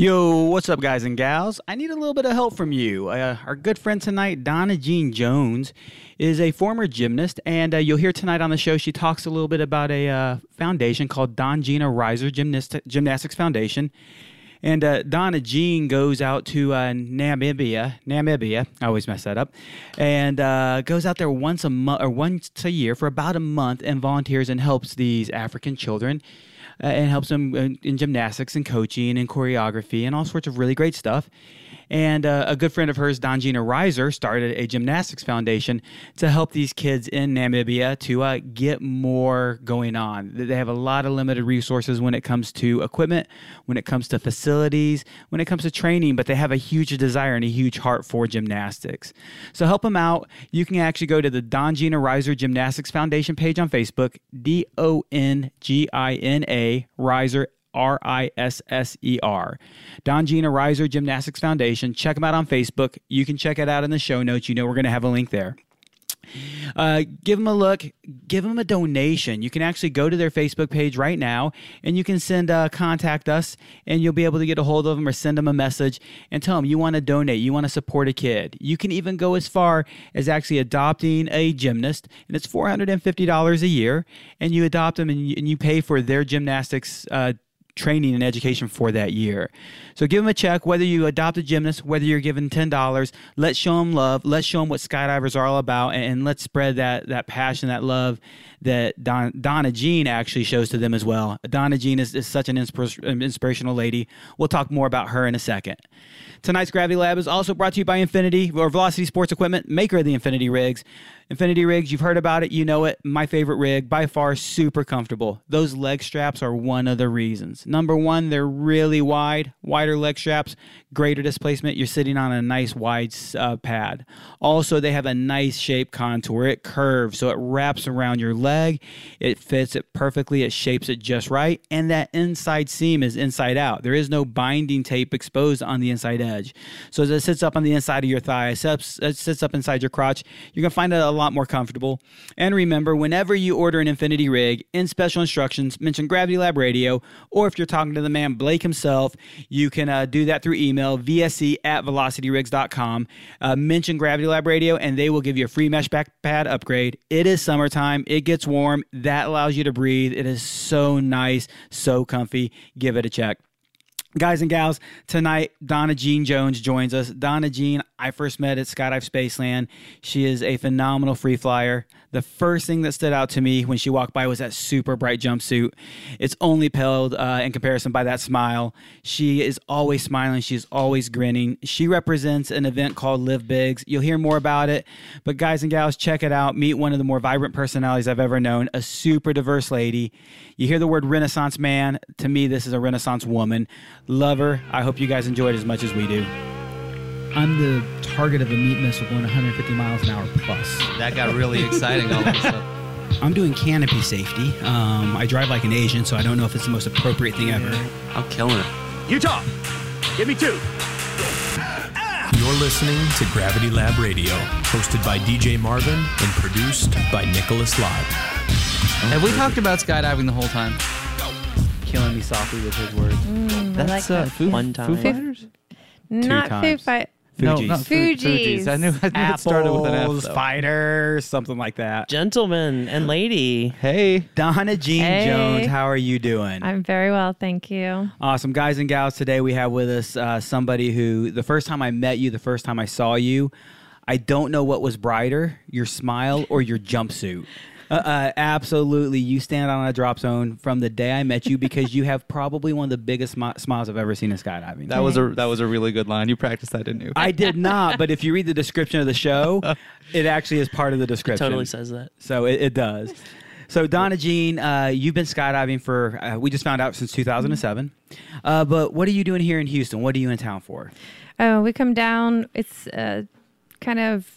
Yo, what's up, guys and gals? I need a little bit of help from you. Uh, our good friend tonight, Donna Jean Jones, is a former gymnast, and uh, you'll hear tonight on the show she talks a little bit about a uh, foundation called Don Gina Risser Gymnast- Gymnastics Foundation. And uh, Donna Jean goes out to uh, Namibia, Namibia, I always mess that up, and uh, goes out there once a month or once a year for about a month and volunteers and helps these African children uh, and helps them in gymnastics and coaching and choreography and all sorts of really great stuff. And uh, a good friend of hers, Don Gina Risser, started a gymnastics foundation to help these kids in Namibia to uh, get more going on. They have a lot of limited resources when it comes to equipment, when it comes to facilities, when it comes to training, but they have a huge desire and a huge heart for gymnastics. So help them out. You can actually go to the Don Gina Risser Gymnastics Foundation page on Facebook, D O N G I N A Reiser R I S S E R. Don Gina Risser Gymnastics Foundation. Check them out on Facebook. You can check it out in the show notes. You know we're going to have a link there. Uh, give them a look. Give them a donation. You can actually go to their Facebook page right now, and you can send uh, contact us, and you'll be able to get a hold of them or send them a message and tell them you want to donate. You want to support a kid. You can even go as far as actually adopting a gymnast, and it's four hundred and fifty dollars a year, and you adopt them and you, and you pay for their gymnastics. Uh, training and education for that year. So give them a check, whether you adopt a gymnast, whether you're given $10. Let's show them love. Let's show them what skydivers are all about, and, and let's spread that, that passion, that love that Don, Donna Jean actually shows to them as well. Donna Jean is, is such an inspir- um, inspirational lady. We'll talk more about her in a second. Tonight's Gravity Lab is also brought to you by Infinity or Velocity Sports Equipment, maker of the Infinity Rigs. Infinity Rigs, you've heard about it, you know it. My favorite rig, by far, super comfortable. Those leg straps are one of the reasons. Number one, they're really wide, wider leg straps, greater displacement. You're sitting on a nice wide uh, pad. Also, they have a nice shape contour. It curves, so it wraps around your leg. It fits it perfectly. It shapes it just right. And that inside seam is inside out. There is no binding tape exposed on the inside edge. So as it sits up on the inside of your thigh, it sits, it sits up inside your crotch, you're going to find it a lot more comfortable. And remember, whenever you order an Infinity rig, in special instructions, mention Gravity Lab Radio, or if you're talking to the man Blake himself, you can uh, do that through email, vsc at velocityrigs.com. Uh, mention Gravity Lab Radio, and they will give you a free mesh back pad upgrade. It is summertime. It gets warm. That allows you to breathe. It is so nice, so comfy. Give it a check. Guys and gals, tonight Donna Jean Jones joins us. Donna Jean, I first met at Skydive Spaceland. She is a phenomenal free flyer. The first thing that stood out to me when she walked by was that super bright jumpsuit. It's only paled uh, in comparison by that smile. She is always smiling. She's always grinning. She represents an event called Live Bigs. You'll hear more about it. But guys and gals, check it out. Meet one of the more vibrant personalities I've ever known. A super diverse lady. You hear the word Renaissance man. To me, this is a Renaissance woman. Love her. I hope you guys enjoy it as much as we do. I'm the target of a meat missile going 150 miles an hour plus. That got really exciting all of a sudden. I'm doing canopy safety. Um, I drive like an Asian, so I don't know if it's the most appropriate thing ever. I'm killing it. Utah, give me two. You're listening to Gravity Lab Radio, hosted by DJ Marvin and produced by Nicholas Lott. Have we talked about skydiving the whole time? Killing me softly with his words. Mm, I like that. Foo, One time. Foo Fighters? Not Foo times. Fight. No, Fugees. not Fu- Fugees. I knew, I knew it started with an F. Apples, though. fighters, something like that. Gentleman and lady. Hey, Donna Jean Hey. Jones, how are you doing? I'm very well, thank you. Awesome. Guys and gals, today we have with us uh, somebody who, the first time I met you, the first time I saw you, I don't know what was brighter, your smile or your jumpsuit. Uh, uh, absolutely. You stand on a drop zone from the day I met you because you have probably one of the biggest smi- smiles I've ever seen in skydiving. that was a that was a really good line. You practiced that, didn't you? I did not, but if you read the description of the show, it actually is part of the description. It totally says that. So it, it does. So Donna Jean, uh, you've been skydiving for uh, we just found out since 2007. Uh, but what are you doing here in Houston? What are you in town for? Oh, we come down. It's uh, kind of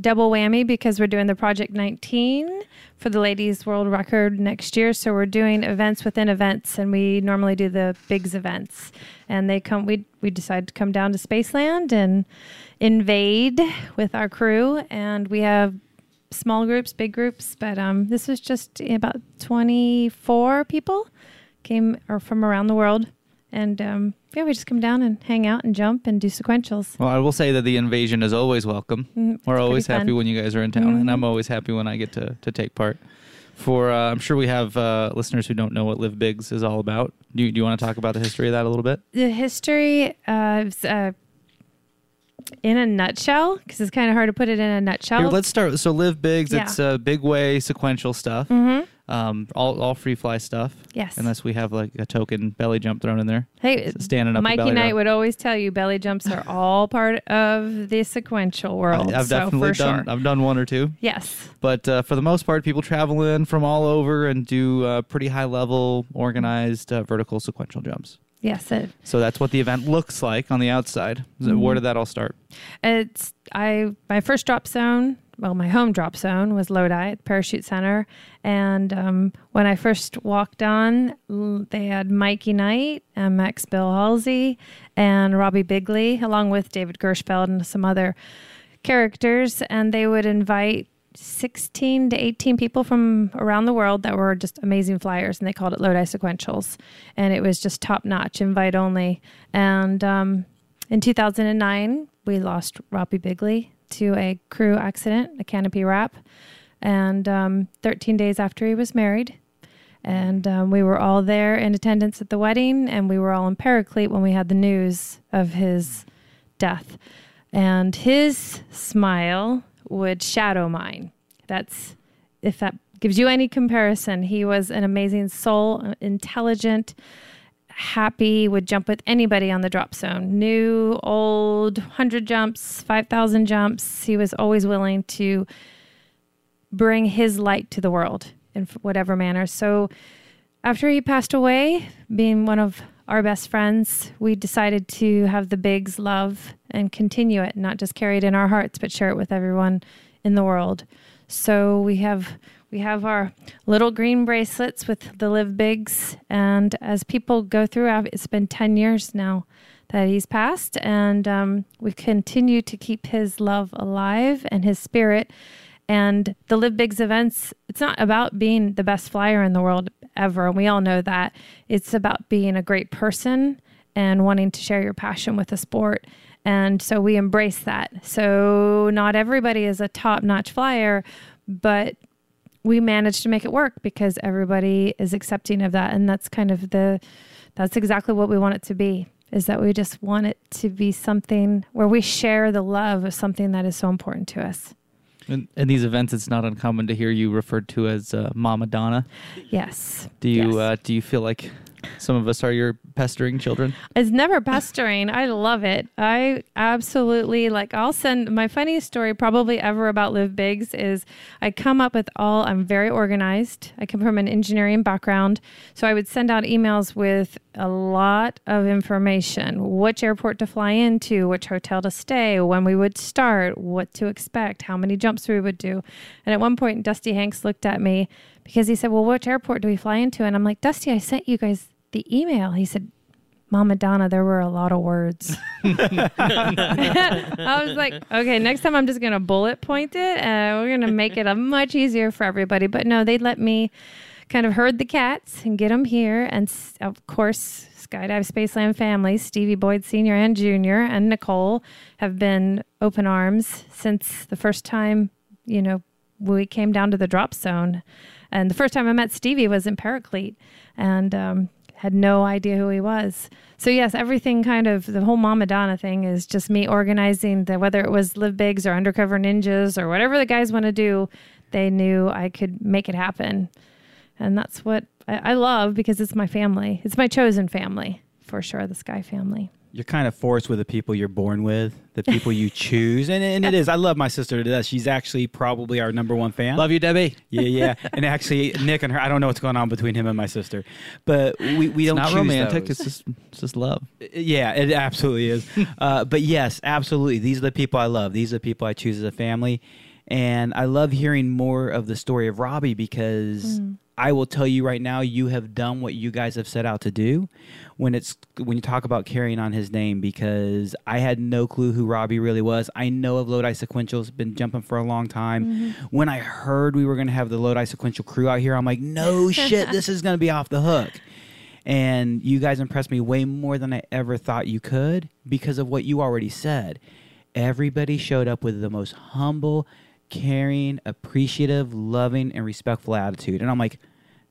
double whammy because we're doing the Project 19 for the ladies' world record next year. So we're doing events within events, and we normally do the bigs events. And they come. We we decide to come down to Spaceland and invade with our crew, and we have small groups, big groups. But um, this was just about 24 people came or from around the world And um, yeah, we just come down and hang out and jump and do sequentials. Well, I will say that the invasion is always welcome. Mm, We're always happy fun. when you guys are in town, and Mhm. I'm always happy when I get to, to take part. For uh, I'm sure we have uh, listeners who don't know what Live Bigs is all about. Do you, do you want to talk about the history of that a little bit? The history uh, is, uh, in a nutshell, because it's kind of hard to put it in a nutshell. Here, let's start. So Live Bigs, Yeah. it's uh, big way sequential stuff. Mhm. Um, all all free fly stuff. Yes. Unless we have like a token belly jump thrown in there. Hey, standing up. Mikey Knight would always tell you belly jumps are all part of the sequential world. I, have so definitely done. sure. I've done one or two. Yes. But uh, for the most part, people travel in from all over and do uh, pretty high level, organized uh, vertical sequential jumps. Yes. It, So that's what the event looks like on the outside. So Where did that all start? it's I my first drop zone. Well, my home drop zone was Lodi at the Parachute Center, and um, when I first walked on, they had Mikey Knight, and Max Bill Halsey, and Robbie Bigley, along with David Gershfeld and some other characters, and they would invite 16 to 18 people from around the world that were just amazing flyers, and they called it Lodi Sequentials, and it was just top notch, invite only. And um, in 2009, we lost Robbie Bigley to a crew accident, a canopy wrap, and um, 13 days after he was married. And um, we were all there in attendance at the wedding, and we were all in Paraclete when we had the news of his death. And his smile would shadow mine. That's if that gives you any comparison. He was an amazing soul, intelligent, happy, would jump with anybody on the drop zone. New, old, 100 jumps, 5,000 jumps. He was always willing to bring his light to the world in whatever manner. So after he passed away, being one of our best friends, we decided to have the Bigs love and continue it, not just carry it in our hearts, but share it with everyone in the world. So we have we have our little green bracelets with the Live Bigs, and as people go through, it's been ten years now that he's passed, and um, we continue to keep his love alive and his spirit. And the Live Bigs events, it's not about being the best flyer in the world ever. And we all know that. It's about being a great person and wanting to share your passion with the sport. And so we embrace that. So not everybody is a top notch flyer, but we managed to make it work because everybody is accepting of that. And that's kind of the, that's exactly what we want it to be is that we just want it to be something where we share the love of something that is so important to us. In, in these events, it's not uncommon to hear you referred to as uh, Mama Donna. Yes. Do you Yes. uh, do you feel like some of us are your pestering children? It's never pestering. I love it. I absolutely like. I'll send my funniest story probably ever about Live Bigs is I come up with all. I'm very organized. I come from an engineering background, so I would send out emails with a lot of information: which airport to fly into, which hotel to stay, when we would start, what to expect, how many jumps we would do. And at one point, Dusty Hanks looked at me because he said, "Well, which airport do we fly into?" And I'm like, "Dusty, I sent you guys the email." He said, Mama Donna, there were a lot of words. I was like, okay, next time I'm just going to bullet point it and we're going to make it a much easier for everybody. But no, they let me kind of herd the cats and get them here. And of course, Skydive Spaceland family, Stevie Boyd Sr. and Jr., and Nicole have been open arms since the first time, you know, we came down to the drop zone. And the first time I met Stevie was in Paraclete and um, had no idea who he was. So, yes, everything kind of the whole Mama Donna thing is just me organizing the whether it was Live Bigs or Undercover Ninjas or whatever the guys want to do, they knew I could make it happen. And that's what I, I love because it's my family. It's my chosen family for sure, the Sky family. You're kind of forced with the people you're born with, the people you choose, and and it is. I love my sister to death. She's actually probably our number one fan. Love you, Debbie. Yeah, yeah. And actually, Nick and her. I don't know what's going on between him and my sister, but we we don't Not choose romantic. those. It's just it's just love. Yeah, it absolutely is. uh, but yes, absolutely. These are the people I love. These are the people I choose as a family. And I love hearing more of the story of Robbie because I will tell you right now, you have done what you guys have set out to do when it's when you talk about carrying on his name because I had no clue who Robbie really was. I know of Lodi Sequentials, been jumping for a long time. Mm-hmm. When I heard we were going to have the Lodi Sequential crew out here, I'm like, no shit, this is going to be off the hook. And you guys impressed me way more than I ever thought you could because of what you already said. Everybody showed up with the most humble, caring, appreciative, loving, and respectful attitude. And I'm like,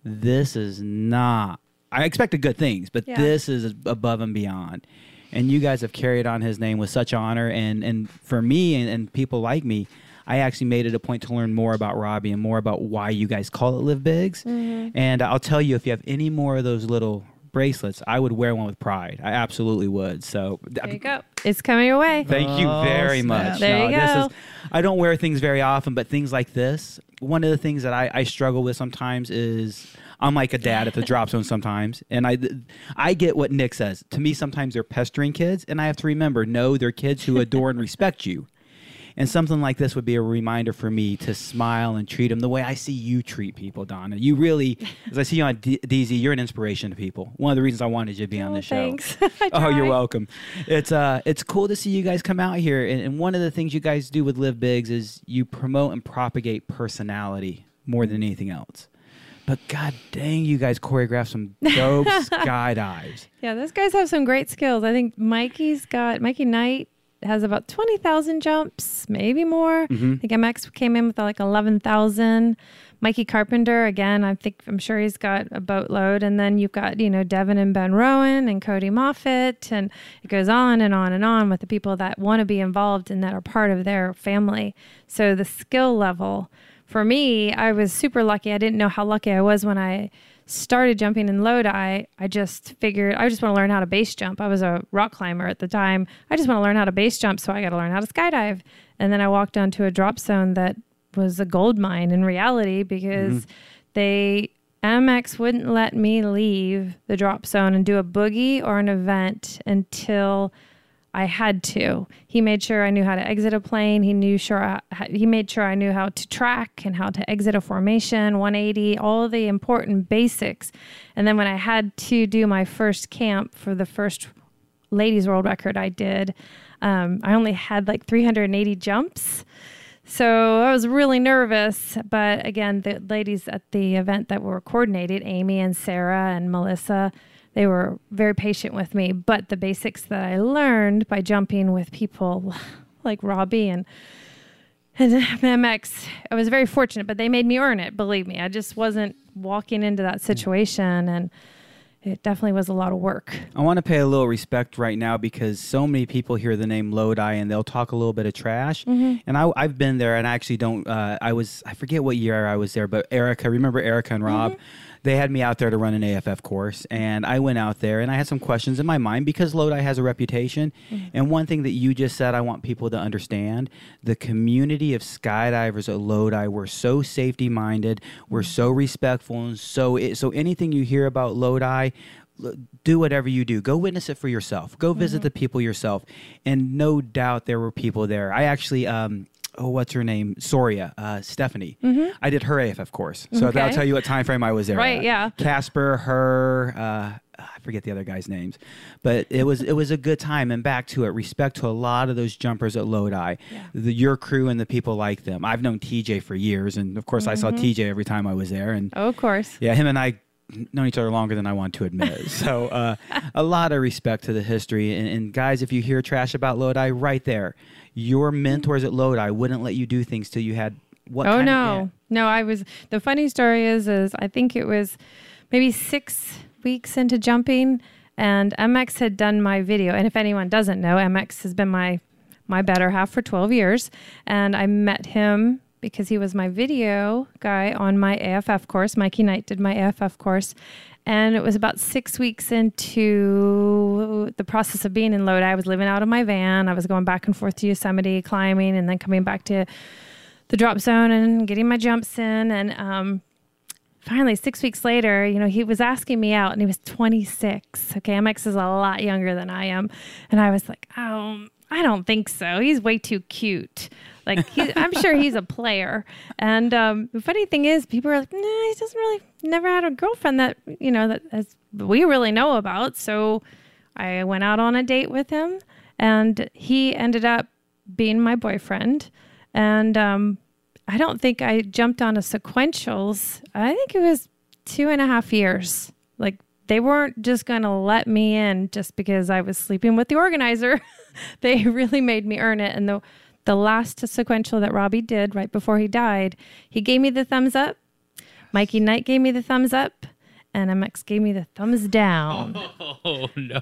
this is not. I expected good things, but Yeah. this is above and beyond. And you guys have carried on his name with such honor. And, and for me and, and people like me, I actually made it a point to learn more about Robbie and more about why you guys call it Live Bigs. Mm-hmm. And I'll tell you, if you have any more of those little bracelets, I would wear one with pride. I absolutely would. So There you go. It's coming your way. Thank you Oh, very snap. much. There you this go. is I don't wear things very often, but things like this, one of the things that I, I struggle with sometimes is I'm like a dad at the drop zone sometimes, and I I get what Nick says. To me, sometimes they're pestering kids, and I have to remember, no, they're kids who adore and respect you. And something like this would be a reminder for me to smile and treat them the way I see you treat people, Donna. You really, as I see you on D- DZ, you're an inspiration to people. One of the reasons I wanted you to be on Oh, the show. thanks. Oh, you're welcome. It's uh, it's cool to see you guys come out here, and, and one of the things you guys do with Live Bigs is you promote and propagate personality more than anything else. But god dang, you guys choreograph some dope skydives. Yeah, those guys have some great skills. I think Mikey's got Mikey Knight has about twenty thousand jumps, maybe more. Mm-hmm. I think MX came in with like eleven thousand. Mikey Carpenter again. I think I'm sure he's got a boatload, and then you've got you know Devin and Ben Rowan and Cody Moffat, and it goes on and on and on with the people that want to be involved and that are part of their family. So the skill level for me, I was super lucky. I didn't know how lucky I was when I started jumping in Lodi. I just figured I just want to learn how to base jump. I was a rock climber at the time. I just want to learn how to base jump, so I got to learn how to skydive. And then I walked onto a drop zone that was a gold mine in reality because mm-hmm. they MX wouldn't let me leave the drop zone and do a boogie or an event until I had to. He made sure I knew how to exit a plane. He knew sure I, he made sure I knew how to track and how to exit a formation, 180, all the important basics. And then when I had to do my first camp for the first ladies world record I did, um, I only had like 380 jumps. So I was really nervous, but again, the ladies at the event that were coordinated, Amy and Sarah and Melissa, they were very patient with me. But the basics that I learned by jumping with people like Robbie and and MX, I was very fortunate, but they made me earn it. Believe me, I just wasn't walking into that situation, and it definitely was a lot of work. I want to pay a little respect right now because so many people hear the name Lodi and they'll talk a little bit of trash. And I, I've been there and I actually don't. Uh, I was I forget what year I was there, but Erica, remember Erica and Rob? They had me out there to run an AFF course, and I went out there and I had some questions in my mind because Lodi has a reputation. Mm-hmm. And one thing that you just said, I want people to understand: the community of skydivers at Lodi were so safety minded, we're mm-hmm. so respectful, and so it, so anything you hear about Lodi do whatever you do. Go witness it for yourself. Go visit mm-hmm. the people yourself. And no doubt there were people there. I actually, um, oh, what's her name? Soria, uh, Stephanie. I did her AFF course, so that'll tell you what time frame I was there. Right, at. yeah. Casper, her. Uh, I forget the other guys' names, but it was it was a good time. And back to it, respect to a lot of those jumpers at Lodi, the, your crew and the people like them. I've known TJ for years, and of course I saw TJ every time I was there. And Oh, of course. yeah, him and I known each other longer than I want to admit. so uh, a lot of respect to the history. And, and guys, if you hear trash about Lodi, right there, your mentors at Lodi wouldn't let you do things till you had what? oh kind no, no! I was. The funny story is, is I think it was maybe six weeks into jumping, and MX had done my video. And if anyone doesn't know, MX has been my my better half for 12 years, and I met him because he was my video guy on my AFF course. Mikey Knight did my AFF course. And it was about six weeks into the process of being in Lodi. I was living out of my van. I was going back and forth to Yosemite, climbing, and then coming back to the drop zone and getting my jumps in. And um, finally, six weeks later, you know, he was asking me out and he was 26. Okay, MX is a lot younger than I am. And I was like, oh, I don't think so. He's way too cute. Like, I'm sure he's a player. And um, the funny thing is, people are like, nah, he doesn't really, never had a girlfriend that, you know, that as we really know about. So I went out on a date with him and he ended up being my boyfriend. And um, I don't think I jumped on a sequentials. I think it was two and a half years, like they weren't just going to let me in just because I was sleeping with the organizer. they really made me earn it. And the the last sequential that Robbie did right before he died, he gave me the thumbs up. Mikey Knight gave me the thumbs up, and MX gave me the thumbs down. Oh no!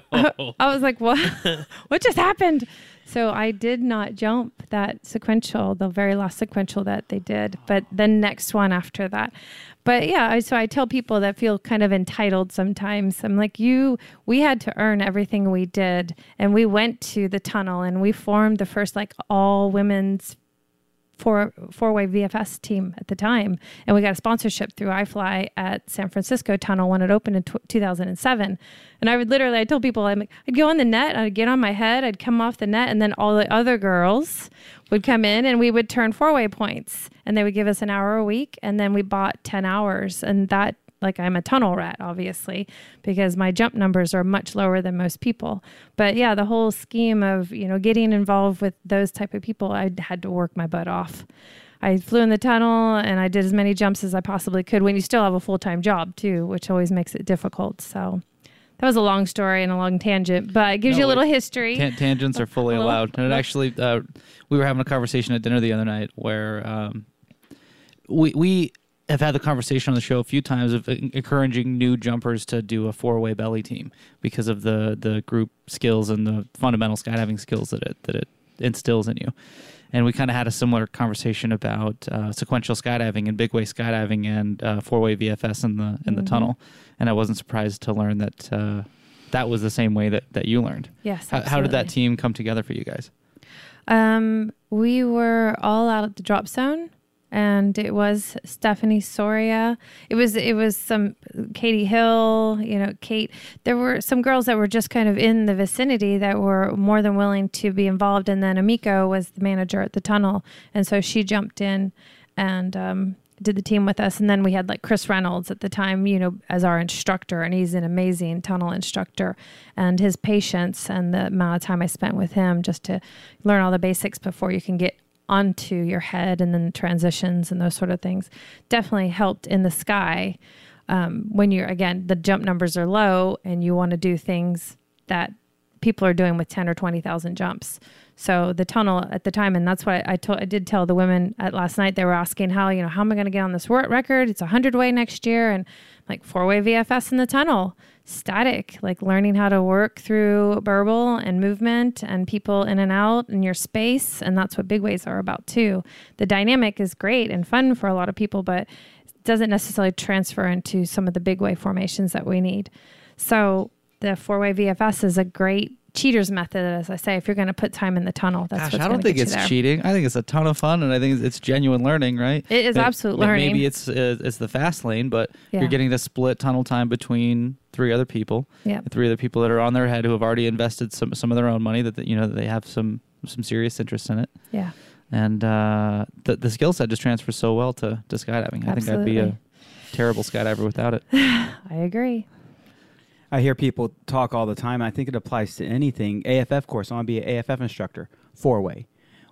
I was like, what? what just happened? So I did not jump that sequential, the very last sequential that they did, but the next one after that. But yeah, so I tell people that feel kind of entitled sometimes. I'm like, you, we had to earn everything we did. And we went to the tunnel and we formed the first like all women's four four way VFS team at the time, and we got a sponsorship through iFly at San Francisco Tunnel when it opened in tw 2007. And I would literally, I told people, I'm like, I'd go on the net, I'd get on my head, I'd come off the net, and then all the other girls would come in, and we would turn four way points, and they would give us an hour a week, and then we bought 10 hours, and that. Like I'm a tunnel rat, obviously, because my jump numbers are much lower than most people. But yeah, the whole scheme of you know getting involved with those type of people, I had to work my butt off. I flew in the tunnel and I did as many jumps as I possibly could when you still have a full time job too, which always makes it difficult. So that was a long story and a long tangent, but it gives No, you a little history. Tan- tangents are fully allowed. And it actually, uh, we were having a conversation at dinner the other night where um, we we have had the conversation on the show a few times of encouraging new jumpers to do a four way belly team because of the the group skills and the fundamental skydiving skills that it that it instills in you. And we kind of had a similar conversation about uh, sequential skydiving and big way skydiving and uh, four way VFS in the in the tunnel. And I wasn't surprised to learn that uh, that was the same way that, that you learned. yes. How, how did that team come together for you guys? Um, we were all out at the drop zone, and it was Stephanie Soria. It was it was some Katie Hill, you know, Kate. There were some girls that were just kind of in the vicinity that were more than willing to be involved. And then Amiko was the manager at the tunnel, and so she jumped in and um, did the team with us. And then we had like Chris Reynolds at the time, you know, as our instructor, and he's an amazing tunnel instructor. And his patience and the amount of time I spent with him just to learn all the basics before you can get onto your head and then the transitions and those sort of things definitely helped in the sky um, when you're again the jump numbers are low and you want to do things that people are doing with 10 or 20,000 jumps. So the tunnel at the time, and that's what I, I told, I did tell the women at last night, they were asking how, you know, how am I going to get on this record? It's a hundred way next year. And like four way VFS in the tunnel, static, like learning how to work through burble and movement and people in and out in your space. And that's what big ways are about too. The dynamic is great and fun for a lot of people, but doesn't necessarily transfer into some of the big way formations that we need. So the four way VFS is a great cheater's method, as I say. If you're going to put time in the tunnel, that's Gosh, I don't think it's cheating. I think it's a ton of fun, and I think it's, genuine learning, right? It is absolute learning. Maybe it's uh, it's the fast lane, but Yeah. you're getting to split tunnel time between three other people, Yeah. three other people that are on their head who have already invested some some of their own money that that, you know that they have some some serious interest in it, Yeah. and uh, the the skill set just transfers so well to to skydiving. I think I'd be a terrible skydiver without it. I agree. I hear people talk all the time. I think it applies to anything. AFF course. I want to be an AFF instructor. Four way.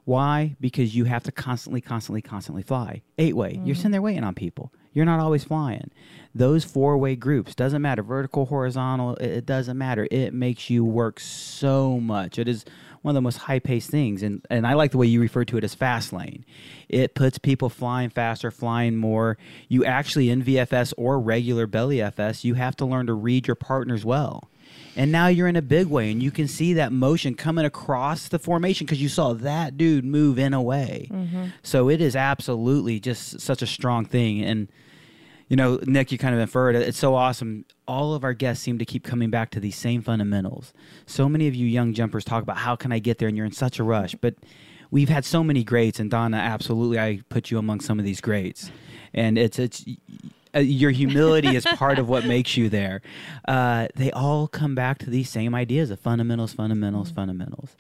Why? Because you have to constantly, constantly, constantly fly. Eight way. You're mm. sitting there waiting on people. You're not always flying. Those four way groups doesn't matter. Vertical, horizontal. It, it doesn't matter. It makes you work so much. It is one of the most high paced things. And and I like the way you refer to it as fast lane. It puts people flying faster, flying more. You actually in VFS or regular belly FS, you have to learn to read your partners well. And now you're in a big way, and you can see that motion coming across the formation because you saw that dude move in a way. Mm-hmm. So it is absolutely just such a strong thing. And you know, Nick, you kind of inferred it. It's so awesome. All of our guests seem to keep coming back to these same fundamentals. So many of you young jumpers talk about how can I get there, and you're in such a rush. But we've had so many greats, and Donna, absolutely, I put you among some of these greats. And it's it's your humility is part of what makes you there. Uh, they all come back to these same ideas of fundamentals, fundamentals, fundamentals.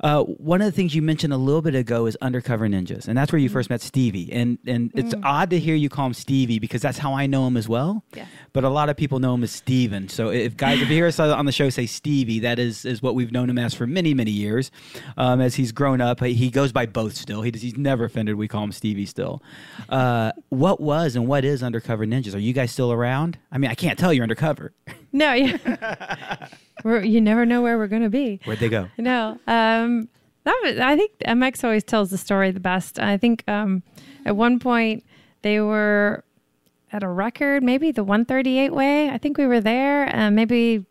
Uh, one of the things you mentioned a little bit ago is undercover ninjas, and that's where you first met Stevie. And and it's odd to hear you call him Stevie because that's how I know him as well. Yeah. But a lot of people know him as Steven. So if guys, if you hear us on the show say Stevie, that is is what we've known him as for many many years. Um, as he's grown up, he goes by both still. He does, he's never offended. We call him Stevie still. Uh, what was and what is undercover ninjas? Are you guys still around? I mean, I can't tell you're undercover. No, you, we're, you never know where we're going to be. Where'd they go? No, um, that was, I think MX always tells the story the best. I think um, at one point they were at a record, maybe the 138 way. I think we were there, and maybe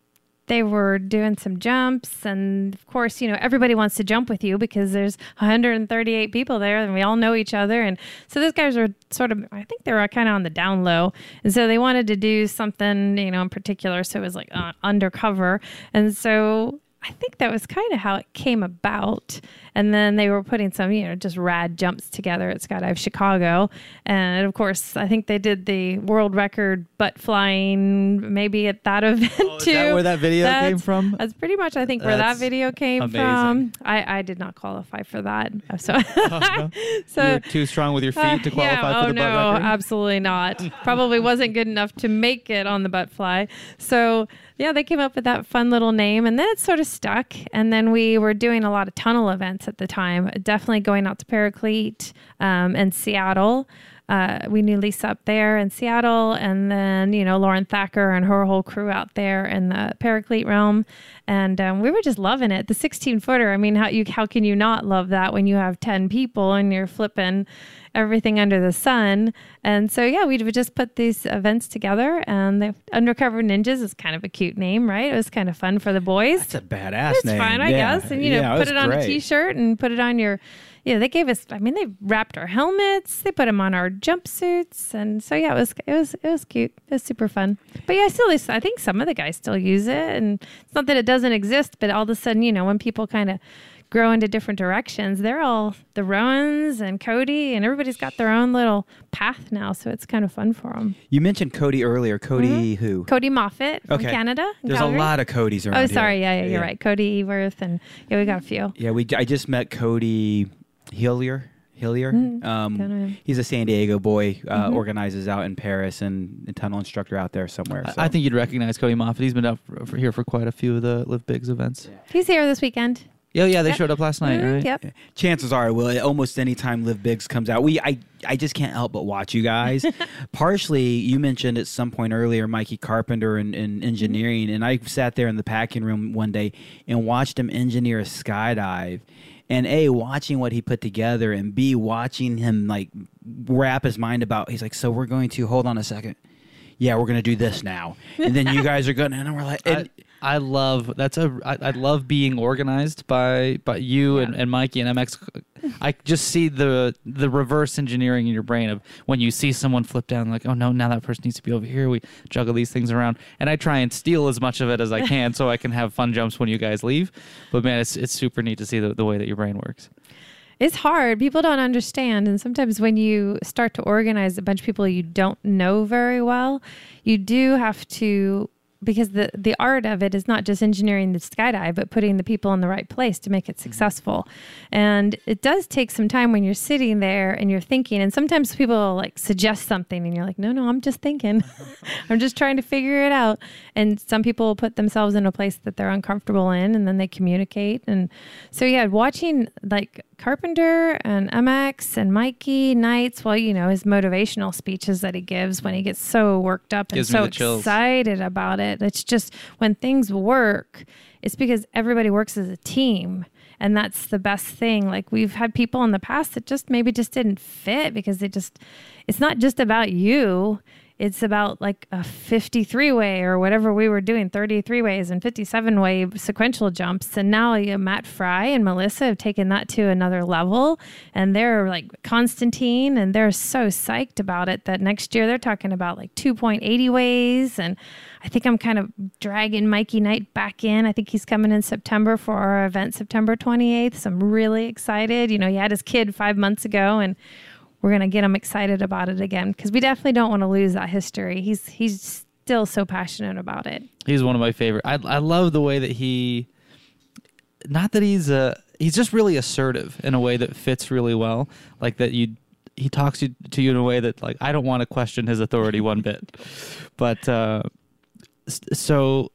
they were doing some jumps. And of course you know everybody wants to jump with you because there's 138 people there and we all know each other. And so those guys were sort of i think they were kind of on the down low. And so they wanted to do something you know in particular. So it was like uh, undercover. And so I think that was kind of how it came about. And then they were putting some, you know, just rad jumps together at Skydive Chicago. And of course, I think they did the world record butt flying maybe at that event Oh, is too. that where that video That's- came from? That's pretty much, I think, where that video came amazing. from. I, I did not qualify for that. So, so You're too strong with your feet to uh, qualify yeah, for oh the no, butt record. absolutely not. Probably wasn't good enough to make it on the butt fly. So yeah, they came up with that fun little name, and then it sort of stuck. And then we were doing a lot of tunnel events at the time. Definitely going out to Paraclete um, and Seattle. Uh, we knew Lisa up there in Seattle, and then you know Lauren Thacker and her whole crew out there in the Paraclete realm, and um, we were just loving it. The 16 footer. I mean, how you how can you not love that when you have 10 people and you're flipping everything under the sun? And so yeah, we would just put these events together, and the Undercover Ninjas is kind of a cute name, right? It was kind of fun for the boys. That's a badass It's name. fine, I Yeah. guess. And you know, Yeah, put it on great. a t-shirt and put it on your. Yeah, they gave us. I mean, they wrapped our helmets. They put them on our jumpsuits, and so yeah, it was it was it was cute. It was super fun. But yeah, still, I think some of the guys still use it, and it's not that it doesn't exist, but all of a sudden, you know, when people kind of grow into different directions, they're all the Rowans and Cody, and everybody's got their own little path now, so it's kind of fun for them. You mentioned Cody earlier. Cody mm-hmm. who? Cody Moffat from Okay. Canada. in There's Calgary. a lot of Codys around Oh, sorry. Yeah, yeah, you're right. Cody Eworth, and yeah, we got a few. Yeah, we. I just met Cody Hillier. Hillier. don't Um, he's a San Diego boy. Uh, Mm-hmm. Organizes out in Paris and a tunnel instructor out there somewhere. I- so. I think you'd recognize Cody Moffat. He's been up for, for here for quite a few of the Live Bigs events. He's here this weekend. Yeah, yeah, they Yep. showed up last night, Mhm, right? Yep. chances are, will almost any time Live Bigs comes out, we I I just can't help but watch you guys. Partially, you mentioned at some point earlier, Mikey Carpenter and, and engineering, and I sat there in the packing room one day and watched him engineer a skydive. And a watching what he put together, and b watching him like wrap his mind about. He's like, so we're going to hold on a second. Yeah, we're going to do this now, and then you guys are going, and we're like, and, I, I love that's a I, I love being organized by by you and, and Mikey and MX. I just see the the reverse engineering in your brain of when you see someone flip down like oh no now that person needs to be over here we juggle these things around and I try and steal as much of it as I can so I can have fun jumps when you guys leave. But man, it's it's super neat to see the, the way that your brain works. It's hard. People don't understand. And sometimes when you start to organize a bunch of people you don't know very well, you do have to because the the art of it is not just engineering the skydive but putting the people in the right place to make it mm-hmm. successful. And it does take some time when you're sitting there and you're thinking and sometimes people like suggest something and you're like no no i'm just thinking. I'm just trying to figure it out. And some people put themselves in a place that they're uncomfortable in and then they communicate. And so yeah watching like carpenter and mx and mikey knights. Well you know his motivational speeches that he gives when he gets so worked up and Gives me so the chills. excited about it. It's just when things work it's because everybody works as a team and that's the best thing. Like we've had people in the past that just maybe just didn't fit because they just it's not just about you it's about like a 53 way or whatever we were doing 33 ways and 57 way sequential jumps. And now matt fry and melissa have taken that to another level. And they're like constantine and they're so psyched about it that next year they're talking about like 2.80 ways. And i think i'm kind of dragging mikey knight back in. I think he's coming in september for our event september 28th so i'm really excited. You know he had his kid five months ago and we're going to get him excited about it again because we definitely don't want to lose that history. He's he's still so passionate about it. He's one of my favorite. I I love the way that he. Not that he's a he's just really assertive in a way that fits really well. Like that you he talks to, to you in a way that like I don't want to question his authority one bit. But uh, so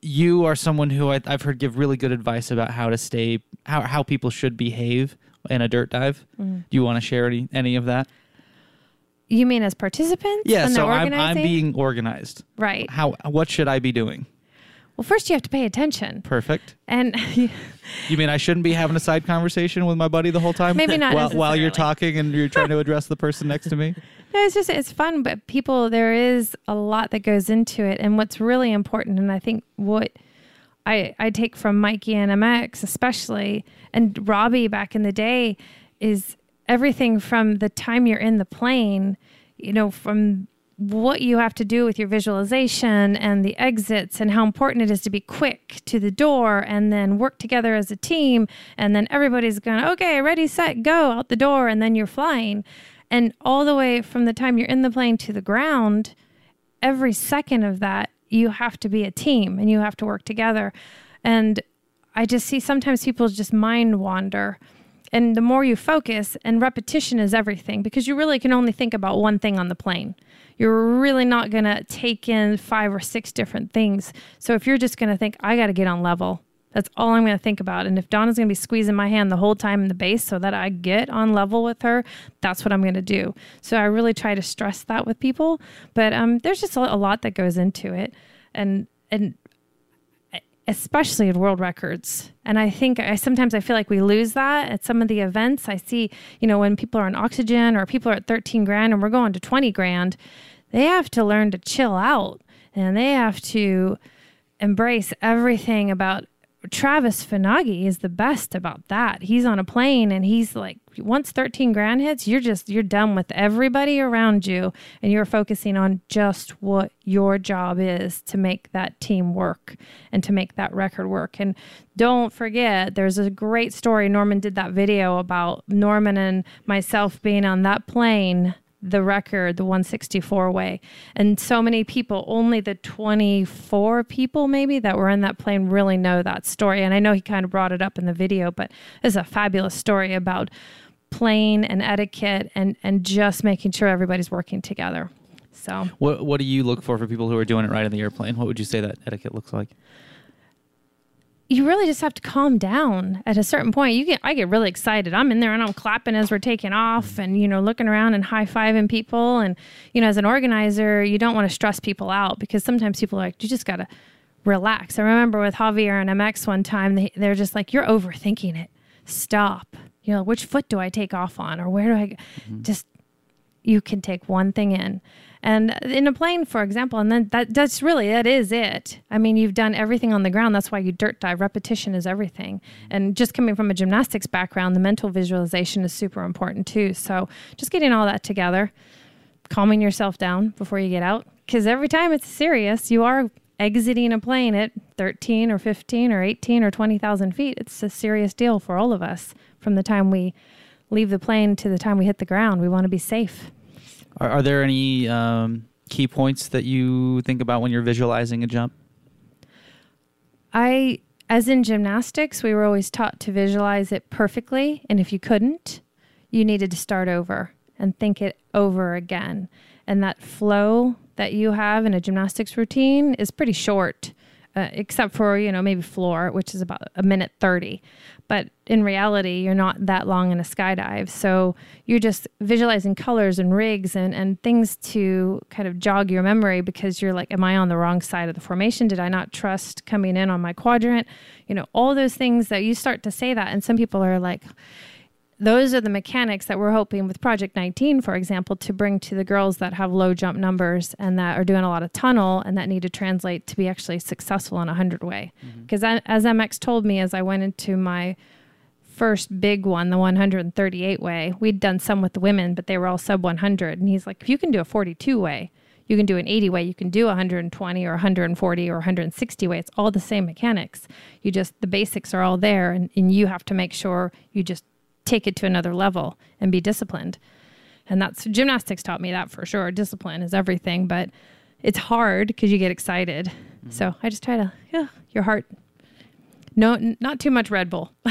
you are someone who I, I've heard give really good advice about how to stay how how people should behave in a dirt dive. Mm. Do you want to share any, any of that? You mean as participants? Yeah, so I'm I'm being organized. right. How what should I be doing? Well, first you have to pay attention, Perfect. and You mean I shouldn't be having a side conversation with my buddy the whole time? Maybe not while, while you're talking and you're trying to address the person next to me. No, it's just it's fun, but people there is a lot that goes into it, and what's really important, and I think what I I take from Mikey and MX especially, and Robbie back in the day, is everything from the time you're in the plane, you know, from what you have to do with your visualization and the exits and how important it is to be quick to the door and then work together as a team. And then everybody's going okay ready set go out the door and then you're flying. And all the way from the time you're in the plane to the ground every second of that you have to be a team and you have to work together. And i just see sometimes people just mind wander. And the more you focus and repetition is everything because you really can only think about one thing on the plane. You're really not going to take in five or six different things. So if you're just going to think i got to get on level that's all i'm going to think about. And if donna's going to be squeezing my hand the whole time in the base so that i get on level with her that's what i'm going to do. So i really try to stress that with people. But um, there's just a a lot that goes into it. And and especially at world records. And i think i sometimes i feel like we lose that at some of the events. I see you know when people are on oxygen or people are at 13 grand and we're going to 20 grand they have to learn to chill out and they have to embrace everything about Travis Fienhage is the best about that. He's on a plane and he's like, once 13 grand hits, you're just, you're done with everybody around you and you're focusing on just what your job is to make that team work and to make that record work. And don't forget, there's a great story. Norman did that video about Norman and myself being on that plane the record, the 164 way. And so many people, only the 24 people maybe that were in that plane really know that story. And I know he kind of brought it up in the video, but it's a fabulous story about plane and etiquette and, and just making sure everybody's working together. So What What do you look for for people who are doing it right in the airplane? What would you say that etiquette looks like? You really just have to calm down at a certain point. You get, I get really excited. I'm in there and I'm clapping as we're taking off and, you know, looking around and high fiving people. And, you know, as an organizer, you don't want to stress people out because sometimes people are like, you just got to relax. I remember with Javier and MX one time, they, they're just like, you're overthinking it. Stop. You know, which foot do I take off on or where do I go? Mm-hmm. Just, you can take one thing in. And in a plane, for example, and then that that's really that is it. I mean, you've done everything on the ground. That's why you dirt dive. Repetition is everything. And just coming from a gymnastics background, the mental visualization is super important too. So just getting all that together, calming yourself down before you get out, because every time it's serious, you are exiting a plane at 13 or 15 or 18 or 20,000 feet. It's a serious deal for all of us from the time we leave the plane to the time we hit the ground. We want to be safe. Are, are there any um, key points that you think about when you're visualizing a jump? I, as in gymnastics, we were always taught to visualize it perfectly. And if you couldn't, you needed to start over and think it over again. And that flow that you have in a gymnastics routine is pretty short, uh, except for, you know, maybe floor, which is about a minute 30. But in reality, you're not that long in a skydive. So you're just visualizing colors and rigs and, and things to kind of jog your memory because you're like, am I on the wrong side of the formation? Did I not trust coming in on my quadrant? You know, all those things that you start to say that. And some people are like, those are the mechanics that we're hoping with Project 19, for example, to bring to the girls that have low jump numbers and that are doing a lot of tunnel and that need to translate to be actually successful in a 100 way. Mm-hmm. Because as MX told me as I went into my first big one, the 138 way, we'd done some with the women, but they were all sub 100. And he's like, if you can do a 42 way, you can do an 80 way, you can do 120 or 140 or 160 way. It's all the same mechanics. You just, the basics are all there, and, and you have to make sure you just take it to another level and be disciplined. And that's gymnastics taught me that for sure. Discipline is everything, but it's hard because you get excited. Mm-hmm. So I just try to, yeah, your heart, No, n- not too much Red Bull.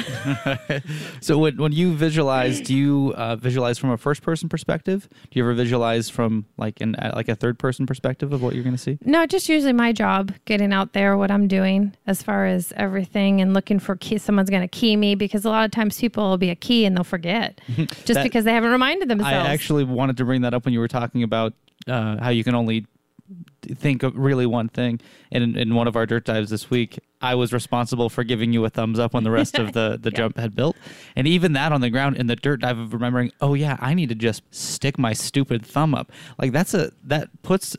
So when when you visualize, do you uh, visualize from a first person perspective? Do you ever visualize from like an uh, like a third person perspective of what you're going to see? No, just usually my job, getting out there, what I'm doing as far as everything and looking for key. Someone's going to key me because a lot of times people will be a key and they'll forget just That- because they haven't reminded themselves. I actually wanted to bring that up when you were talking about uh, how you can only think of really one thing. And in, in one of our dirt dives this week, I was responsible for giving you a thumbs up when the rest of the, the jump had built. And even that on the ground in the dirt dive of remembering, oh yeah, I need to just stick my stupid thumb up. Like that's a that puts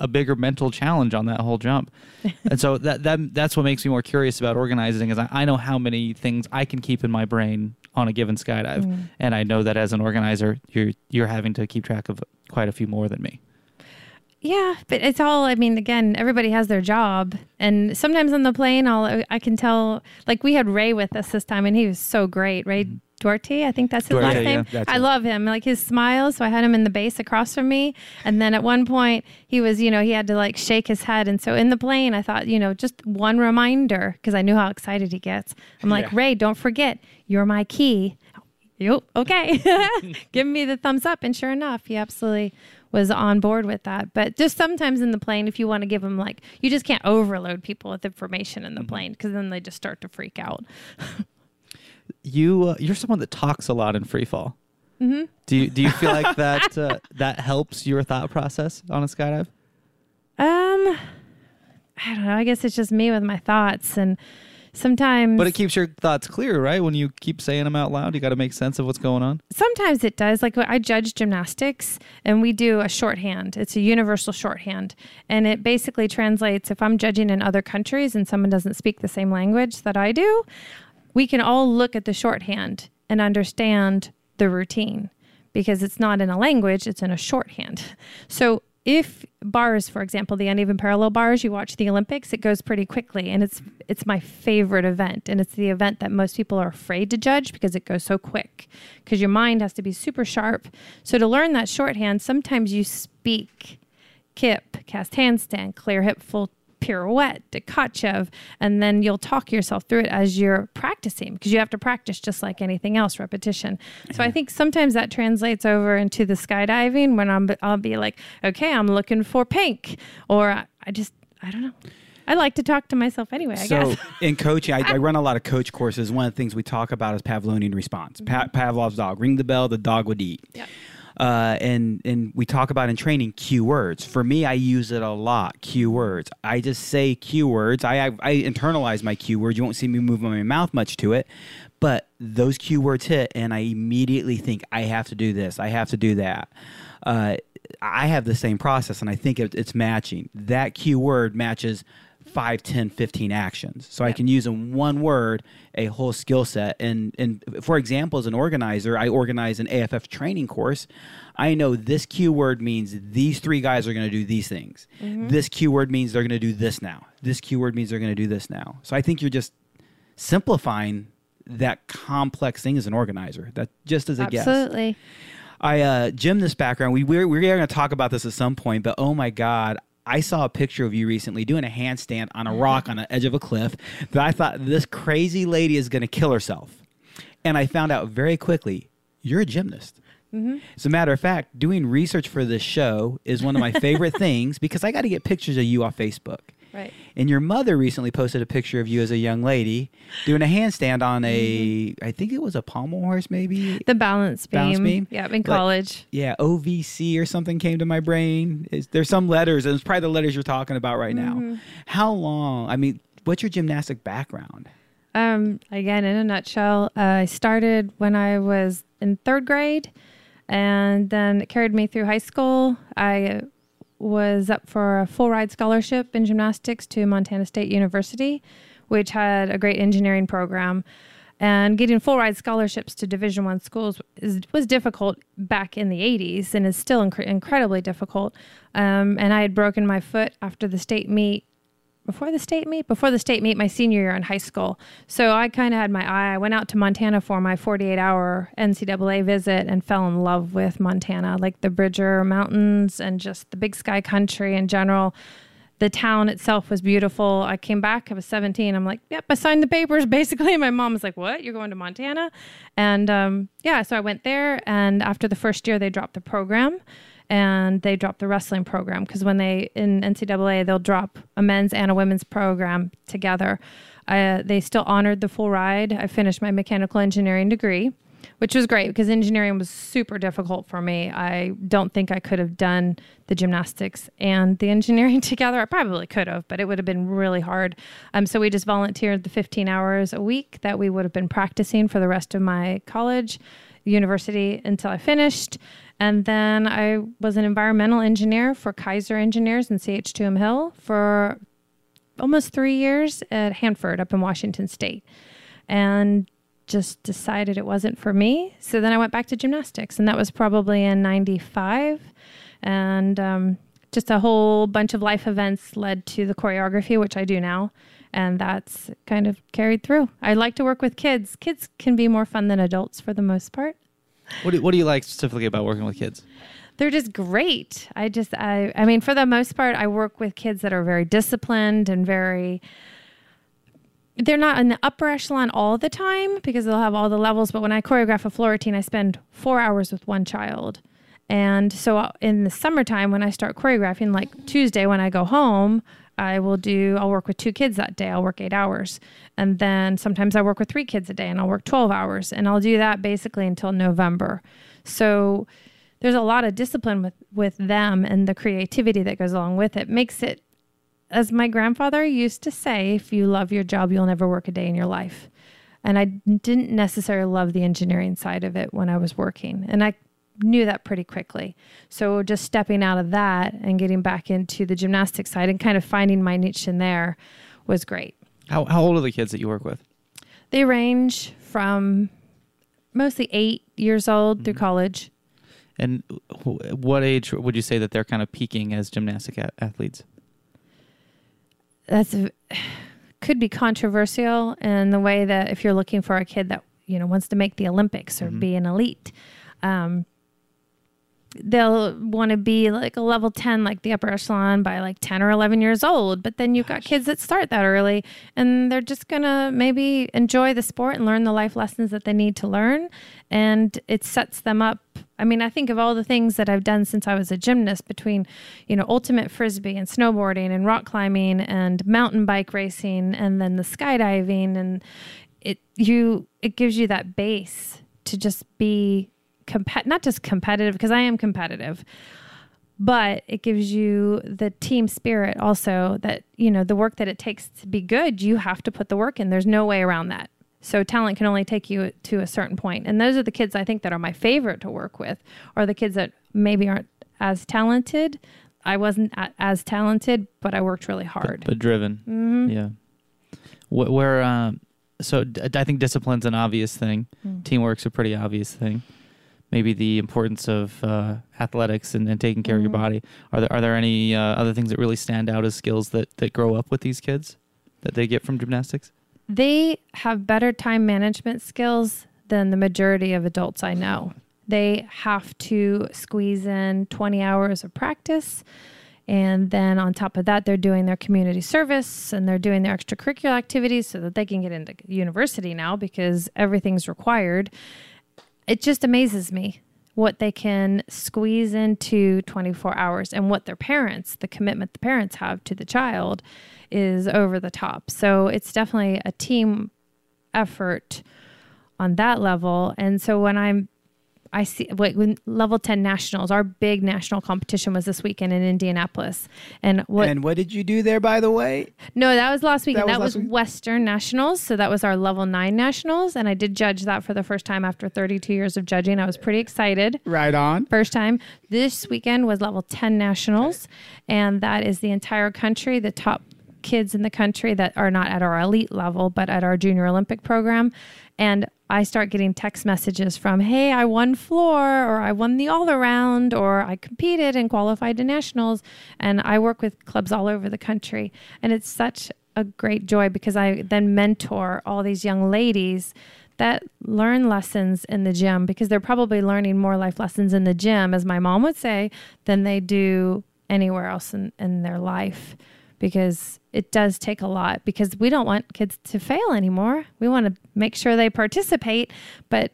a bigger mental challenge on that whole jump. and so that, that that's what makes me more curious about organizing is I, I know how many things I can keep in my brain on a given skydive. Mm. And I know that as an organizer, you're you're having to keep track of quite a few more than me. Yeah, but it's all. I mean, again, everybody has their job, and sometimes on the plane, I'll I can tell. Like we had Ray with us this time, and he was so great. Ray mm-hmm. Duarte, I think that's his Duarte, last yeah, name. that's I it. love him. Like his smile. So I had him in the base across from me, and then at one point he was, you know, he had to like shake his head, and so in the plane, I thought, you know, just one reminder because I knew how excited he gets. I'm like, Yeah. Ray, don't forget, you're my key. Yep. Okay. Give me the thumbs up. And sure enough, he absolutely was on board with that. But just sometimes in the plane, if you want to give them like, you just can't overload people with information in the plane because then they just start to freak out. You uh, you're someone that talks a lot in free fall. Mm-hmm. Do you do you feel like that uh, that helps your thought process on a skydive? Um, I don't know. I guess it's just me with my thoughts. And sometimes, But it keeps your thoughts clear, right? When you keep saying them out loud, you got to make sense of what's going on. sometimes it does. Like I judge gymnastics and we do a shorthand. It's a universal shorthand. And it basically translates if I'm judging in other countries and someone doesn't speak the same language that I do, we can all look at the shorthand and understand the routine because it's not in a language, it's in a shorthand. So if bars, for example, the uneven parallel bars, you watch the Olympics, it goes pretty quickly and it's it's my favorite event and it's the event that most people are afraid to judge because it goes so quick because your mind has to be super sharp. So to learn that shorthand, sometimes you speak kip, cast handstand, clear hip full pirouette, Tkachev, and then you'll talk yourself through it as you're practicing because you have to practice just like anything else, repetition. So I think sometimes that translates over into the skydiving when I'm I'll be like, okay, I'm looking for pink, or I, I just I don't know. I like to talk to myself anyway. I so guess. in coaching, I, I run a lot of coach courses. One of the things we talk about is Pavlovian response. Pa- Pavlov's dog. Ring the bell, the dog would eat. Yep. Uh, and and we talk about in training cue words. For me, I use it a lot. Cue words. I just say cue words. I I, I internalize my cue words. You won't see me move my mouth much to it, but those cue words hit, and I immediately think I have to do this. I have to do that. Uh, I have the same process, and I think it, it's matching. That cue word matches 5 10 15 actions. So i can use in one word a whole skill set. And and for example as an organizer i organize an aff training course. I know this keyword means these three guys are going to do these things. This keyword means they're going to do this now. This keyword means they're going to do this now. So i think you're just simplifying that complex thing as an organizer. That just as a guess. Absolutely. I uh, gymnast background. We we're, we're going to talk about this at some point, but oh my god, I saw a picture of you recently doing a handstand on a mm-hmm. rock on the edge of a cliff. That I thought this crazy lady is going to kill herself, and I found out very quickly you're a gymnast. Mm-hmm. As a matter of fact, doing research for this show is one of my favorite things because I got to get pictures of you off Facebook. Right. And your mother recently posted a picture of you as a young lady doing a handstand on a, I think it was a pommel horse, maybe. The balance beam. Balance beam? Yeah, in college. yeah, OVC or something came to my brain. Is there's some letters, and it's probably the letters you're talking about right now. How long? I mean, what's your gymnastic background? Um, again, in a nutshell, uh, I started when I was in third grade, and then it carried me through high school. I was up for a full ride scholarship in gymnastics to Montana State University, which had a great engineering program. And getting full ride scholarships to Division One schools is, was difficult back in the 80s, and is still incre- incredibly difficult. Um, and I had broken my foot after the state meet before the state meet before the state meet my senior year in high school so i kind of had my eye i went out to montana for my 48 hour ncaa visit and fell in love with montana like the bridger mountains and just the big sky country in general the town itself was beautiful. I came back, I was 17. I'm like, yep, I signed the papers basically. And my mom was like, what? You're going to Montana? And um, yeah, so I went there. And after the first year, they dropped the program and they dropped the wrestling program because when they in NCAA, they'll drop a men's and a women's program together. Uh, they still honored the full ride. I finished my mechanical engineering degree which was great because engineering was super difficult for me. I don't think I could have done the gymnastics and the engineering together. I probably could have, but it would have been really hard. Um, so we just volunteered the 15 hours a week that we would have been practicing for the rest of my college, university until I finished. And then I was an environmental engineer for Kaiser Engineers in CH2M Hill for almost three years at Hanford up in Washington State. And just decided it wasn't for me. So then I went back to gymnastics, and that was probably in 95. And um, just a whole bunch of life events led to the choreography, which I do now. And that's kind of carried through. I like to work with kids. Kids can be more fun than adults for the most part. What do, what do you like specifically about working with kids? They're just great. I just, I, I mean, for the most part, I work with kids that are very disciplined and very, they're not in the upper echelon all the time because they'll have all the levels. But when I choreograph a floor routine, I spend four hours with one child. And so uh, in the summertime, when I start choreographing, like Tuesday when I go home, I will do, I'll work with two kids that day. I'll work eight hours. And then sometimes I work with three kids a day and I'll work 12 hours. And I'll do that basically until November. So there's a lot of discipline with, with them and the creativity that goes along with it. Makes it as my grandfather used to say, if you love your job, you'll never work a day in your life. And I didn't necessarily love the engineering side of it when I was working. And I knew that pretty quickly. So just stepping out of that and getting back into the gymnastics side and kind of finding my niche in there was great. How, how old are the kids that you work with? They range from mostly eight years old mm-hmm. through college. And what age would you say that they're kind of peaking as gymnastic athletes? that's could be controversial in the way that if you're looking for a kid that you know wants to make the Olympics or mm-hmm. be an elite, um, they'll want to be like a level 10 like the upper echelon by like 10 or 11 years old but then you've got kids that start that early and they're just gonna maybe enjoy the sport and learn the life lessons that they need to learn and it sets them up. I mean, I think of all the things that I've done since I was a gymnast between, you know, ultimate frisbee and snowboarding and rock climbing and mountain bike racing and then the skydiving and it you it gives you that base to just be compet not just competitive because I am competitive but it gives you the team spirit also that you know the work that it takes to be good you have to put the work in there's no way around that so talent can only take you to a certain point. and those are the kids i think that are my favorite to work with or the kids that maybe aren't as talented i wasn't as talented but i worked really hard but, but driven mm-hmm. yeah where um, so I think discipline's an obvious thing. Mm. Teamwork's a pretty obvious thing maybe the importance of uh, athletics and, and, taking care mm-hmm. of your mm-hmm. body. Are there are there any uh, other things that really stand out as skills that that grow up with these kids that they get from gymnastics? They have better time management skills than the majority of adults I know. They have to squeeze in 20 hours of practice. And then on top of that, they're doing their community service and they're doing their extracurricular activities so that they can get into university now because everything's required it just amazes me what they can squeeze into 24 hours and what their parents, the commitment the parents have to the child is over the top. So it's definitely a team effort on that level. And so when I'm I see wait, when level 10 nationals, our big national competition was this weekend in Indianapolis. And what And what did you do there by the way? No, that was last weekend. That was, that was? Western Nationals, so that was our level 9 nationals and I did judge that for the first time after 32 years of judging. I was pretty excited. Right on. First time. This weekend was level 10 nationals okay. and that is the entire country, the top kids in the country that are not at our elite level but at our junior Olympic program and I start getting text messages from, hey, I won floor, or I won the all around, or I competed and qualified to nationals. And I work with clubs all over the country. And it's such a great joy because I then mentor all these young ladies that learn lessons in the gym because they're probably learning more life lessons in the gym, as my mom would say, than they do anywhere else in, in their life because it does take a lot because we don't want kids to fail anymore. We want to make sure they participate, but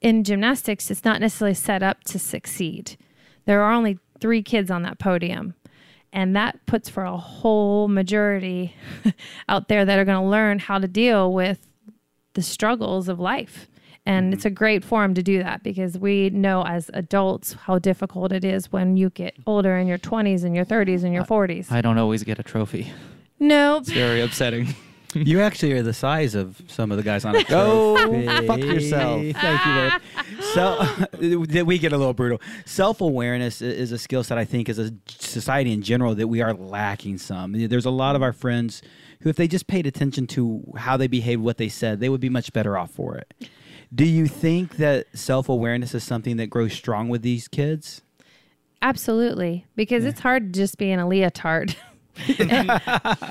in gymnastics, it's not necessarily set up to succeed. There are only three kids on that podium. And that puts for a whole majority out there that are going to learn how to deal with the struggles of life. And mm-hmm. it's a great forum to do that because we know as adults how difficult it is when you get older in your 20s and your 30s and your 40s. I don't always get a trophy. nope. It's very upsetting. You actually are the size of some of the guys on the Go oh, trophy. fuck yourself. Thank you, babe. So we get a little brutal. Self awareness is a skill set I think as a society in general that we are lacking some. There's a lot of our friends who, if they just paid attention to how they behaved, what they said, they would be much better off for it. Do you think that self awareness is something that grows strong with these kids? Absolutely. Because it's hard just being a leotard.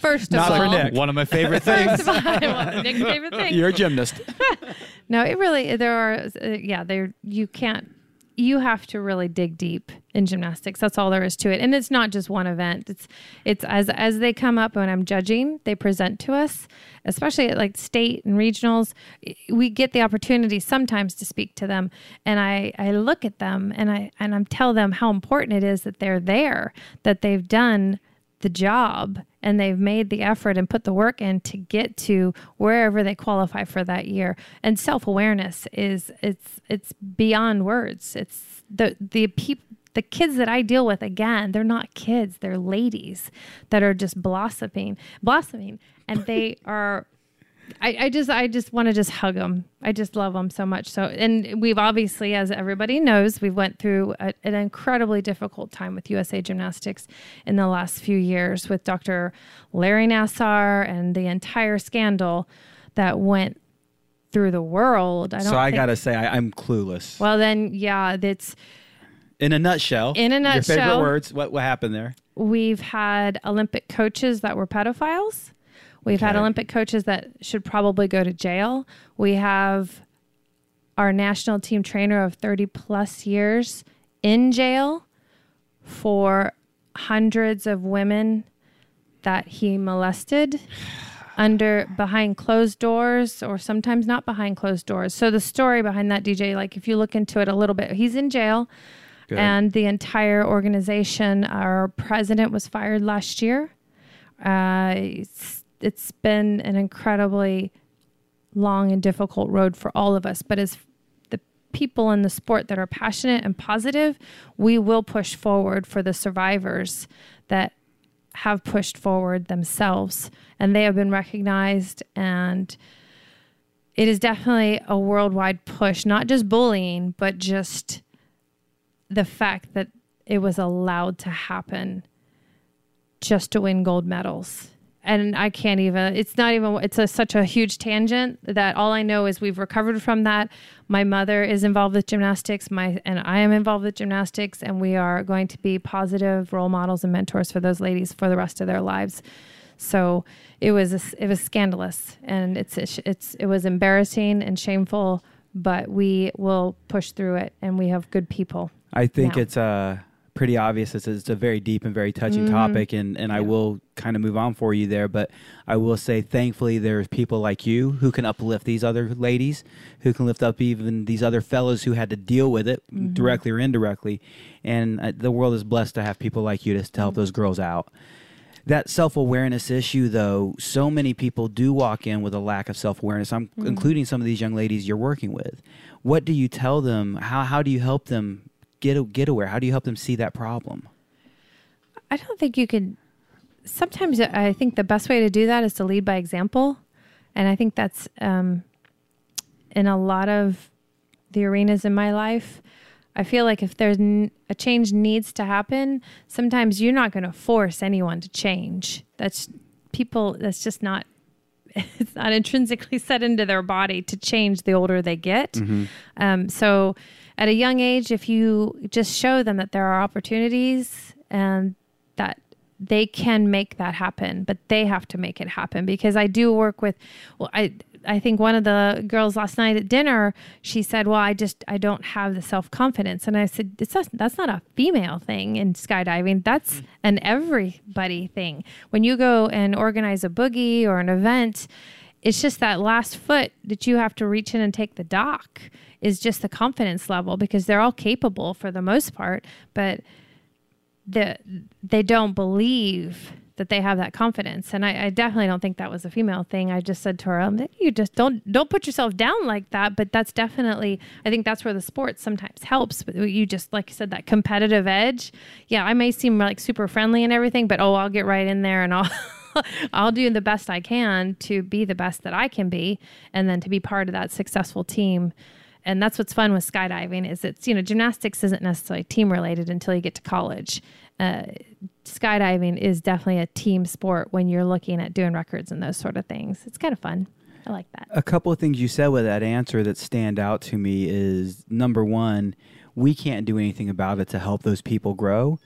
First of Not for all, Nick. One of my favorite things. First things. of all, one Nick's favorite things. You're a gymnast. No, it really there are uh, yeah, there you can't you have to really dig deep in gymnastics. That's all there is to it. And it's not just one event. It's it's as as they come up when I'm judging, they present to us, especially at like state and regionals, we get the opportunity sometimes to speak to them and I I look at them and I and I'm tell them how important it is that they're there, that they've done the job and they've made the effort and put the work in to get to wherever they qualify for that year. And self-awareness is it's it's beyond words. It's the the people the kids that I deal with again they're not kids they're ladies that are just blossoming blossoming. And they are I, I just I just want to just hug them. I just love them so much. So and we've obviously, as everybody knows, we went through a, an incredibly difficult time with USA Gymnastics in the last few years with Dr. Larry Nassar and the entire scandal that went through the world. I don't. so I think- got to say, I, I'm clueless. Well, then, yeah, that's in a nutshell. In a nutshell, Your favorite words. What, what happened there? we've had Olympic coaches that were pedophiles. We've had Olympic coaches that should probably go to jail. We have our national team trainer of 30 plus years in jail for hundreds of women that he molested under behind closed doors or sometimes not behind closed doors. So the story behind that DJ like if you look into it a little bit, he's in jail Good. and the entire organization our president was fired last year. Uh, it's, been an incredibly long and difficult road for all of us, but as the people in the sport that are passionate and positive, we will push forward for the survivors that have pushed forward themselves and they have been recognized and it is definitely a worldwide push not just bullying but just the fact that it was allowed to happen just to win gold medals and i can't even it's not even it's a, such a huge tangent that all i know is we've recovered from that. My mother is involved with gymnastics. My and i am involved with gymnastics and we are going to be positive role models and mentors for those ladies for the rest of their lives. So it was it was scandalous and it's it's it was embarrassing and shameful but we will push through it and we have good people I think now. it's uh, pretty obvious. It's, it's a very deep and very touching Mm-hmm. topic, and, and I will kind of move on for you there. But I will say, thankfully, there's people like you who can uplift these other ladies, who can lift up even these other fellows who had to deal with it Mm-hmm. directly or indirectly. And uh, the world is blessed to have people like you to, to Mm-hmm. help those girls out. That self awareness issue, though, so many people do walk in with a lack of self awareness. I'm Mm-hmm. including some of these young ladies you're working with. What do you tell them? How, how do you help them get get aware? How do you help them see that problem? I don't think you could. Sometimes I think the best way to do that is to lead by example, and I think that's um, in a lot of the arenas in my life. I feel like if there's n- a change needs to happen, sometimes you're not going to force anyone to change. That's people. That's just not. It's not intrinsically set into their body to change the older they get. Um, so, at a young age, if you just show them that there are opportunities and that they can make that happen, but they have to make it happen because I do work with, well, I I think one of the girls last night at dinner, she said, "Well, I just I don't have the self confidence," and I said, "It's not, that's not a female thing in skydiving. That's hmm. an everybody thing. When you go and organize a boogie or an event." It's just that last foot that you have to reach in and take the dock is just the confidence level because they're all capable for the most part, but the they don't believe that they have that confidence. And I, I definitely don't think that was a female thing. I just said to her um, you just don't don't put yourself down like that. But that's definitely i think that's where the sport sometimes helps. But you just like you said that competitive edge. Yeah i may seem like super friendly and everything but oh i'll get right in there and i'll I'll do the best I can to be the best that I can be and then to be part of that successful team and that's what's fun with skydiving is it's you know gymnastics isn't necessarily team related until you get to college uh, skydiving is definitely a team sport when you're looking at doing records and those sort of things it's kind of fun i like that A couple of things you said with that answer that stand out to me is number one, we can't do anything about it to help those people grow.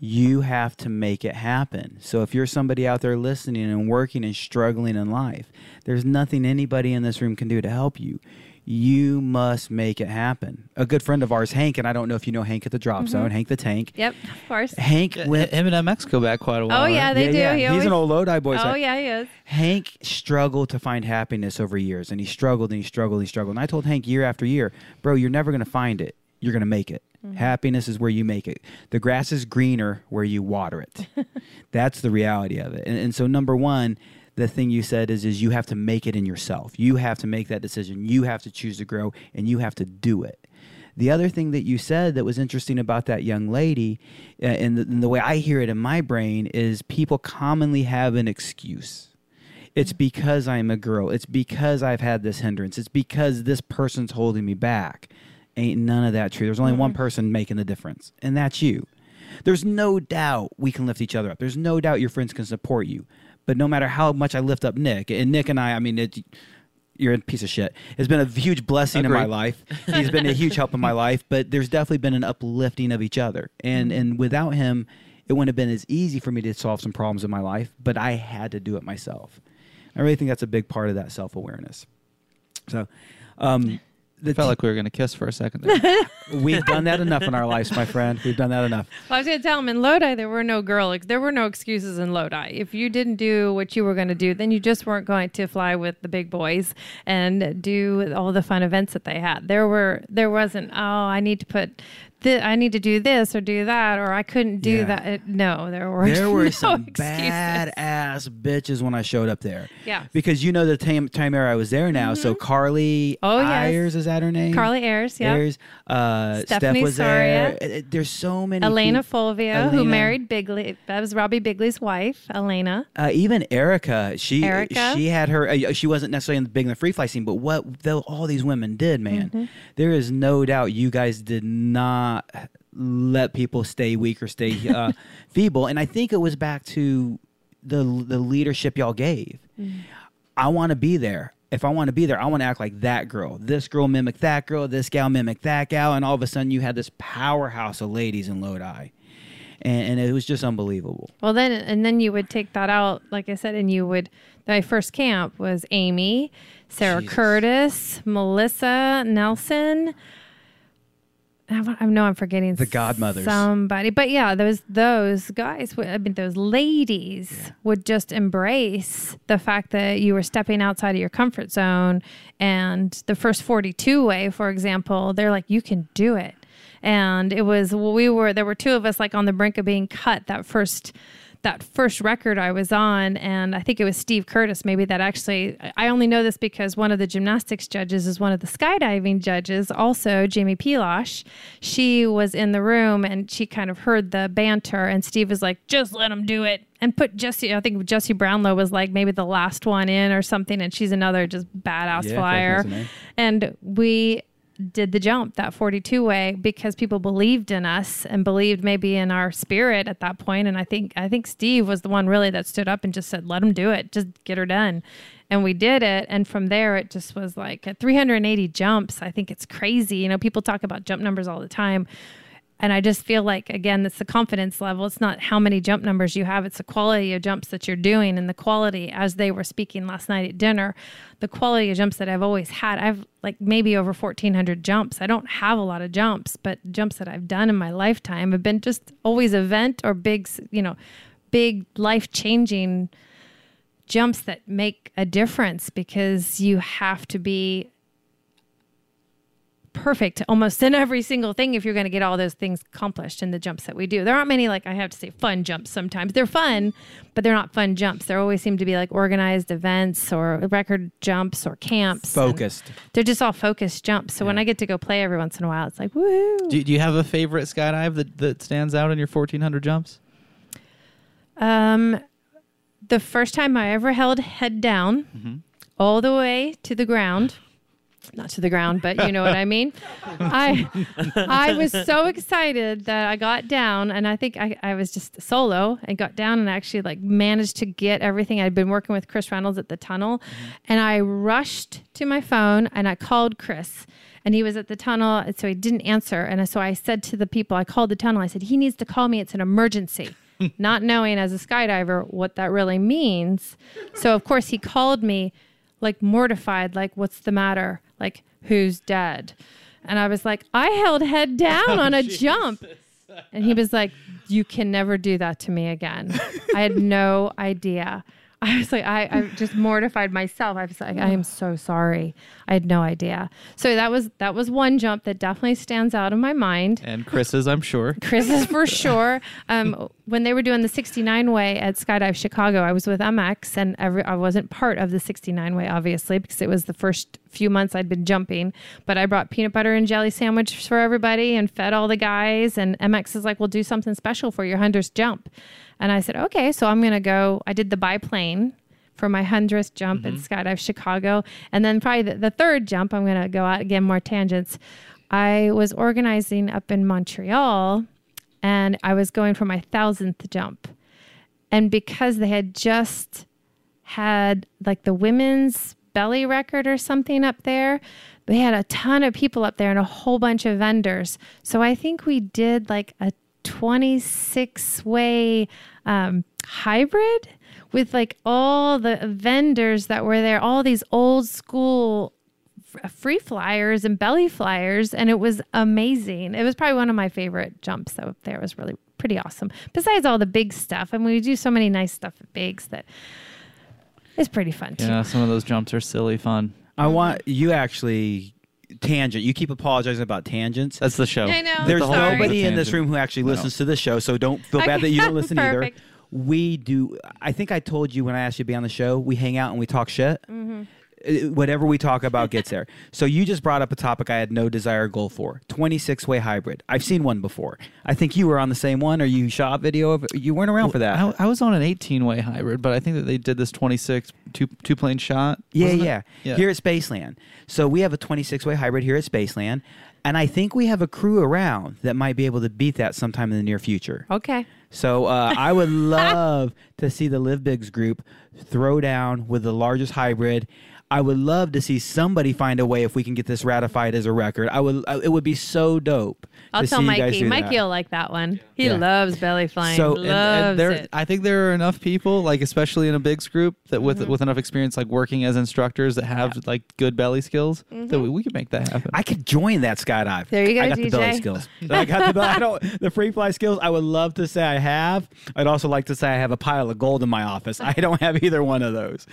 You have to make it happen. So if you're somebody out there listening and working and struggling in life, there's nothing anybody in this room can do to help you. You must make it happen. A good friend of ours, Hank, and I don't know if you know Hank at the Drop mm-hmm. Zone, Hank the Tank. yep of course Hank Him went. and MX go back quite a oh, while. oh yeah right? they yeah, do yeah. He He's always- an old Lodi boy. so oh yeah he is Hank struggled to find happiness over years, and he struggled and he struggled and he struggled. And I told Hank year after year, bro, you're never going to find it. You're going to make it. Mm-hmm. Happiness is where you make it. The grass is greener where you water it. That's the reality of it. And, and so, number one, the thing you said is, is you have to make it in yourself. You have to make that decision. You have to choose to grow, and you have to do it. The other thing that you said that was interesting about that young lady, uh, and, the, and the way I hear it in my brain, is people commonly have an excuse. It's because I'm a girl. It's because I've had this hindrance. It's because this person's holding me back. Ain't none of that true. There's only one person making the difference, and that's you. There's no doubt we can lift each other up. There's no doubt your friends can support you. But no matter how much I lift up Nick, and Nick and I, I mean, it, you're a piece of shit. It's been a huge blessing in my life. He's been a huge help in my life, but there's definitely been an uplifting of each other. And and without him, it wouldn't have been as easy for me to solve some problems in my life, but I had to do it myself. I really think that's a big part of that self awareness. So, um, the Felt like we were gonna kiss for a second. There. we've done that enough in our lives, my friend. We've done that enough. Well, I was going to tell him in Lodi there were no girl, there were no excuses in Lodi. If you didn't do what you were going to do, then you just weren't going to fly with the big boys and do all the fun events that they had. There were, there wasn't. Oh, I need to put, thi- I need to do this or do that, or I couldn't do Yeah. that. It- no, there were. There were no some excuses. badass bitches when I showed up there. Yeah. Because you know the time, time era I was there now. So Carly Oh, yes. Ayers, is that her name? Carly Ayers, yeah. Ayers. Uh, Steph Stephanie was there. There's so many. Elena peop- Fulvio, who married Bigley. That was Robbie Bigley's wife, Elena. Uh, even Erica, she Erica? she had her. Uh, she wasn't necessarily in the big in the free fly scene, but what though all these women did, man, Mm-hmm. there is no doubt you guys did not let people stay weak or stay uh, feeble, and I think it was back to the the leadership y'all gave. Mm-hmm. I want to be there. If I want to be there, I want to act like that girl. This girl mimic that girl. This gal mimic that gal, and all of a sudden you had this powerhouse of ladies in Lodi, and, and it was just unbelievable. Well, then, and then you would take that out, like I said, and you would. My first camp was Amy, Sarah Jesus. Curtis, Melissa Nelson. I, know I'm forgetting The godmothers. somebody, but yeah, those those guys. would- I mean, those ladies would just embrace the fact that you were stepping outside of your comfort zone. And the first 42 way, for example, they're like, you can do it. And it was well, we were there were two of us like on the brink of being cut that first that first record I was on, and I think it was Steve Curtis, maybe that actually, I only know this because one of the gymnastics judges is one of the skydiving judges, also Jamie Pilash. She was in the room and she kind of heard the banter, and Steve was like, just let him do it. And put Jesse, I think Jesse Brownlow was like maybe the last one in or something, and she's another just badass Yeah, flyer. And we did the jump that 42 way because people believed in us and believed maybe in our spirit at that point. And i think i think steve was the one really that stood up and just said let him do it. Just get her done. And we did it. And from there it just was like at 380 jumps i think it's crazy. You know people talk about jump numbers all the time And I just feel like, again, it's the confidence level. It's not how many jump numbers you have, it's the quality of jumps that you're doing and the quality, as they were speaking last night at dinner, the quality of jumps that I've always had. I've like maybe over 1,400 jumps. I don't have a lot of jumps, but jumps that I've done in my lifetime have been just always event or big, you know, big life changing jumps that make a difference because you have to be perfect almost in every single thing if you're going to get all those things accomplished in the jumps that we do. There aren't many like I have to say fun jumps sometimes. They're fun, but they're not fun jumps. There always seem to be like organized events or record jumps or camps. Focused. They're just all focused jumps. So when I get to go play every once in a while, it's like woo. Do, do you have a favorite skydive that, that stands out in your 1400 jumps? Um, the first time I ever held head down, all the way to the ground. Not to the ground, but you know what I mean. I I was so excited that I got down, and I think I, I was just solo and got down and actually like managed to get everything. I'd been working with Chris Reynolds at the tunnel, mm-hmm. and I rushed to my phone and I called Chris, and he was at the tunnel, and so he didn't answer. And so I said to the people, I called the tunnel. I said he needs to call me. It's an emergency not knowing as a skydiver what that really means. So of course he called me like mortified, like, what's the matter? Like, who's dead? And I was like, I held head down on a jump. And he was like, You can never do that to me again. I had no idea. I was like, I, I just mortified myself. I was like, I am so sorry. I had no idea. So that was that was one jump that definitely stands out in my mind. And Chris's, I'm sure. Chris's for sure. Um, when they were doing the 69 way at Skydive Chicago, I was with MX and every, I wasn't part of the 69 way, obviously, because it was the first few months I'd been jumping. But I brought peanut butter and jelly sandwich for everybody and fed all the guys. And MX is like, we'll do something special for your 100th jump. And I said, okay. So I'm going to go. I did the biplane for my 100th jump at mm-hmm. Skydive Chicago. And then probably the, the third jump, I'm going to go out again, more tangents. I was organizing up in Montreal and I was going for my thousandth jump. And because they had just had like the women's belly record or something up there, they had a ton of people up there and a whole bunch of vendors. So I think we did like a 26 way um, hybrid with like all the vendors that were there, all these old school free flyers and belly flyers and it was amazing. It was probably one of my favorite jumps up there. It was really pretty awesome. Besides all the big stuff I and mean, we do so many nice stuff at bigs that it's pretty fun too. Yeah, some of those jumps are silly fun. I want you actually tangent. You keep apologizing about tangents. That's the show. I know. There's the nobody in this room who actually listens to this show, so don't feel bad that you don't listen either. Perfect. We do. I think I told you when I asked you to be on the show, we hang out and we talk shit. Mm-hmm. Uh, Whatever we talk about gets there. So you just brought up a topic I had no desire or goal for. 26 way hybrid. I've seen one before. I think you were on the same one or you shot video of it. You weren't around for that. I, I was on an 18 way hybrid, but I think that they did this 26 two two plane shot. Yeah, yeah, Yeah. Here at Spaceland. So we have a 26 way hybrid here at Spaceland. And I think we have a crew around that might be able to beat that sometime in the near future. okay So uh, I would love to see the Live Bigs group throw down with the largest hybrid. I would love to see somebody find a way if we can get this ratified as a record. I would. uh, It would be so dope. i'll to tell see you guys mikey do mikey that. will like that one he Yeah. loves belly flying So- loves and- And, and there, it I think there are enough people, like especially in a bigs group, that with Mm-hmm. with enough experience, like working as instructors, that have like good belly skills, that we, we could make that happen. I could join that skydive. There you go, I got the belly skills. I got the. I don't the free fly skills. I would love to say I have. I'd also like to say I have a pile of gold in my office. I don't have either one of those.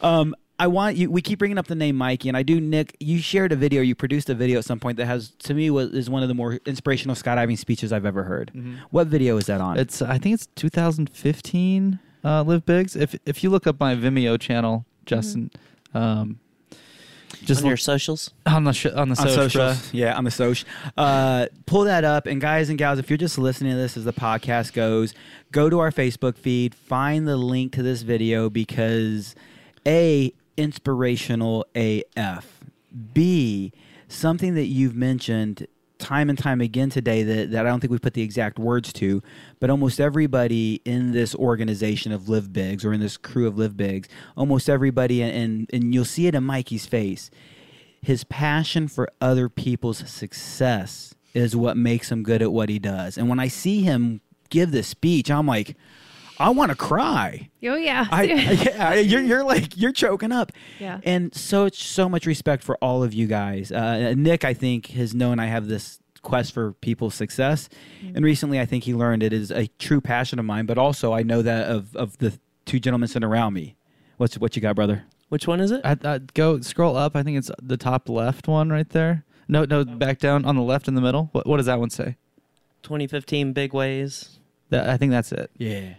Um, I want you. We keep bringing up the name Mikey, and I do. Nick, you shared a video. You produced a video at some point that has, to me, was is one of the more inspirational skydiving speeches I've ever heard. What video is that on? It's I think it's 2015. Uh, Live Bigs. If if you look up my Vimeo channel, Justin, um, just on your look socials. on the sh- on the on social. socials. Yeah, on the social. Uh, pull that up. And guys and gals, if you're just listening to this as the podcast goes, go to our Facebook feed, find the link to this video because A, inspirational AF. B, something that you've mentioned time and time again today that, that I don't think we put the exact words to, but almost everybody in this organization of Live Bigs or in this crew of Live Bigs, almost everybody, and, and you'll see it in Mikey's face, his passion for other people's success is what makes him good at what he does. And when I see him give this speech, I'm like, I want to cry. Oh yeah. I, yeah, you're, you're like you're choking up. Yeah. And so so much respect for all of you guys. Uh, Nick, I think, has known I have this quest for people's success, Mm-hmm. and recently I think he learned it is a true passion of mine. But also I know that of of the two gentlemen sitting around me. What's what you got, brother? Which one is it? I, I go scroll up. I think it's the top left one right there. No, no, back down on the left in the middle. What, what does that one say? 2015 Big Ways. That, I think that's it. Yeah.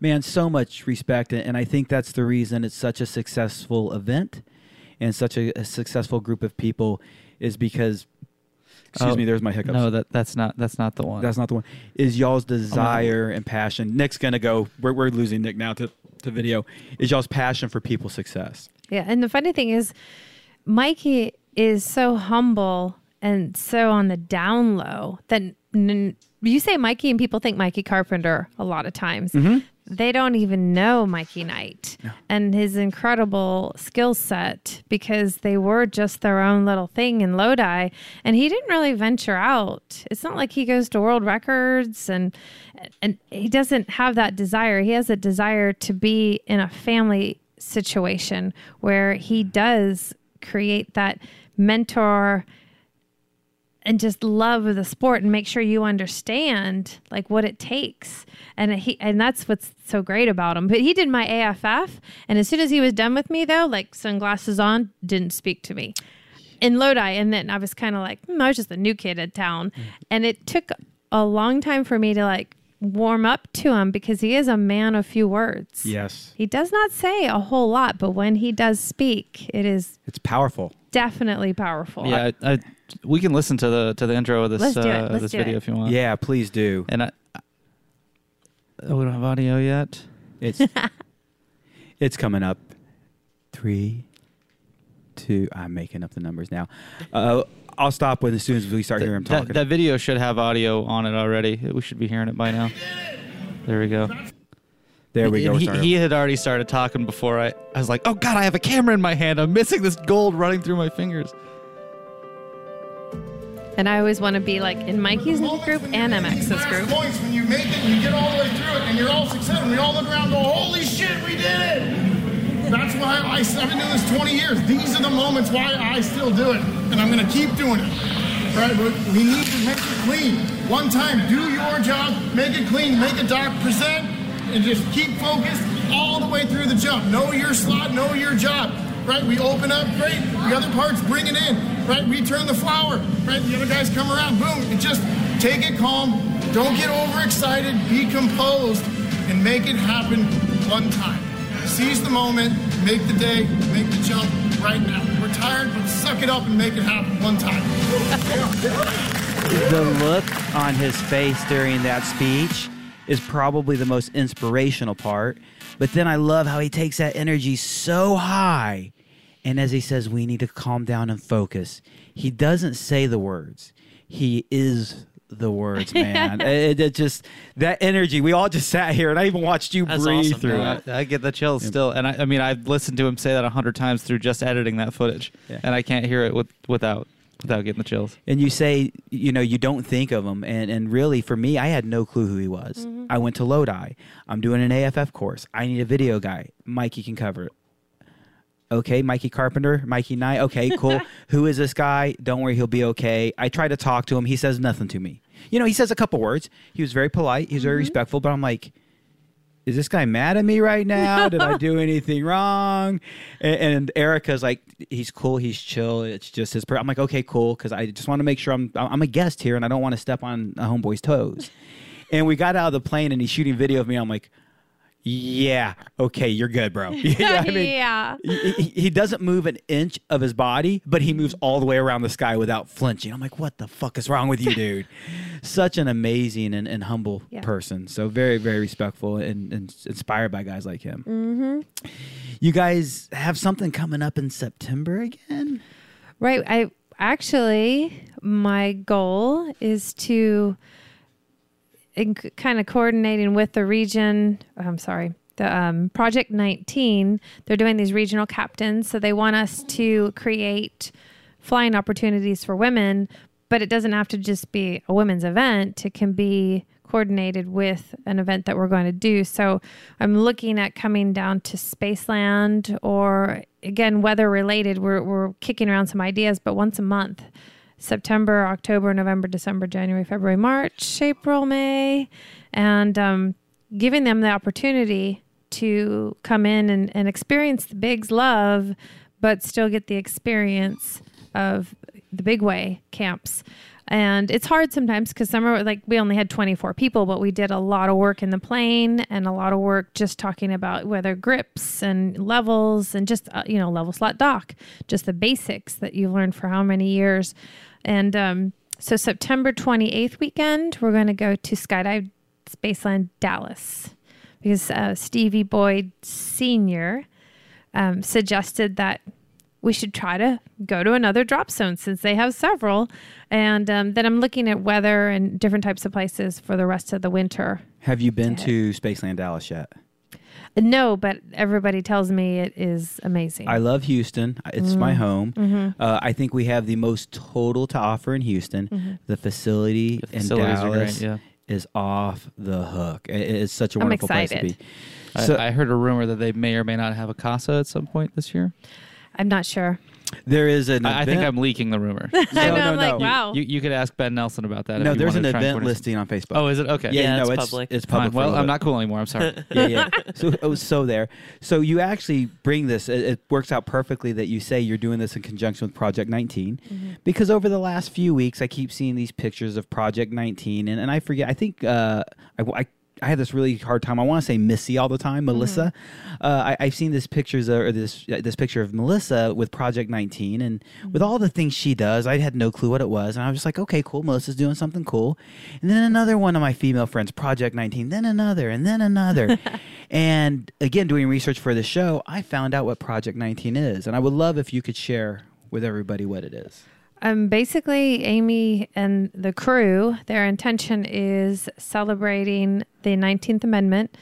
Man, so much respect, and I think that's the reason it's such a successful event and such a, a successful group of people is because. Excuse Oh, me, there's my hiccups. No, that that's not that's not the one. That's not the one. Is y'all's desire and passion. Nick's gonna go. We're, we're losing Nick now to, to video. Is y'all's passion for people's success? Yeah, and the funny thing is, Mikey is so humble and so on the down low that n- you say Mikey and people think Mikey Carpenter a lot of times. Mm-hmm. They don't even know Mikey Knight and his incredible skill set because they were just their own little thing in Lodi, and he didn't really venture out. It's not like he goes to world records and and he doesn't have that desire. He has a desire to be in a family situation where he does create that mentor and just love the sport and make sure you understand like what it takes. And he and that's what's so great about him. But he did my aff and as soon as he was done with me though like sunglasses on didn't speak to me. In lodi and then i was kind of like hmm, i was just a new kid in town. And it took a long time for me to like warm up to him because he is a man of few words. Yes, he does not say a whole lot but when he does speak it is it's powerful. definitely powerful. Yeah, I, I, we can listen to the to the intro of this Let's do it. uh, this video it. if you want. Yeah, please do. And I, I oh, we don't have audio yet. It's it's coming up. Three, two. I'm making up the numbers now. Uh, I'll stop when as soon as we start hearing him That, talking. that video should have audio on it already. We should be hearing it by now. There we go. there we go. He, he had already started talking before I. I was like, "Oh God, I have a camera in my hand. I'm missing this gold running through my fingers." And I always want to be like in Mikey's group and MX's group. Points when you make it you get all the way through it and you're all successful and we all look around and go, holy shit, we did it. That's why I, I've been doing this 20 years. These are the moments why I still do it. And I'm going to keep doing it. Right? But we need to make it clean. One time, do your job, make it clean, make it dark, present, and just keep focused all the way through the jump. Know your slot, know your job. Right? We open up, great. The other parts, bring it in. Right? We turn the flower. Right? The other guys come around, boom. And just take it calm. Don't get overexcited. Be composed and make it happen one time. Seize the moment, make the day, make the jump right now. We're tired, but suck it up and make it happen one time. the look on his face during that speech is probably the most inspirational part. But then I love how he takes that energy so high. And as he says, we need to calm down and focus. He doesn't say the words, he is the words, man. it, it just, that energy. We all just sat here and I even watched you That's breathe awesome, through man. it. I, I get the chills still, and I, I mean, I've listened to him say that a hundred times through just editing that footage, Yeah. and I can't hear it with, without without getting the chills. and you say you know you don't think of him and and really for me i had no clue who he was. Mm-hmm. I went to lodi. I'm doing an aff course. I need a video guy. Mikey can cover it. Okay mikey carpenter mikey knight okay cool. Who is this guy? Don't worry he'll be okay. I try to talk to him. He says nothing to me. You know he says a couple words. He was very polite. He was very mm-hmm. respectful. But i'm like is this guy mad at me right now? Did I do anything wrong? And, and Erica's like, he's cool, he's chill. It's just his. Per-. I'm like, okay, cool, because I just want to make sure I'm I'm a guest here and I don't want to step on a homeboy's toes. and we got out of the plane and he's shooting video of me. I'm like, yeah, okay, you're good, bro. You know I mean? yeah. He, he- doesn't move an inch of his body, but he moves all the way around the sky without flinching. I'm like, what the fuck is wrong with you, dude? Such an amazing and, and humble Yeah. person. So very, very respectful and, and inspired by guys like him. Mm-hmm. You guys have something coming up in September again? Right. I actually, my goal is to in, kind of coordinating with the region. I'm sorry, the um, Project 19. They're doing these regional captains, so they want us to create flying opportunities for women. but it doesn't have to just be a women's event. It can be coordinated with an event that we're going to do. So I'm looking at coming down to Spaceland or again, weather related. We're, we're kicking around some ideas, but once a month. September, October, November, December, January, February, March, April, May, and um, giving them the opportunity to come in and, and experience the Big's love, but still get the experience of the Big Way camps. And it's hard sometimes because summer, like we only had 24 people, but we did a lot of work in the plane and a lot of work just talking about whether grips and levels and just, uh, you know, level slot dock, just the basics that you've learned for how many years. And um, so September 28th weekend, we're going to go to Skydive Spaceland Dallas because uh, Stevie Boyd Sr. Um, suggested that we should try to go to another drop zone since they have several. And um, then I'm looking at weather and different types of places for the rest of the winter. Have you been to Spaceland Dallas yet? No, but everybody tells me it is amazing. I love Houston. It's my Mm-hmm. home. Uh, I think we have the most total to offer in Houston. Mm-hmm. The facility The in Dallas great, yeah. is off the hook. It's such a I'm wonderful place to excited. be. I, So- I heard a rumor that they may or may not have a casa at some point this year. I'm not sure. There is an I, I think I'm leaking the rumor. I know. no, I'm like, wow. you, you could ask Ben Nelson about that. if No, you there's an to event listing on Facebook. Oh, is it okay? Yeah, no, it's it's public. It's public. for Well, I'm not cool anymore. I'm sorry. yeah, yeah. So, oh, so there. So you actually bring this. It, it works out perfectly that you say you're doing this in conjunction with Project 19, because over the last few weeks, I keep seeing these pictures of Project 19, and, and I forget. I think uh, I, I I had this really hard time. I want to say Missy all the time, Melissa. Uh, I, I've seen this pictures of, or this uh, this picture of Melissa with Project 19, and with all the things she does, I had no clue what it was, and I was just like, okay, cool, Melissa's doing something cool. And then another one of my female friends, Project 19, then another, and then another. and again, doing research for the show, I found out what Project 19 is, and I would love if you could share with everybody what it is. Um, basically, Amy and the crew, their intention is celebrating the 19th Amendment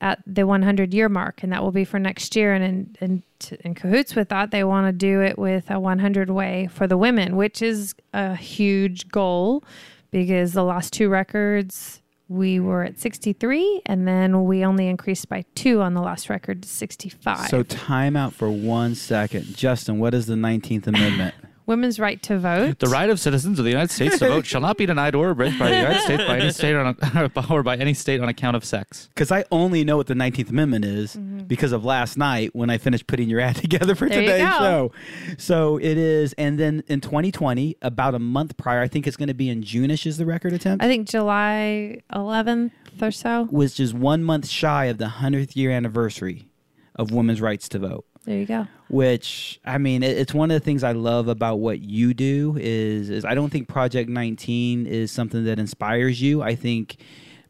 at the 100 year mark, and that will be for next year. And in, in, in cahoots with that, they want to do it with a 100 way for the women, which is a huge goal because the last two records we were at 63, and then we only increased by two on the last record to 65. So, time out for one second. Justin, what is the 19th Amendment? Women's right to vote. The right of citizens of the United States to vote shall not be denied or abridged by the United States by any state on a, or by any state on account of sex. Because I only know what the 19th Amendment is because of last night when I finished putting your ad together for Mm-hmm. There you today's go. show. So it is. And then in 2020, about a month prior, I think it's going to be in June-ish is the record attempt, I think July 11th or so. which is one month shy of the 100th year anniversary of women's rights to vote. There you go. which I mean, it- it's one of the things I love about what you do is is I don't think Project 19 is something that inspires you. I think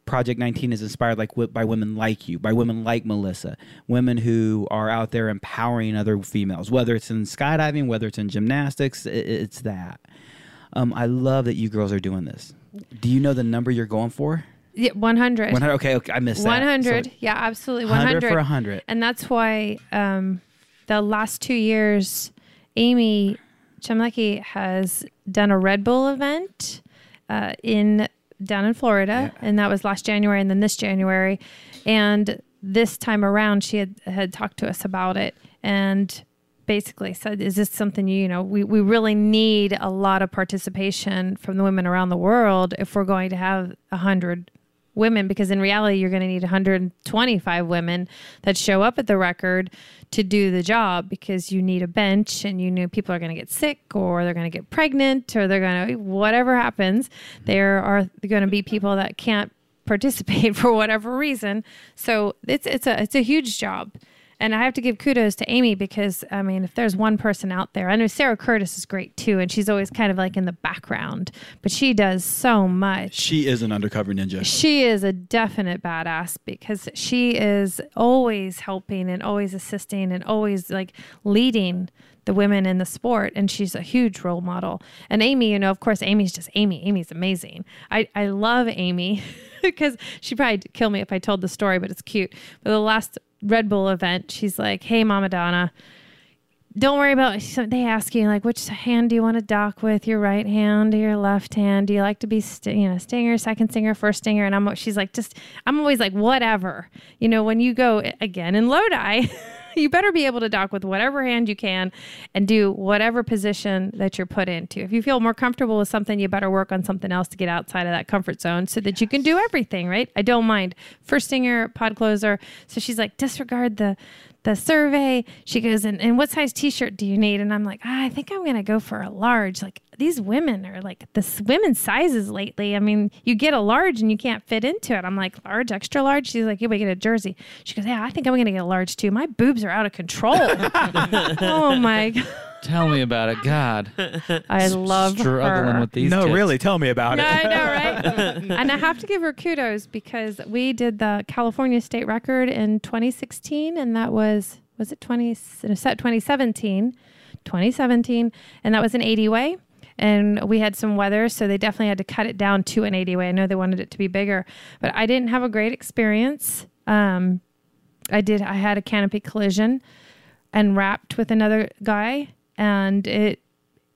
Project 19 is inspired like by women like you, by women like Melissa, women who are out there empowering other females, whether it's in skydiving, whether it's in gymnastics, i- i- it's that. Um, I love that you girls are doing this. Do you know the number you're going for? Yeah, 100. 100. Okay, okay, I missed that. 100. So, yeah, absolutely. 100 100. for 100. And that's why um, the last two years, Amy Chmelecki has done a Red Bull event uh, in down in Florida, and that was last January, and then this January, and this time around, she had had talked to us about it, and basically said, "Is this something you you know we we really need a lot of participation from the women around the world if we're going to have a hundred women because in reality you're going to need 125 women that show up at the record to do the job because you need a bench and you know people are going to get sick or they're going to get pregnant or they're going to whatever happens there are going to be people that can't participate for whatever reason. So it's it's a it's a huge job and I have to give kudos to Amy because I mean, if there's one person out there, I know Sarah Curtis is great too, and she's always kind of like in the background, but she does so much. She is an undercover ninja. she is a definite badass because she is always helping and always assisting and always like leading the women in the sport and she's a huge role model. And amy you know of course amy's just amy amy's amazing. I, I love amy because she'd probably kill me if i told the story but it's cute. But the last red bull event she's like hey mama donna don't worry about so they ask you like which hand do you want to dock with your right hand or your left hand? Do you like to be st- you know stinger second stinger first stinger? And i'm she's like just i'm always like whatever. You know when you go again in lodi you better be able to dock with whatever hand you can and do whatever position that you're put into. If you feel more comfortable with something you better work on something else to get outside of that comfort zone so that you can do everything right? I don't mind. First stinger pod closer. So she's like disregard the the survey. She goes, and, and what size t-shirt do you need? And I'm like, ah, I think I'm going to go for a large. Like these women are like the women's sizes lately. I mean, you get a large and you can't fit into it. I'm like, large, extra large. She's like, yeah, we get a jersey. She goes, yeah, I think I'm going to get a large too. My boobs are out of control. oh my God. Tell me about it, God. I love Struggling her. with these. no, kids. really, tell me about No, it. I know, right? and I have to give her kudos because we did the California state record in 2016, and that was was it 20 set 2017, 2017, and that was an 80 way. And we had some weather, so they definitely had to cut it down to an 80 way. I know they wanted it to be bigger, but I didn't have a great experience. Um, I did. I had a canopy collision and wrapped with another guy, and it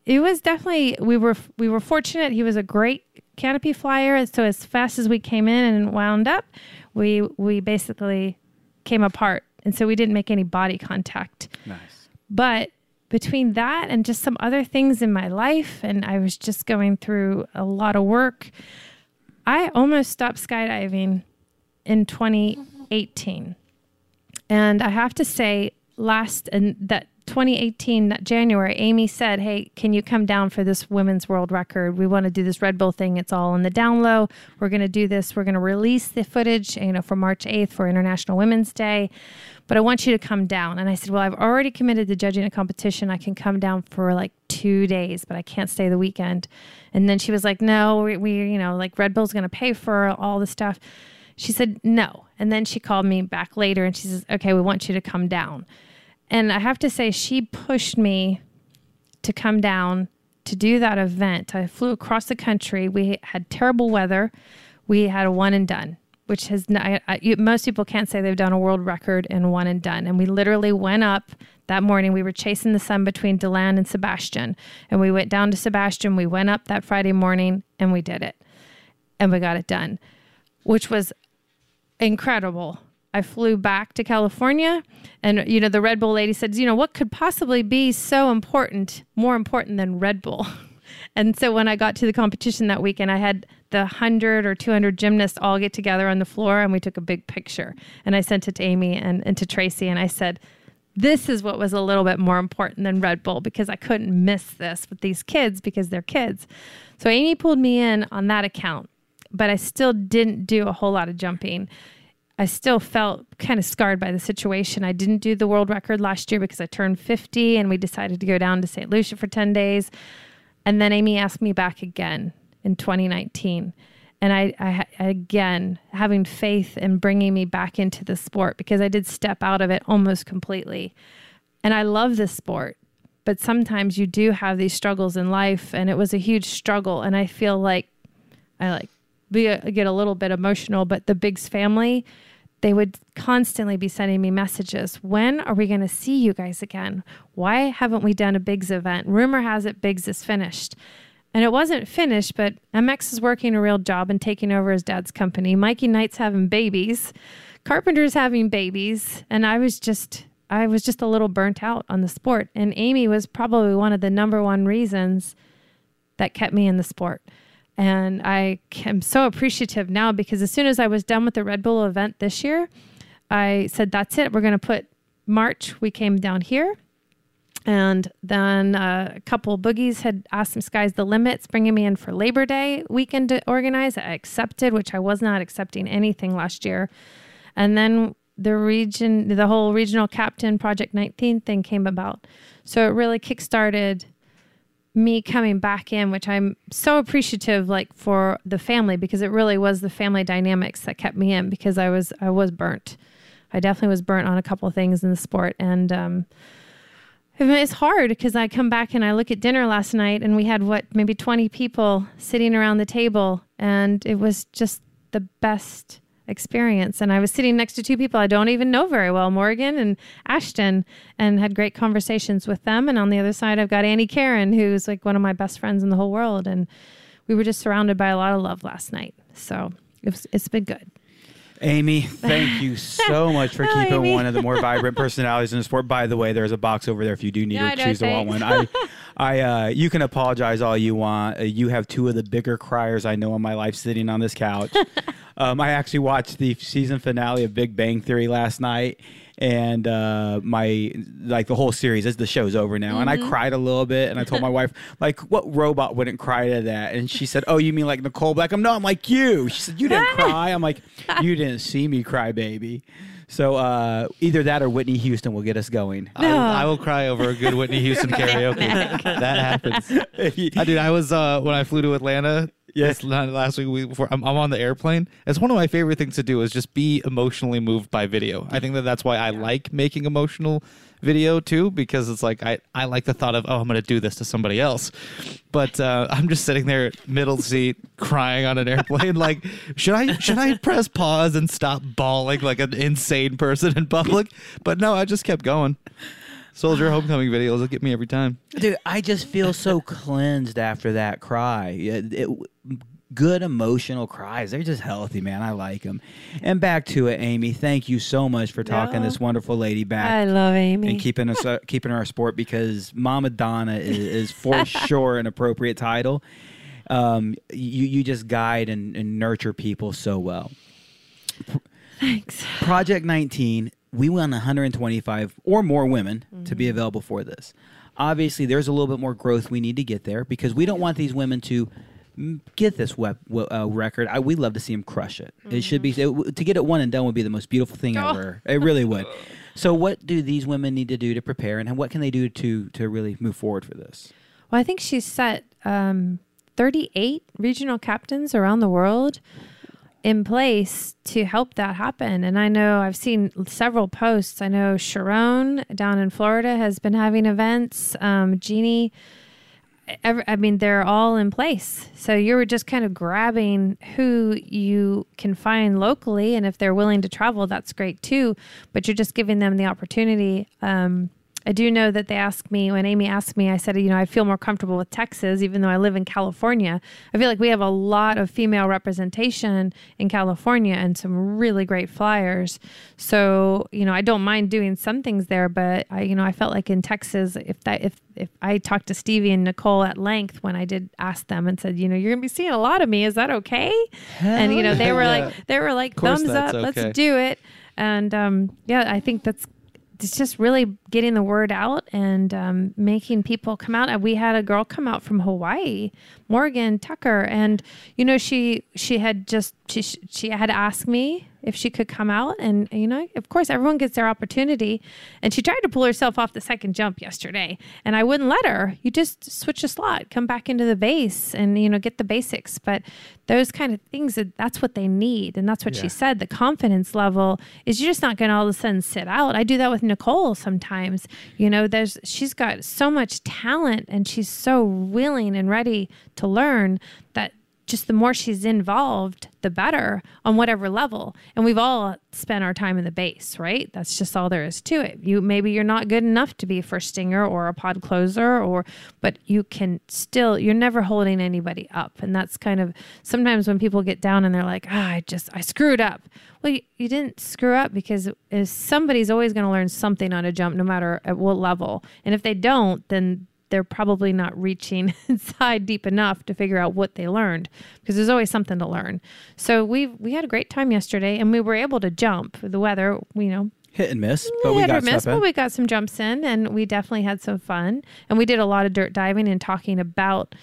it was definitely we were we were fortunate. He was a great canopy flyer. So as fast as we came in and wound up, we we basically came apart, and so we didn't make any body contact. Nice. But between that and just some other things in my life, and I was just going through a lot of work, I almost stopped skydiving in 2018. And I have to say, last and that 2018 January, Amy said, "Hey, can you come down for this women's world record? We want to do this Red Bull thing. It's all in the down low. We're going to do this. We're going to release the footage, you know, for March 8th for International Women's Day, but I want you to come down." And I said, "Well, I've already committed to judging a competition. I can come down for like 2 days, but I can't stay the weekend." And then she was like, "No, we, we you know, like Red Bull's going to pay for all the stuff." She said, "No." And then she called me back later and she says, "Okay, we want you to come down." And I have to say, she pushed me to come down to do that event. I flew across the country. We had terrible weather. We had a one and done, which has n I most people can't say they've done a world record in one and done. And we literally went up that morning. We were chasing the sun between Deland and Sebastian, and we went down to Sebastian. We went up that Friday morning, and we did it, and we got it done, which was incredible. I flew back to California, and you know the Red Bull lady said, "You know what could possibly be so important, more important than Red Bull?" And so when I got to the competition that weekend, I had the hundred or two hundred gymnasts all get together on the floor, and we took a big picture. And I sent it to Amy and, and to Tracy, and I said, "This is what was a little bit more important than Red Bull because I couldn't miss this with these kids because they're kids." So Amy pulled me in on that account, but I still didn't do a whole lot of jumping. I still felt kind of scarred by the situation. I didn't do the world record last year because I turned 50 and we decided to go down to St. Lucia for 10 days. And then Amy asked me back again in 2019. And I, I, again, having faith in bringing me back into the sport because I did step out of it almost completely. And I love this sport, but sometimes you do have these struggles in life. And it was a huge struggle. And I feel like I like be get a little bit emotional, but the Biggs family, they would constantly be sending me messages. When are we going to see you guys again? Why haven't we done a Biggs event? Rumor has it Biggs is finished. And it wasn't finished, but MX is working a real job and taking over his dad's company. Mikey Knight's having babies. Carpenter's having babies. And I was just I was just a little burnt out on the sport. And Amy was probably one of the number one reasons that kept me in the sport. And I am so appreciative now because as soon as I was done with the Red Bull event this year, I said, that's it. We're going to put March. We came down here. And then uh, a couple boogies had asked me, sky's the limits, bringing me in for Labor Day weekend to organize. I accepted, which I was not accepting anything last year. And then the region, the whole regional captain Project 19 thing came about. So it really kickstarted me coming back in, which I'm so appreciative like for the family because it really was the family dynamics that kept me in because I was I was burnt. I definitely was burnt on a couple of things in the sport and um it's hard because I come back and I look at dinner last night and we had what maybe 20 people sitting around the table and it was just the best experience. And I was sitting next to two people I don't even know very well, Morgan and Ashton, and had great conversations with them. And on the other side, I've got Annie Karen, who's like one of my best friends in the whole world. And we were just surrounded by a lot of love last night. So it's, it's been good. Amy, thank you so much for Oh, keeping Amy. one of the more vibrant personalities in the sport. By the way, there's a box over there if you do need Yeah, to choose to want one. I, I, uh, you can apologize all you want. Uh, you have two of the bigger criers I know in my life sitting on this couch. um, I actually watched the season finale of Big Bang Theory last night, and uh, my like the whole series. As the show's over now, and I Mm-hmm. cried a little bit, and I told my wife like, "What robot wouldn't cry to that?" And she said, "Oh, you mean like Nicole Black?" I'm no, I'm like you. She said, "You didn't cry." I'm like, "You didn't see me cry, baby." So uh, either that or Whitney Houston will get us going. I, will, I will cry over a good Whitney Houston karaoke. that happens. I dude, I was uh, when I flew to Atlanta. Yes, this last week, week before I'm, I'm on the airplane. It's one of my favorite things to do is just be emotionally moved by video. I think that that's why I like making emotional video too because it's like I, I like the thought of oh I'm gonna do this to somebody else, but uh, I'm just sitting there middle seat crying on an airplane like should I should I press pause and stop bawling like an insane person in public? But no, I just kept going. Soldier homecoming videos will get me every time. Dude, I just feel so cleansed after that cry. It- it- good emotional cries. They're just healthy, man. I like them. And back to it, Amy. Thank you so much for talking No. this wonderful lady back. I love Amy. and keeping us uh, keeping her sport because Mama Donna is, is for sure an appropriate title. Um, you you just guide and, and nurture people so well. Thanks. Project 19, we want 125 or more women to Mm-hmm. be available for this. Obviously, there's a little bit more growth we need to get there because we don't want these women to get this web, uh, record. I, we'd love to see them crush it. It should be it, to get it one and done would be the most beautiful thing Mm-hmm. Oh. ever. It really would. So, what do these women need to do to prepare, and what can they do to to really move forward for this? Well, I think she's set um, 38 regional captains around the world in place to help that happen. And I know I've seen several posts. I know Sharon down in Florida has been having events. Um, Jeannie, I mean, they're all in place. So you're just kind of grabbing who you can find locally. And if they're willing to travel, that's great too. But you're just giving them the opportunity. Um, I do know that they asked me when Amy asked me, I said, you know, I feel more comfortable with Texas, even though I live in California. I feel like we have a lot of female representation in California and some really great flyers. So, you know, I don't mind doing some things there, but I, you know, I felt like in Texas, if that, if, if I talked to Stevie and Nicole at length when I did ask them and said, you know, you're gonna be seeing a lot of me, is that okay? and you know, they were like, they were like, thumbs up, okay. let's do it. And um, yeah, I think that's it's just really getting the word out and um, making people come out. We had a girl come out from Hawaii, Morgan Tucker, and you know she she had just she she had asked me if she could come out, and you know of course everyone gets their opportunity, and she tried to pull herself off the second jump yesterday, and I wouldn't let her. You just switch a slot, come back into the base, and you know get the basics. But those kind of things that's what they need, and that's what she said. The confidence level is you're just not going to all of a sudden sit out. I do that with Nicole sometimes. You know, there's she's got so much talent and she's so willing and ready to learn that just the more she's involved, the better on whatever level. And we've all spent our time in the base, right? That's just all there is to it. You maybe you're not good enough to be a first stinger or a pod closer or but you can still you're never holding anybody up. And that's kind of sometimes when people get down and they're like, ah, I just I screwed up. Well, you, you didn't screw up because somebody's always going to learn something on a jump no matter at what level. And if they don't, then they're probably not reaching inside deep enough to figure out what they learned because there's always something to learn. So we we had a great time yesterday and we were able to jump. The weather, you know, Hit and miss, but we we got miss, stuff but we got some jumps in and we definitely had some fun. And we did a lot of dirt diving and talking about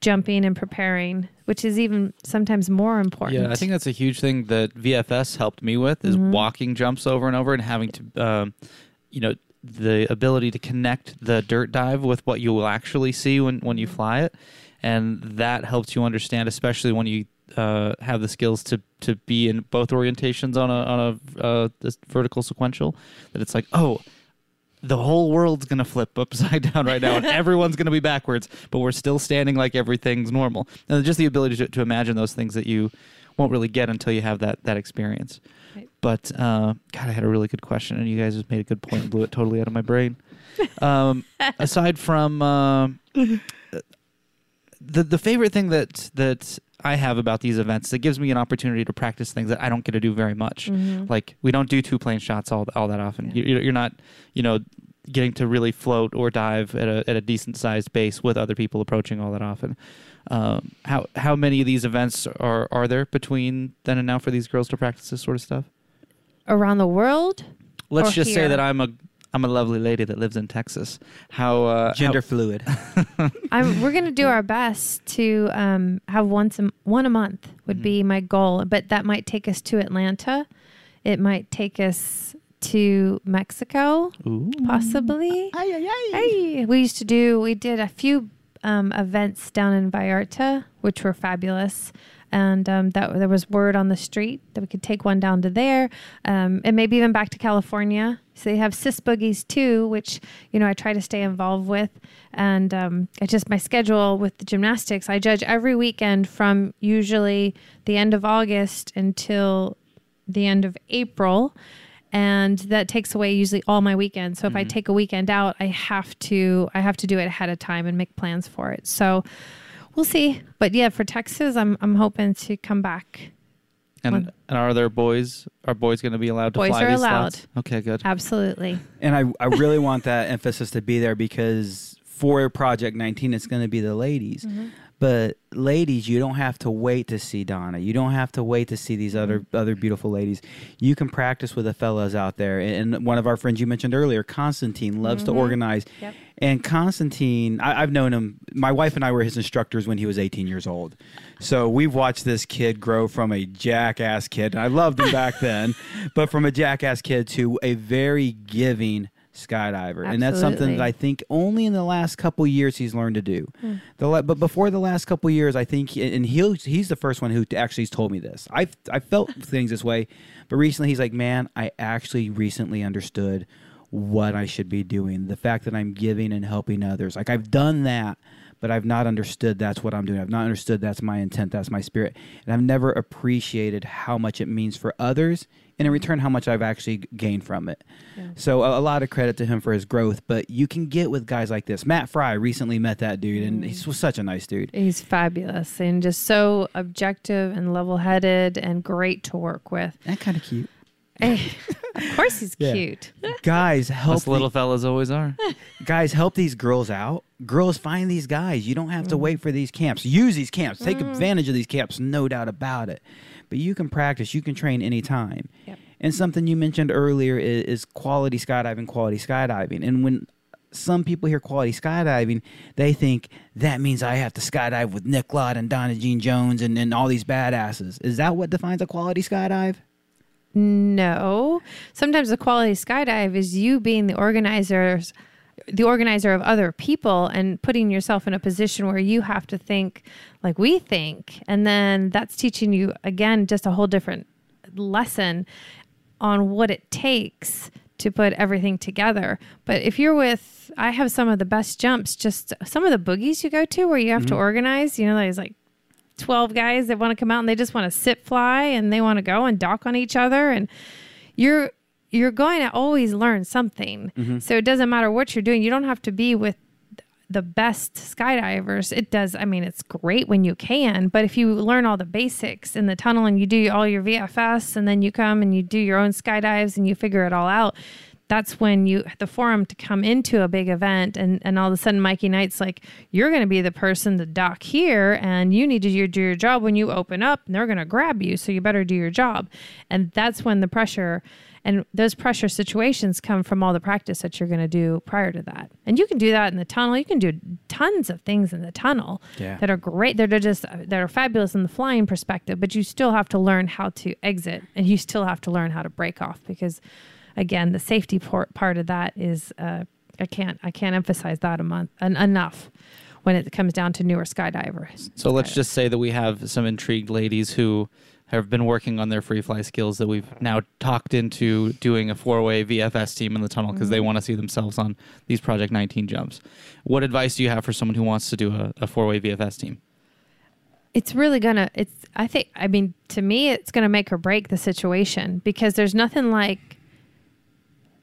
jumping and preparing, which is even sometimes more important. Yeah, I think that's a huge thing that VFS helped me with is walking jumps over and over and having to, um, you know, the ability to connect the dirt dive with what you will actually see when, when you fly it, and that helps you understand, especially when you uh, have the skills to to be in both orientations on a on a uh, this vertical sequential. That it's like, oh, the whole world's gonna flip upside down right now, and everyone's gonna be backwards, but we're still standing like everything's normal. And just the ability to, to imagine those things that you won't really get until you have that that experience. Right. But uh, God, I had a really good question, and you guys just made a good point and blew it totally out of my brain. Um, aside from uh, the the favorite thing that that I have about these events, it gives me an opportunity to practice things that I don't get to do very much. Like we don't do two plane shots all all that often. Yeah. You, you're not, you know, getting to really float or dive at a at a decent sized base with other people approaching all that often. Um, how how many of these events are are there between then and now for these girls to practice this sort of stuff? Around the world, Let's Or just say that I'm a I'm a lovely lady that lives in Texas. How uh, Gender how- fluid. I'm, we're going to do our best to um, have once a, one a month would be Mm-hmm. my goal, but that might take us to Atlanta. It might take us to Mexico, Ooh. possibly. Hey, we used to do. We did a few um, events down in Vallarta, which were fabulous, and um, that there was word on the street that we could take one down to there, um, and maybe even back to California. So they have SIS boogies too, which you know I try to stay involved with, and um, it's just my schedule with the gymnastics. I judge every weekend from usually the end of August until the end of April and that takes away usually all my weekends. So if I mm-hmm. take a weekend out, I have to I have to do it ahead of time and make plans for it. So we'll see. But yeah, for Texas, I'm I'm hoping to come back. And, One- and are there boys? Are boys going to be allowed to Boys fly are these allowed. slots? Okay, good. Absolutely. And I, I really want that emphasis to be there because for Project 19, it's going to be the ladies. Mm-hmm. But ladies, you don't have to wait to see Donna. You don't have to wait to see these mm-hmm. other other beautiful ladies. You can practice with the fellas out there. And one of our friends you mentioned earlier, Constantine, loves to mm-hmm. organize. Yep. And Constantine, I, I've known him. My wife and I were his instructors when he was 18 years old. So we've watched this kid grow from a jackass kid. I loved him back then, but from a jackass kid to a very giving skydiver. And that's something that I think only in the last couple years he's learned to do. Hmm. The but before the last couple years, I think, and he'll, he's the first one who actually has told me this. I I felt things this way, but recently he's like, man, I actually recently understood what I should be doing. The fact that I'm giving and helping others. Like I've done that, but I've not understood that's what I'm doing. I've not understood that's my intent, that's my spirit. And I've never appreciated how much it means for others and in return how much I've actually gained from it. So a, a lot of credit to him for his growth, but you can get with guys like this. Matt Fry recently met that dude and he was mm. such a nice dude. He's fabulous and just so objective and level headed and great to work with. And kind of cute. Eh, of course, he's Yeah. cute. Guys, help Us the- little fellas always are. guys help these girls out girls find these guys you don't have to mm. wait for these camps use these camps take mm. advantage of these camps no doubt about it but you can practice you can train anytime Yep. and something you mentioned earlier is, is quality skydiving quality skydiving and when some people hear quality skydiving they think that means i have to skydive with nick lott and donna jean jones and, and all these badasses is that what defines a quality skydive No. Sometimes the quality skydive is you being the organizers the organizer of other people and putting yourself in a position where you have to think like we think. And then that's teaching you again just a whole different lesson on what it takes to put everything together. But if you're with I have some of the best jumps, just some of the boogies you go to where you have to mm-hmm. organize, you know, there's like 12 guys that want to come out and they just want to sit fly and they want to go and dock on each other and you're you're going to always learn something mm-hmm. so it doesn't matter what you're doing you don't have to be with the best skydivers it does i mean it's great when you can but if you learn all the basics in the tunnel and you do all your vfs and then you come and you do your own skydives and you figure it all out that's when you the forum to come into a big event and, and all of a sudden Mikey Knight's like, you're going to be the person to dock here and you need to do your, do your job when you open up and they're going to grab you. So you better do your job. And that's when the pressure and those pressure situations come from all the practice that you're going to do prior to that. And you can do that in the tunnel. You can do tons of things in the tunnel Yeah. that are great. That are just, that are fabulous in the flying perspective, but you still have to learn how to exit and you still have to learn how to break off because again, the safety part part of that is uh, I can't I can't emphasize that a month en- enough when it comes down to newer skydivers. So let's just say that we have some intrigued ladies who have been working on their free fly skills that we've now talked into doing a four way VFS team in the tunnel because they mm-hmm. want to see themselves on these Project 19 jumps. What advice do you have for someone who wants to do a, a four way VFS team? it's really gonna it's i think i mean to me it's gonna make or break the situation because there's nothing like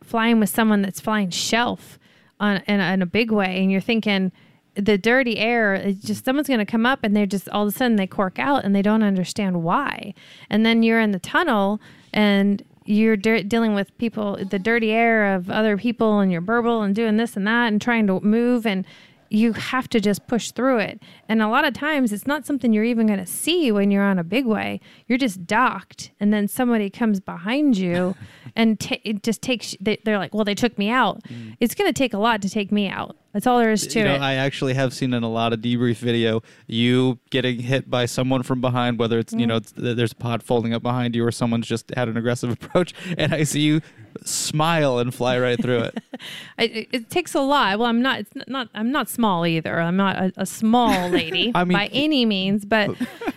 flying with someone that's flying shelf on in in a big way and you're thinking the dirty air it's just mm-hmm. someone's going to come up and they're just all of a sudden they cork out and they don't understand why. And then you're in the tunnel and you're de- dealing with people the dirty air of other people and you're burble and doing this and that and trying to move and you have to just push through it. And a lot of times it's not something you're even going to see when you're on a big way. You're just docked and then somebody comes behind you and ta- it just takes they, they're like, "Well, they took me out." Mm. It's going to take a lot to take me out. That's all there is to you know, it. I actually have seen in a lot of debrief video you getting hit by someone from behind, whether it's you know it's, there's a pod folding up behind you or someone's just had an aggressive approach, and I see you smile and fly right through it. I, it, it takes a lot. Well, I'm not. It's not. I'm not small either. I'm not a, a small lady I mean- by any means. But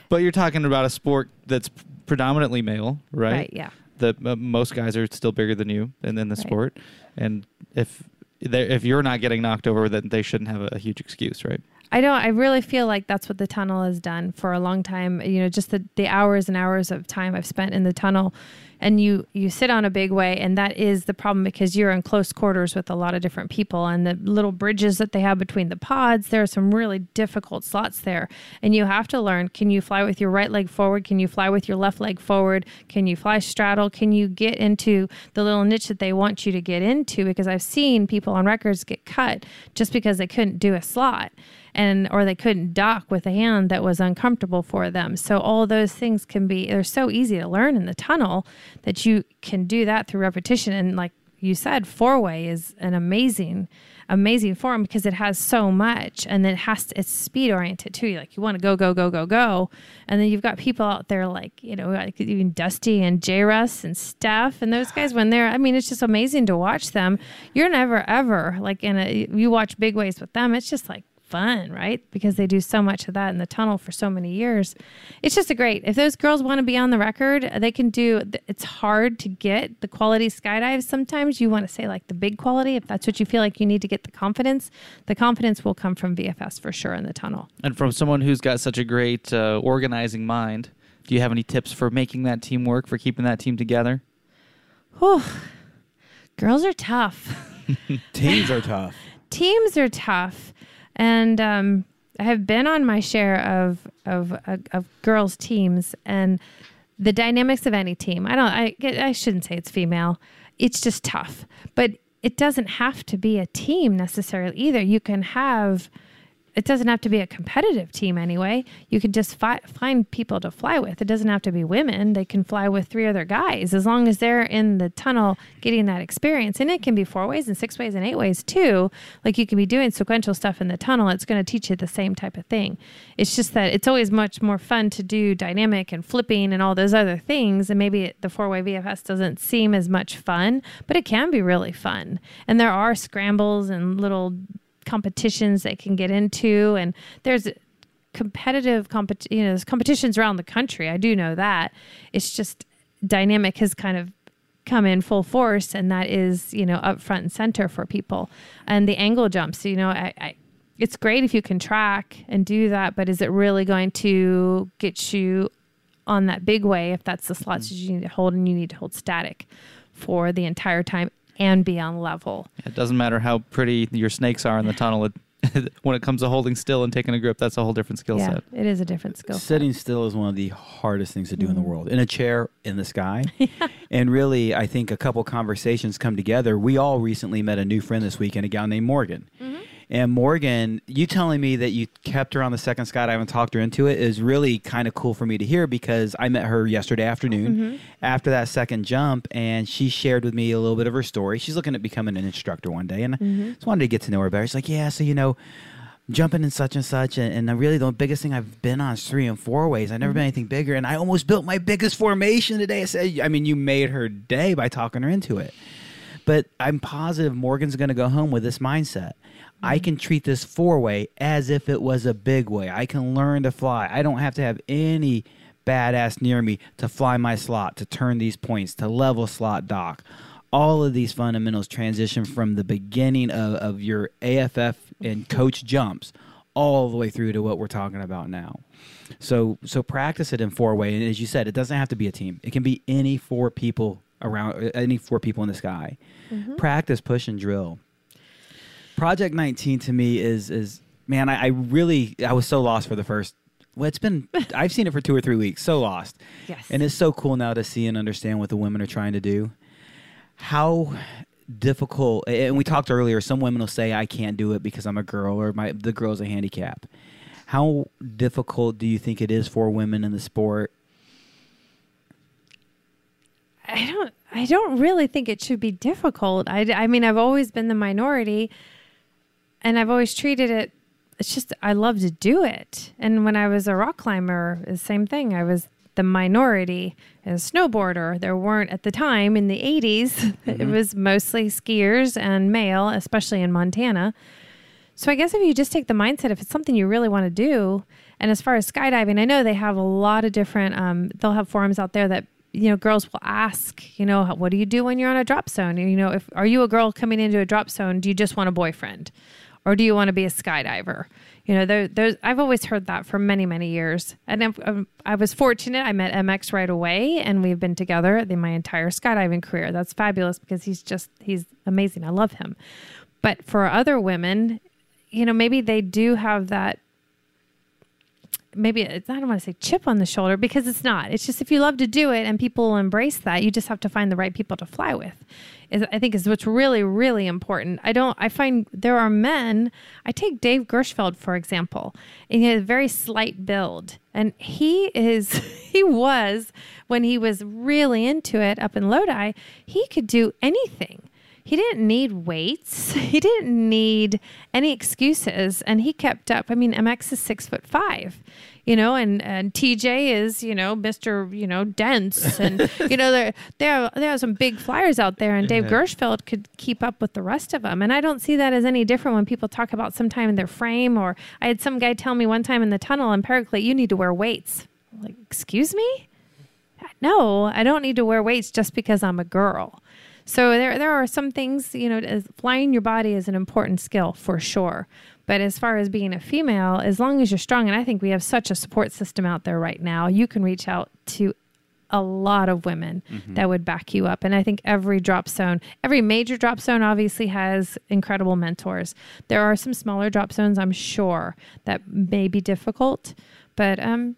but you're talking about a sport that's predominantly male, right? right, yeah. The uh, most guys are still bigger than you in, in the Right. sport, and if if you're not getting knocked over, then they shouldn't have a, a huge excuse, right? I don't. I really feel like that's what the tunnel has done for a long time. You know, just the, the hours and hours of time I've spent in the tunnel, and you you sit on a big way, and that is the problem because you're in close quarters with a lot of different people, and the little bridges that they have between the pods. There are some really difficult slots there, and you have to learn: can you fly with your right leg forward? Can you fly with your left leg forward? Can you fly straddle? Can you get into the little niche that they want you to get into? Because I've seen people on records get cut just because they couldn't do a slot and or they couldn't dock with a hand that was uncomfortable for them. So all those things can be they're so easy to learn in the tunnel that you can do that through repetition. And like you said four way is an amazing amazing form because it has so much and it has to, it's speed oriented too. Like you want to go go go go go. And then you've got people out there like you know like even dusty and j russ and steph and those guys when they're i mean it's just amazing to watch them. You're never ever like in a you watch big ways with them. It's just like fun, right? Because they do so much of that in the tunnel for so many years. It's just a great. If those girls want to be on the record, they can do. It's hard to get the quality skydives. Sometimes you want to say like the big quality. If that's what you feel like you need to get the confidence, the confidence will come from VFS for sure in the tunnel. And from someone who's got such a great uh, organizing mind, do you have any tips for making that team work, for keeping that team together? Whew. Girls are tough. Teams are tough. teams are tough, and um, I have been on my share of of of, of girls teams and the dynamics of any team. I don't. I I shouldn't say it's female. It's just tough, but it doesn't have to be a team necessarily either. You can have. It doesn't have to be a competitive team anyway. You can just fi- find people to fly with. It doesn't have to be women. They can fly with three other guys as long as they're in the tunnel getting that experience. And it can be four ways and six ways and eight ways too. Like you can be doing sequential stuff in the tunnel. It's going to teach you the same type of thing. It's just that it's always much more fun to do dynamic and flipping and all those other things. And maybe the four way VFS doesn't seem as much fun, but it can be really fun. And there are scrambles and little competitions they can get into and there's competitive compet- you know there's competitions around the country i do know that. It's just dynamic has kind of come in full force and that is you know up front and center for people. And the angle jumps you know I, I it's great if you can track and do that but is it really going to get you on that big way if that's the slots mm. that you need to hold and you need to hold static for the entire time and be on level It doesn't matter how pretty your snakes are in the tunnel. It, when it comes to holding still and taking a grip, that's a whole different skill yeah set. it is a different skill set. Sitting still is one of the hardest things to do in Mm-hmm. the world. In a chair, in the sky. And really, I think a couple conversations come together. We all recently met a new friend this weekend, a gal named Morgan. Mm-hmm. And Morgan, you telling me that you kept her on the second skydive and talked her into it is really kind of cool for me to hear because I met her yesterday afternoon Mm-hmm. after that second jump, and she shared with me a little bit of her story. She's looking at becoming an instructor one day, and Mm-hmm. I just wanted to get to know her better. She's like, "Yeah, so you know." jumping in such and such and, and really the biggest thing I've been on is three and four ways. I've never been anything bigger and I almost built my biggest formation today. I said I mean you made her day by talking her into it. But I'm positive Morgan's gonna go home with this mindset. I mm-hmm. can treat this four way as if it was a big way. I can learn to fly. I don't have to have any badass near me to fly my slot, to turn these points, to level slot dock. All of these fundamentals transition from the beginning of, of your AFF and coach jumps all the way through to what we're talking about now. So so practice it in four way, and as you said, it doesn't have to be a team. It can be any four people around, any four people in the sky. Mm-hmm. Practice, push, and drill. Project 19 to me is is man, I, I really I was so lost for the first. Well, it's been I've seen it for two or three weeks, so lost. Yes. And it's so cool now to see and understand what the women are trying to do. How difficult and we talked earlier some women will say i can't do it because i'm a girl or my the girl's a handicap how difficult do you think it is for women in the sport I don't. I don't really think it should be difficult. I, I mean, I've always been the minority, and I've always treated it. It's just I love to do it. And when I was a rock climber, the same thing. I was the minority as a snowboarder. There weren't at the time in the '80s. It was mostly skiers and male, especially in Montana. So I guess if you just take the mindset, if it's something you really want to do, and as far as skydiving, I know they have a lot of different. Um, they'll have forums out there that you know girls will ask. You know, what do you do when you're on a drop zone? You know, if are you a girl coming into a drop zone? Do you just want a boyfriend, or do you want to be a skydiver? You know, there, there's. I've always heard that for many, many years, and I'm, um, I was fortunate. I met MX right away, and we've been together in my entire skydiving career. That's fabulous because he's just he's amazing. I love him. But for other women, you know, maybe they do have that. Maybe it's, I don't want to say chip on the shoulder because it's not. It's just if you love to do it and people embrace that, you just have to find the right people to fly with. Is I think is what's really really important. I don't. I find there are men. I take Dave Gershfeld for example, and he has a very slight build, and he is he was when he was really into it up in Lodi. He could do anything he didn't need weights. He didn't need any excuses, and he kept up. I mean, MX is six foot five, you know, and, and TJ is you know Mister you know dense, and you know there there there are some big flyers out there, and Dave Gershfeld could keep up with the rest of them. And I don't see that as any different when people talk about sometime in their frame. Or I had some guy tell me one time in the tunnel in Paraclete, you need to wear weights. I'm like, excuse me? no, I don't need to wear weights just because I'm a girl. So there, there are some things, you know, flying your body is an important skill for sure. But as far as being a female, as long as you're strong, and I think we have such a support system out there right now, you can reach out to a lot of women that would back you up. And I think every drop zone, every major drop zone obviously has incredible mentors. There are some smaller drop zones, I'm sure, that may be difficult, but um,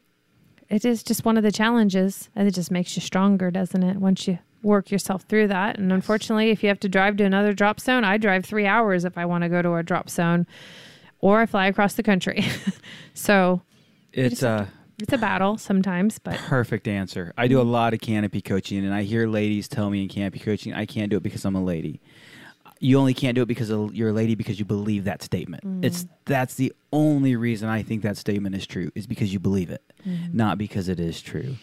it is just one of the challenges and it just makes you stronger doesn't it once you work yourself through that. And unfortunately if you have to drive to another drop zone i drive three hours if i want to go to a drop zone or i fly across the country. So it's uh it's a battle sometimes but perfect answer. I do a lot of canopy coaching and i hear ladies tell me in canopy coaching i can't do it because i'm a lady. You only can't do it because you're a lady because you believe that statement. It's that's the only reason i think that statement is true is because you believe it not because it is true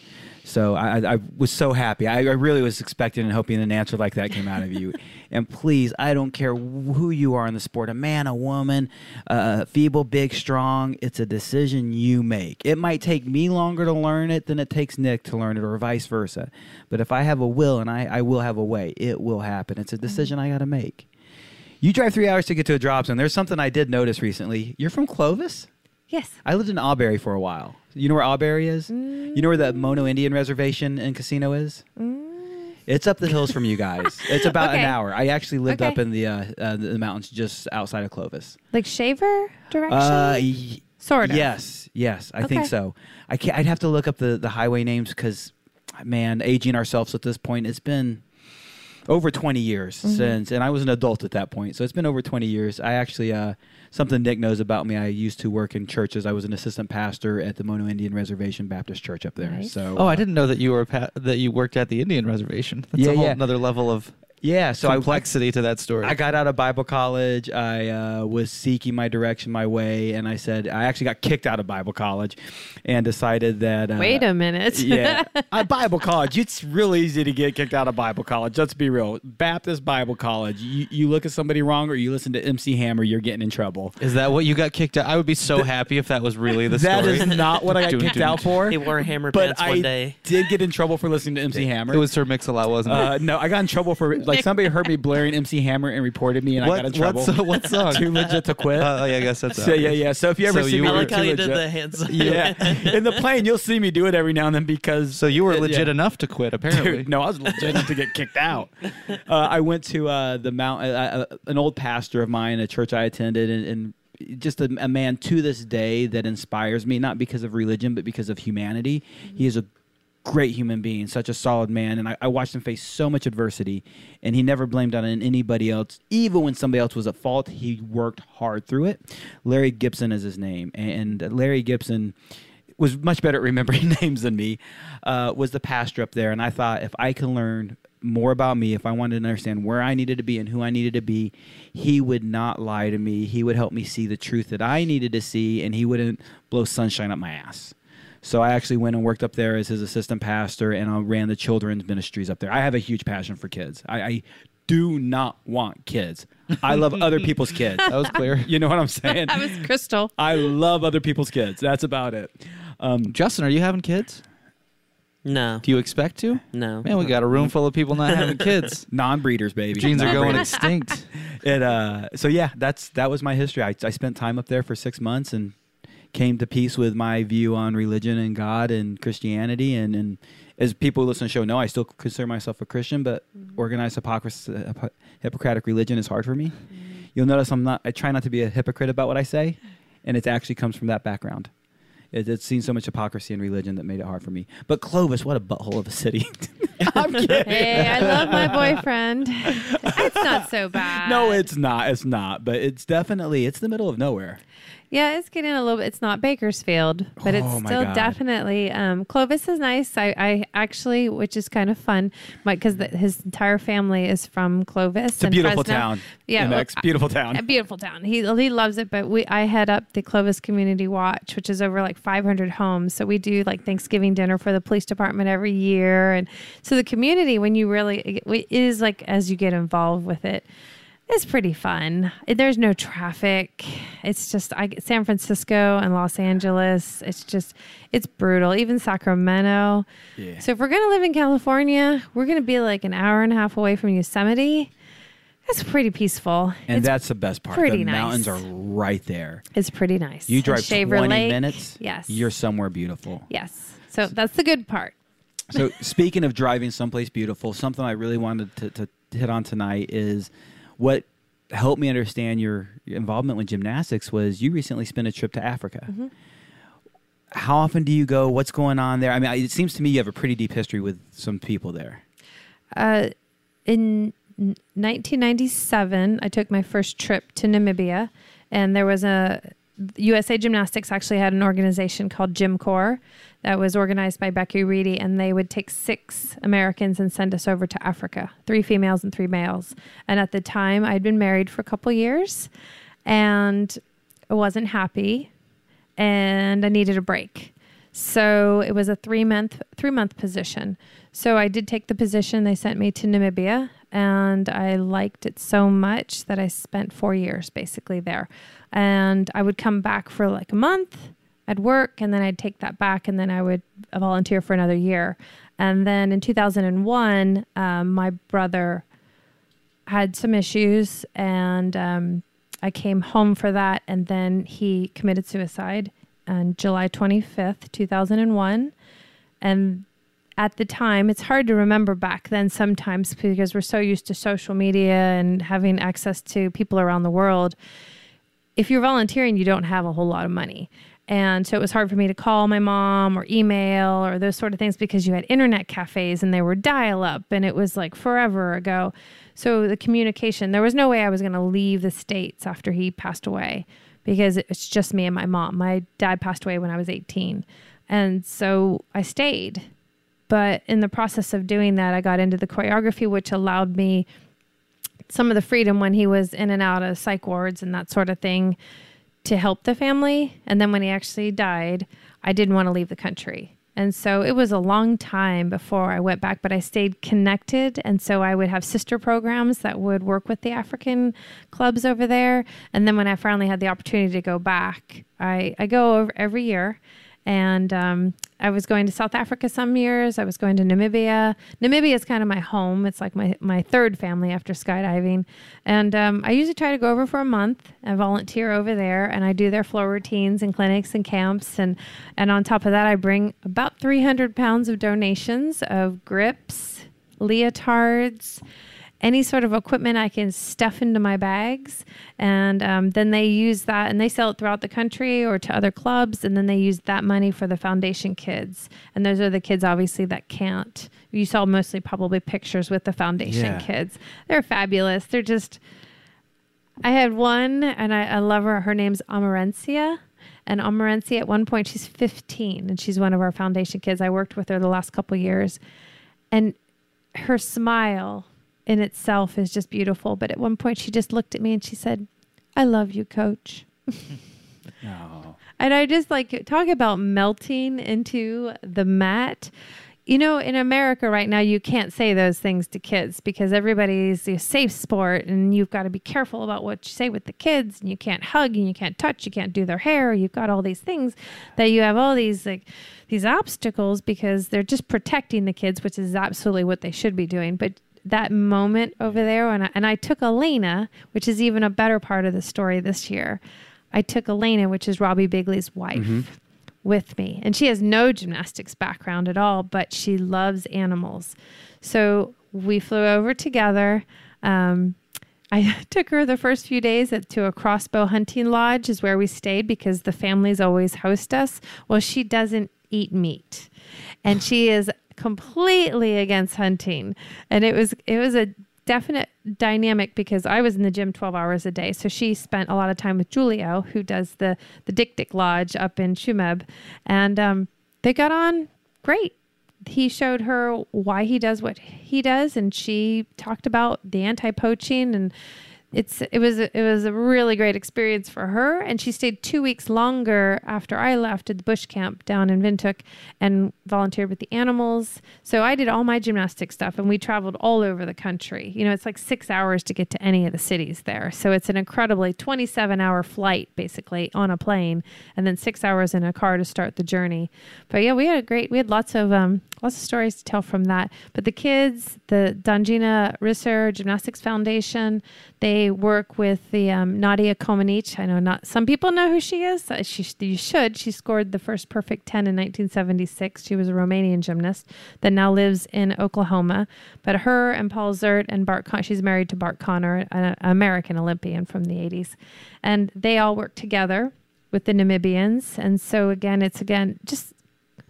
so I, I- was so happy. I, I really was expecting and hoping an answer like that came out of you. and please, I don't care who you are in the sport—a man, a woman, uh, feeble, big, strong. It's a decision you make. It might take me longer to learn it than it takes Nick to learn it, or vice versa. But if I have a will and I, I will have a way, it will happen. It's a decision I got to make. You drive three hours to get to a drop zone. There's something I did notice recently. You're from Clovis. Yes I lived in Auberry for a while. You know where Auberry is? You know where the Mono Indian Reservation and casino is? It's up the hills from you guys. It's about an hour. I actually lived Okay. up in the uh, uh, the mountains just outside of Clovis. like shaver direction Uh, y- sort of Yes, yes, I think so. I can't, I'd have to look up the, the highway names because, man, aging ourselves at this point, it's been over 20 years Mm-hmm. since, and I was an adult at that point. So it's been over 20 years. I actually, uh, something Nick knows about me, I used to work in churches. I was an assistant pastor at the Mono Indian Reservation Baptist Church up there. Nice. So, Oh, I didn't know that you were pa- that you worked at the Indian reservation. That's Yeah, a whole yeah. another level of yeah, so I, complexity to that story. I got out of Bible college. I uh, was seeking my direction, my way, and I said I actually got kicked out of Bible college, and decided that. Uh, wait a minute yeah, uh, Bible college. It's real easy to get kicked out of Bible college. Let's be real. Baptist Bible college. You, you look at somebody wrong, or you listen to MC Hammer, you're getting in trouble. Is that what you got kicked out? I would be so happy if that was really the That story. is not what I got Dun, kicked dun, out for. He wore hammer but pants I one day. did get in trouble for listening to MC Hammer. It was Sir Mix-a-Lot, wasn't it? Uh, no, I got in trouble for like somebody heard me blaring MC Hammer and reported me, and I got in trouble. what, so- what song? Too legit to quit. Uh, yeah, I guess that's so yeah, yeah. So if you ever So see you me, I like how you legit, did the hands. Yeah, in the plane, you'll see me do it every now and then because. So you were Uh, legit yeah. enough to quit, apparently. Dude, no, I was legit enough to get kicked out. Uh, I went to uh, the mount, uh, uh, an old pastor of mine, a church I attended, and, and just a, a man to this day that inspires me, not because of religion, but because of humanity. He is a great human being, such a solid man, and I, I watched him face so much adversity, and he never blamed on anybody else, even when somebody else was at fault. He worked hard through it. Larry Gibson is his name, and Larry Gibson was much better at remembering names than me. Uh, was the pastor up there, and I thought if I can learn more about me, if I wanted to understand where I needed to be and who I needed to be, he would not lie to me. He would help me see the truth that I needed to see, and he wouldn't blow sunshine up my ass. So I actually went and worked up there as his assistant pastor, and I ran the children's ministries up there. I have a huge passion for kids. I, I do not want kids. I love other people's kids. That was clear. You know what I'm saying? That was Crystal. I love other people's kids. That's about it. Um, Justin, are you having kids? No, Do you expect to? no. Man, we got a room full of people not having kids. non-breeders, baby. Genes are going extinct. It uh, so yeah, that's that was my history. I, I spent time up there for six months and came to peace with my view on religion and God and Christianity. And, and as people who listen to the show know, I still consider myself a Christian, but mm-hmm. organized hypocrisy, hypo- Hippocratic religion is hard for me. You'll notice I'm not. I try not to be a hypocrite about what I say, and it actually comes from that background. It, it's seen so much hypocrisy in religion that made it hard for me. But Clovis, what a butthole of a city. I'm kidding. Hey, I love my boyfriend. It's not so bad. No, it's not. It's not. But it's definitely it's the middle of nowhere. Yeah, it's getting a little bit. It's not Bakersfield, but it's Oh, still God. definitely. Um, Clovis is nice. I, I actually, which is kind of fun, because his entire family is from Clovis. It's a beautiful Fresno. town. Yeah, well, beautiful A beautiful town. He he loves it, but we I head up the Clovis Community Watch, which is over like 500 homes. So we do like Thanksgiving dinner for the police department every year, and so the community when you really it is like as you get involved with it. It's pretty fun. There's no traffic. It's just I, San Francisco and Los Angeles. It's just it's brutal. Even Sacramento. Yeah. So if we're gonna live in California, we're gonna be like an hour and a half away from Yosemite. That's pretty peaceful. And it's, that's the best part. pretty the nice. mountains are right there. it's pretty nice. You drive Shaver 20 Lake, minutes. Yes. You're somewhere beautiful. yes. So that's the good part. So speaking of driving someplace beautiful, something I really wanted to, to hit on tonight is what helped me understand your, involvement with gymnastics was you recently spent a trip to Africa. Mm-hmm. How often do you go? What's going on there? I mean, it seems to me you have a pretty deep history with some people there. Uh, in 1997, I took my first trip to Namibia, and there was a USA Gymnastics actually had an organization called Gym Corps that was organized by Becky Reedy, and they would take six Americans and send us over to Africa, three females and three males. And at the time, I'd been married for a couple years, and I wasn't happy, and I needed a break. So it was a three month three month position. So I did take the position. They sent me to Namibia, and I liked it so much that I spent four years basically there. And I would come back for like a month. I'd work, and then I'd take that back, and then I would volunteer for another year. And then in 2001, um, my brother had some issues, and um, I came home for that, and then he committed suicide on July 25th, 2001. And at the time, it's hard to remember back then sometimes because we're so used to social media and having access to people around the world. If you're volunteering, you don't have a whole lot of money. And so it was hard for me to call my mom or email or those sort of things because you had internet cafes and they were dial up and it was like forever ago. So the communication, there was no way I was going to leave the States after he passed away because it's just me and my mom. My dad passed away when I was 18. And so I stayed. But in the process of doing that, I got into the choreography, which allowed me some of the freedom when he was in and out of psych wards and that sort of thing to help the family. And then when he actually died, I didn't want to leave the country. And so it was a long time before I went back, but I stayed connected. And so I would have sister programs that would work with the African clubs over there. And then when I finally had the opportunity to go back, I, I go every year And um, I was going to South Africa some years. I was going to Namibia. Namibia is kind of my home. It's like my, my third family after skydiving. And um, I usually try to go over for a month and volunteer over there. And I do their floor routines and clinics and camps. And, and on top of that, I bring about 300 pounds of donations of grips, leotards, any sort of equipment I can stuff into my bags. And um, then they use that and they sell it throughout the country or to other clubs. And then they use that money for the foundation kids. And those are the kids, obviously, that can't. You saw mostly probably pictures with the foundation Yeah. kids. They're fabulous. They're just. I had one, and I, I love her. Her name's Amarencia. And Amarencia, at one point, she's 15, and she's one of our foundation kids. I worked with her the last couple years. And her smile in itself is just beautiful. But at one point, she just looked at me and she said, I love you, coach. oh. And I just like talk about melting into the mat. You know, in America right now, you can't say those things to kids because everybody's a safe sport and you've got to be careful about what you say with the kids and you can't hug and you can't touch, you can't do their hair. You've got all these things that you have all these like these obstacles because they're just protecting the kids, which is absolutely what they should be doing. But that moment over there, and I, and I took Elena, which is even a better part of the story this year. I took Elena, which is Robbie Bigley's wife, with me. And she has no gymnastics background at all, but she loves animals. So we flew over together. Um, I took her the first few days at, to a crossbow hunting lodge, is where we stayed because the families always host us. Well, she doesn't eat meat, and she is completely against hunting. And it was it was a definite dynamic because I was in the gym 12 hours a day. So she spent a lot of time with Julio, who does the the Dick Dick Lodge up in Tsumeb, and um, they got on great. He showed her why he does what he does, and she talked about the anti-poaching and it's it was it was a really great experience for her and she stayed two weeks longer after I left at the bush camp down in Windhoek and volunteered with the animals. So I did all my gymnastic stuff and we traveled all over the country. You know it's like six hours to get to any of the cities there. So it's an incredibly 27 hour flight basically on a plane and then six hours in a car to start the journey. But yeah we had a great we had lots of um lots of stories to tell from that. But the kids the Dangina Risser Gymnastics Foundation they work with the um, Nadia Comaneci. I know not some people know who she is. Uh, She, you should. She scored the first perfect 10 in 1976. She was a Romanian gymnast that now lives in Oklahoma. But her and Paul Ziert and Bart Con- she's married to Bart Conner, an American Olympian from the 80s. And they all work together with the Namibians. And so, again, it's again just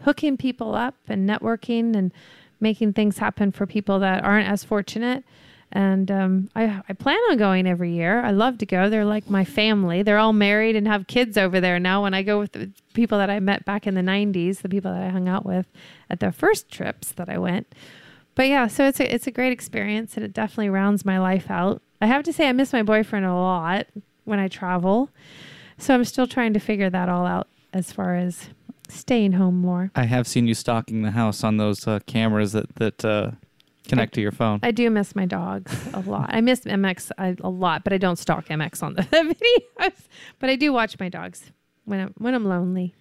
hooking people up and networking and making things happen for people that aren't as fortunate. And um, I, I plan on going every year. I love to go. They're like my family. They're all married and have kids over there now. When I go with the people that I met back in the 90s, the people that I hung out with at the first trips that I went. But yeah, so it's a, it's a great experience and it definitely rounds my life out. I have to say, I miss my boyfriend a lot when I travel. So I'm still trying to figure that all out as far as staying home more. I have seen you stalking the house on those uh, cameras that that uh, connect to your phone. I do miss my dogs a lot. I miss MX a a lot, but I don't stalk MX on the videos. But I do watch my dogs when I'm when I'm lonely.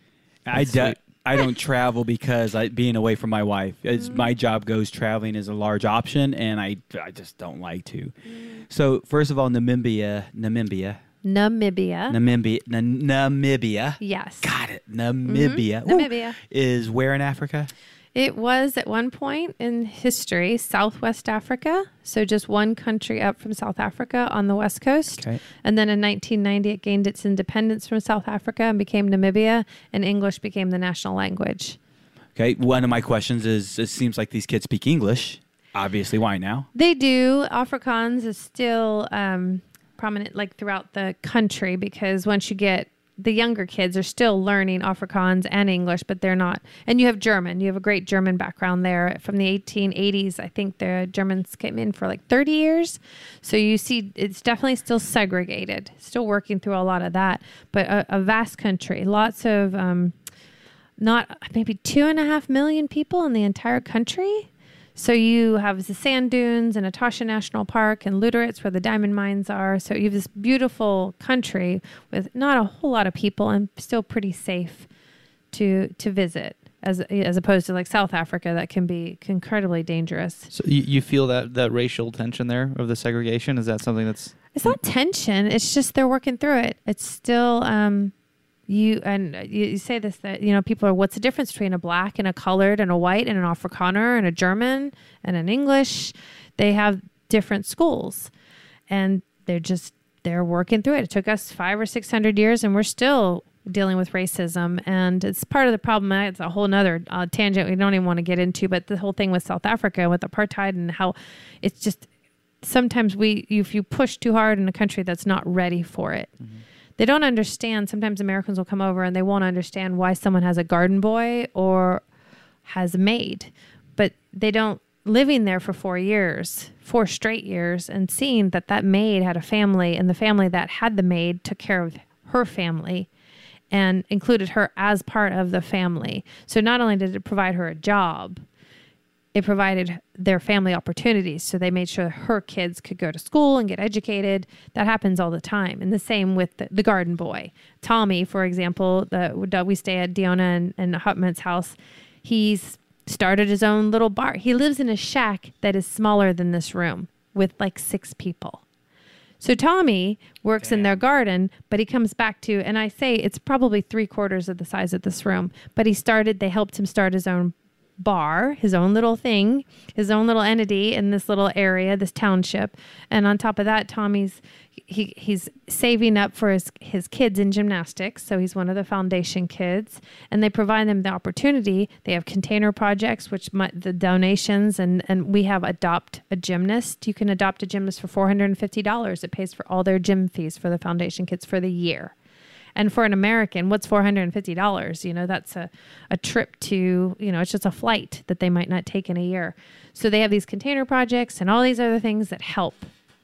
I do, sweet. I don't travel because I being away from my wife. As Mm. My job goes traveling is a large option, and I I just don't like to. Mm. So first of all, Namibia, Namibia, Namibia. Namibia, Na- Namibia. yes. Got it. Namibia. Mhm. Namibia. is where in Africa? It was at one point in history Southwest Africa, so just one country up from South Africa on the west coast. Okay. And then in 1990, it gained its independence from South Africa and became Namibia, and English became the national language. Okay. One of my questions is: It seems like these kids speak English. Obviously, why now? They do. Afrikaans is still um, prominent, like throughout the country, because once you get the younger kids are still learning Afrikaans and English, but they're not. And you have German. You have a great German background there from the 1880s. I think the Germans came in for like 30 years. So you see, it's definitely still segregated, still working through a lot of that, but a, a vast country, lots of. Um, not maybe two and a half million people in the entire country. So you have the sand dunes and Etosha National Park and Luderitz where the diamond mines are. So you have this beautiful country with not a whole lot of people and still pretty safe to to visit as as opposed to like South Africa that can be incredibly dangerous. So you, you feel that that racial tension there of the segregation? Is that something that's It's not tension. It's just they're working through it. It's still um, you and you, say this that you know people are what's the difference between a black and a colored and a white and an Afrikaner and a German and an English? They have different schools, and they're just they're working through it. It took us five or six hundred years, and we're still dealing with racism and it's part of the problem it's a whole nother uh, tangent we don't even want to get into but the whole thing with south africa with apartheid and how it's just sometimes we if you push too hard in a country that's not ready for it they don't understand sometimes americans will come over and they won't understand why someone has a garden boy or has a maid. But they don't living there for four years four straight years and seeing that that maid had a family and the family that had the maid took care of her family and included her as part of the family. So not only did it provide her a job it provided their family opportunities. So they made sure her kids could go to school and get educated. That happens all the time. And the same with the, the garden boy. Tommy, for example, the, we stay at Diona and, and Hutman's house. He's started his own little bar. He lives in a shack that is smaller than this room with like six people. So Tommy works in their garden, but he comes back to, and I say it's probably three quarters of the size of this room. But he started, they helped him start his own bar, his own little thing, his own little entity in this little area, this township. And on top of that, Tommy's he he's saving up for his his kids in gymnastics, so he's one of the foundation kids, and they provide them the opportunity. They have container projects, which might, the donations, and and we have adopt a gymnast. You can adopt a gymnast for four hundred and fifty dollars. It pays for all their gym fees for the foundation kids for the year. And for an American, what's four hundred and fifty dollars? You know, that's a, a trip to, you know, it's just a flight that they might not take in a year. So they have these container projects and all these other things that help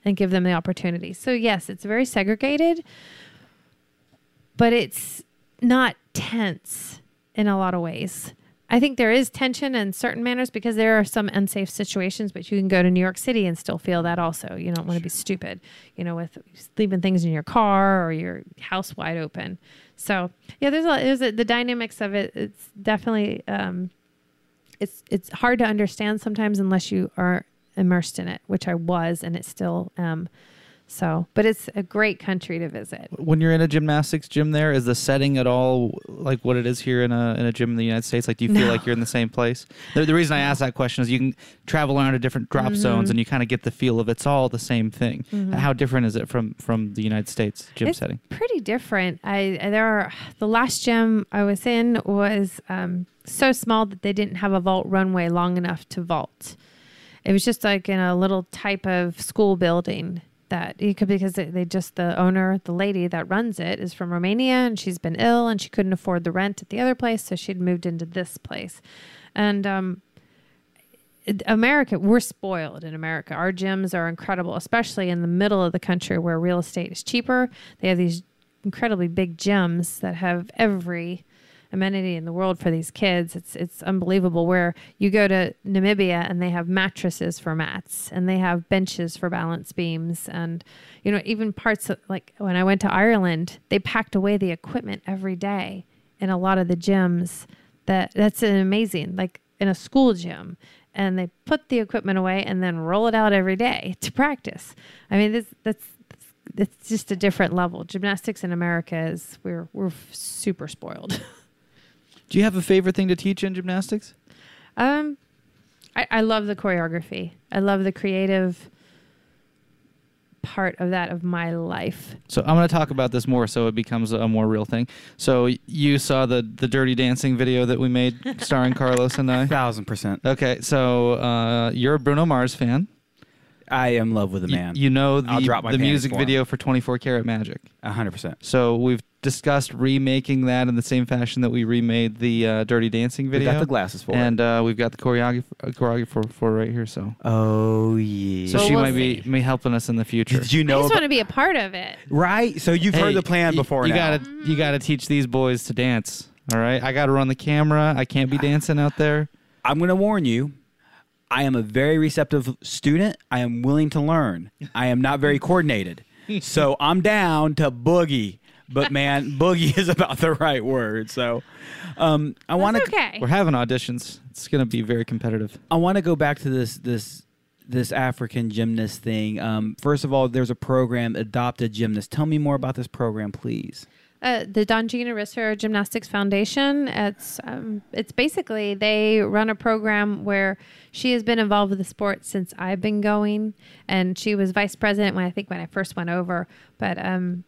and give them the opportunity. So yes, it's very segregated, but it's not tense in a lot of ways. I think there is tension in certain manners because there are some unsafe situations, but you can go to New York City and still feel that also. You don't want to be stupid, you know, with leaving things in your car or your house wide open. So yeah, there's a, there's a, the dynamics of it. It's definitely, um, it's, it's hard to understand sometimes unless you are immersed in it, which I was, and it still am. So, but it's a great country to visit. when you're in a gymnastics gym there is the setting at all like what it is here in a in a gym in the United States like do you feel No. like you're in the same place the, the reason I ask that question is you can travel around to different drop Mm-hmm. zones and you kind of get the feel of it's all the same thing how different is it from from the United States gym it's setting pretty different. I there are the last gym I was in was um, so small that they didn't have a vault runway long enough to vault. It was just like in a little type of school building that you could because they, they just the owner, the lady that runs it, is from Romania and she's been ill and she couldn't afford the rent at the other place, so she'd moved into this place, and um, America, we're spoiled in America. Our gyms are incredible, especially in the middle of the country where real estate is cheaper. They have these incredibly big gyms that have every amenity in the world for these kids. It's it's unbelievable. Where you go to Namibia and they have mattresses for mats and they have benches for balance beams and you know even parts of, like when I went to Ireland, they packed away the equipment every day in a lot of the gyms. That that's amazing like in a school gym and they put the equipment away and then roll it out every day to practice. I mean, this, that's it's just a different level. Gymnastics in America is we're we're super spoiled. do you have a favorite thing to teach in gymnastics um, I, I love the choreography. I love the creative part of that of my life. so I'm going to talk about this more so it becomes a more real thing so you saw the the dirty dancing video that we made starring Carlos and I Thousand percent. okay so uh, you're a Bruno Mars fan I am in love with a You- man. You, know I'll the, drop my the pants music for him. video for 24 Karat Magic. Hundred percent. So we've discussed remaking that in the same fashion that we remade the uh, Dirty Dancing video. We video. got the glasses for and it. uh, we've got the choreographer, uh, choreographer for right here. So, Oh yeah. so Well, she we'll might be see. may helping us in the future. Did you I know? just about- want to be a part of it. right. So you've Hey, heard the plan y- before You now. gotta you gotta teach these boys to dance. All right, I gotta run the camera. I can't be dancing out there. I'm going to warn you. I am a very receptive student. I am willing to learn. I am not very coordinated. so I'm down to boogie. but man, boogie is about the right word. So, um, I want to okay. We're having auditions. It's going to be very competitive. I want to go back to this this this African gymnast thing. Um, first of all, there's a program, Adopt a Gymnast. Tell me more about this program, please. Uh, the Don Gina Risser Gymnastics Foundation. It's um, it's basically they run a program where she has been involved with the sport since I've been going, and she was vice president when I think when I first went over. But um,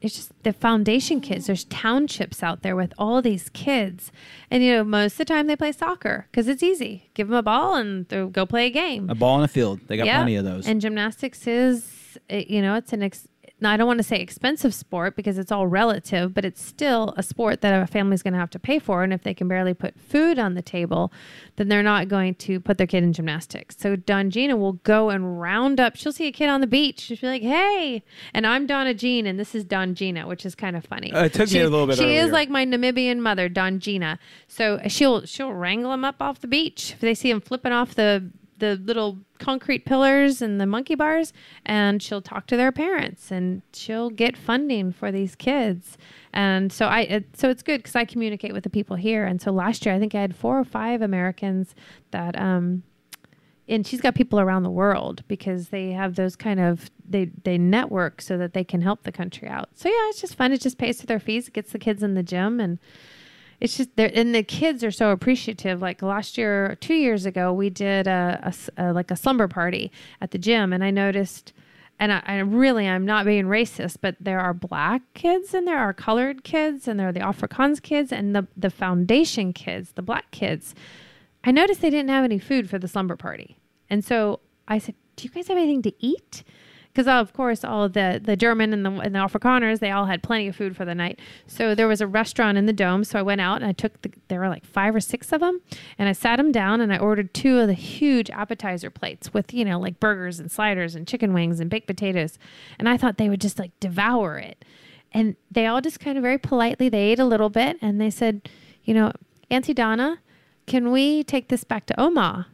it's just the foundation kids. There's townships out there with all these kids, and you know most of the time they play soccer because it's easy. Give them a ball and they'll go play a game. A ball in a field. They got Yeah. plenty of those. And gymnastics is, it- you know, it's an, ex- now I don't want to say expensive sport because it's all relative, but it's still a sport that a family's going to have to pay for. And if they can barely put food on the table, then they're not going to put their kid in gymnastics. So Don Gina will go and round up. She'll see a kid on the beach. She'll be like, "Hey," and I'm Donna Jean, and this is Don Gina, which is kind of funny. Uh, it took me she, a little bit She is like my Namibian mother, Don Gina. So she'll she'll wrangle them up off the beach if they see them flipping off the the little concrete pillars and the monkey bars and she'll talk to their parents and she'll get funding for these kids. And so i it, so it's good because i communicate with the people here. And so last year i think i had four or five americans that um and she's got people around the world because they have those kind of they they network so that they can help the country out. So yeah it's just fun. It just pays for their fees. It gets the kids in the gym and it's just there and the kids are so appreciative. Like last year two years ago we did a like a slumber party at the gym and i noticed and I, I really i'm not being racist but there are black kids and there are colored kids and there are the afrikaans kids and the, the foundation kids the black kids. I noticed they didn't have any food for the slumber party. And so i said do you guys have anything to eat because of course all the the German and the and the Afrikaners they all had plenty of food for the night. So there was a restaurant in the dome. So I went out and I took the, there were like five or six of them, and I sat them down and I ordered two of the huge appetizer plates with you know like burgers and sliders and chicken wings and baked potatoes, and I thought they would just like devour it, and they all just kind of very politely they ate a little bit and they said, you know, Auntie Donna, can we take this back to Oma?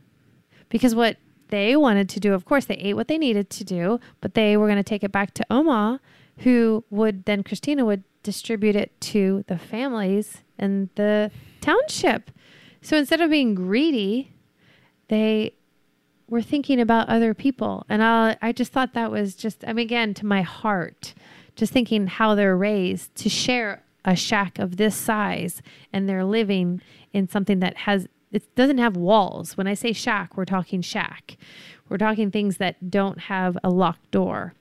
because what they wanted to do, of course, they ate what they needed to do, but they were going to take it back to Oma, who would then Christina would distribute it to the families in the township. So instead of being greedy, they were thinking about other people, and I I just thought that was just I mean again to my heart, just thinking how they're raised to share a shack of this size and they're living in something that has it doesn't have walls. When I say shack, we're talking shack. We're talking things that don't have a locked door.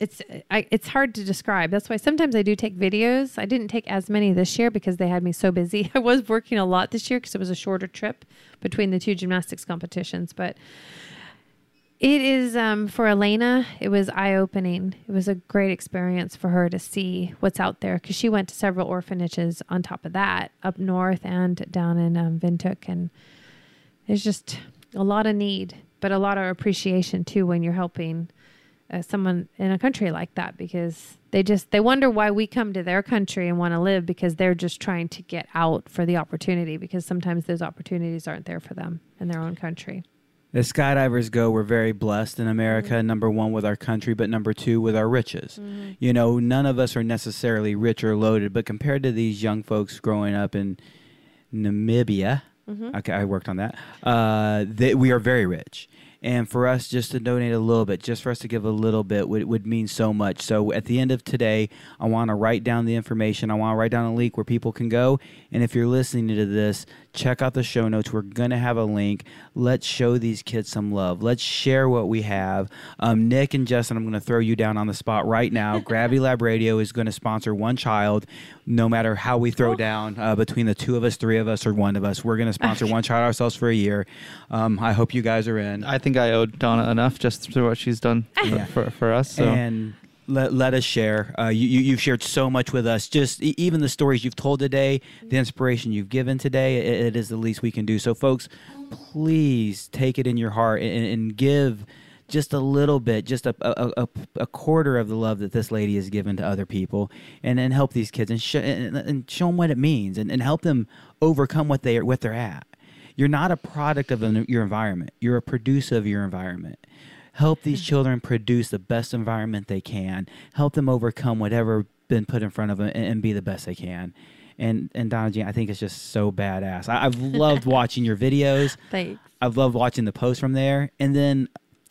It's I, it's hard to describe. That's why sometimes I do take videos. I didn't take as many this year because they had me so busy. I was working a lot this year because it was a shorter trip between the two gymnastics competitions. But it is um, for Elena. It was eye opening. It was a great experience for her to see what's out there because she went to several orphanages on top of that up north and down in um, Windhoek, and there's just a lot of need, but a lot of appreciation too when you're helping uh, someone in a country like that because they just they wonder why we come to their country and want to live because they're just trying to get out for the opportunity because sometimes those opportunities aren't there for them in their own country. As skydivers go, we're very blessed in America. Mm-hmm. Number one, with our country, but number two, with our riches. You know, none of us are necessarily rich or loaded, but compared to these young folks growing up in Namibia, Mm-hmm. okay, I worked on that. Uh, they, we are very rich. And for us just to donate a little bit, just for us to give a little bit, would, would mean so much. So at the end of today, I want to write down the information. I want to write down a link where people can go. And if you're listening to this, check out the show notes. We're going to have a link. Let's show these kids some love. Let's share what we have. Um, Nick and Justin, I'm going to throw you down on the spot right now. Gravity Lab Radio is going to sponsor one child, no matter how we throw down uh, between the two of us, three of us, or one of us. We're going to sponsor one child ourselves for a year. Um, I hope you guys are in. I think I owed Donna enough just through what she's done for, Yeah. for, for us. So and let, let us share. Uh, you, you, you've shared so much with us. Just e- even the stories you've told today, the inspiration you've given today, it, it is the least we can do. So, folks, please take it in your heart and, and give just a little bit, just a, a, a, a quarter of the love that this lady has given to other people, and, and help these kids and, sh- and, and show them what it means and, and help them overcome what they are, what they're at. You're not a product of an, your environment. You're a producer of your environment. Help these hmm. children produce the best environment they can. Help them overcome whatever been put in front of them and, and be the best they can. And and Donna Jean, I think it's just so badass. I, I've loved watching your videos. Thanks. I've loved watching the posts from there. And then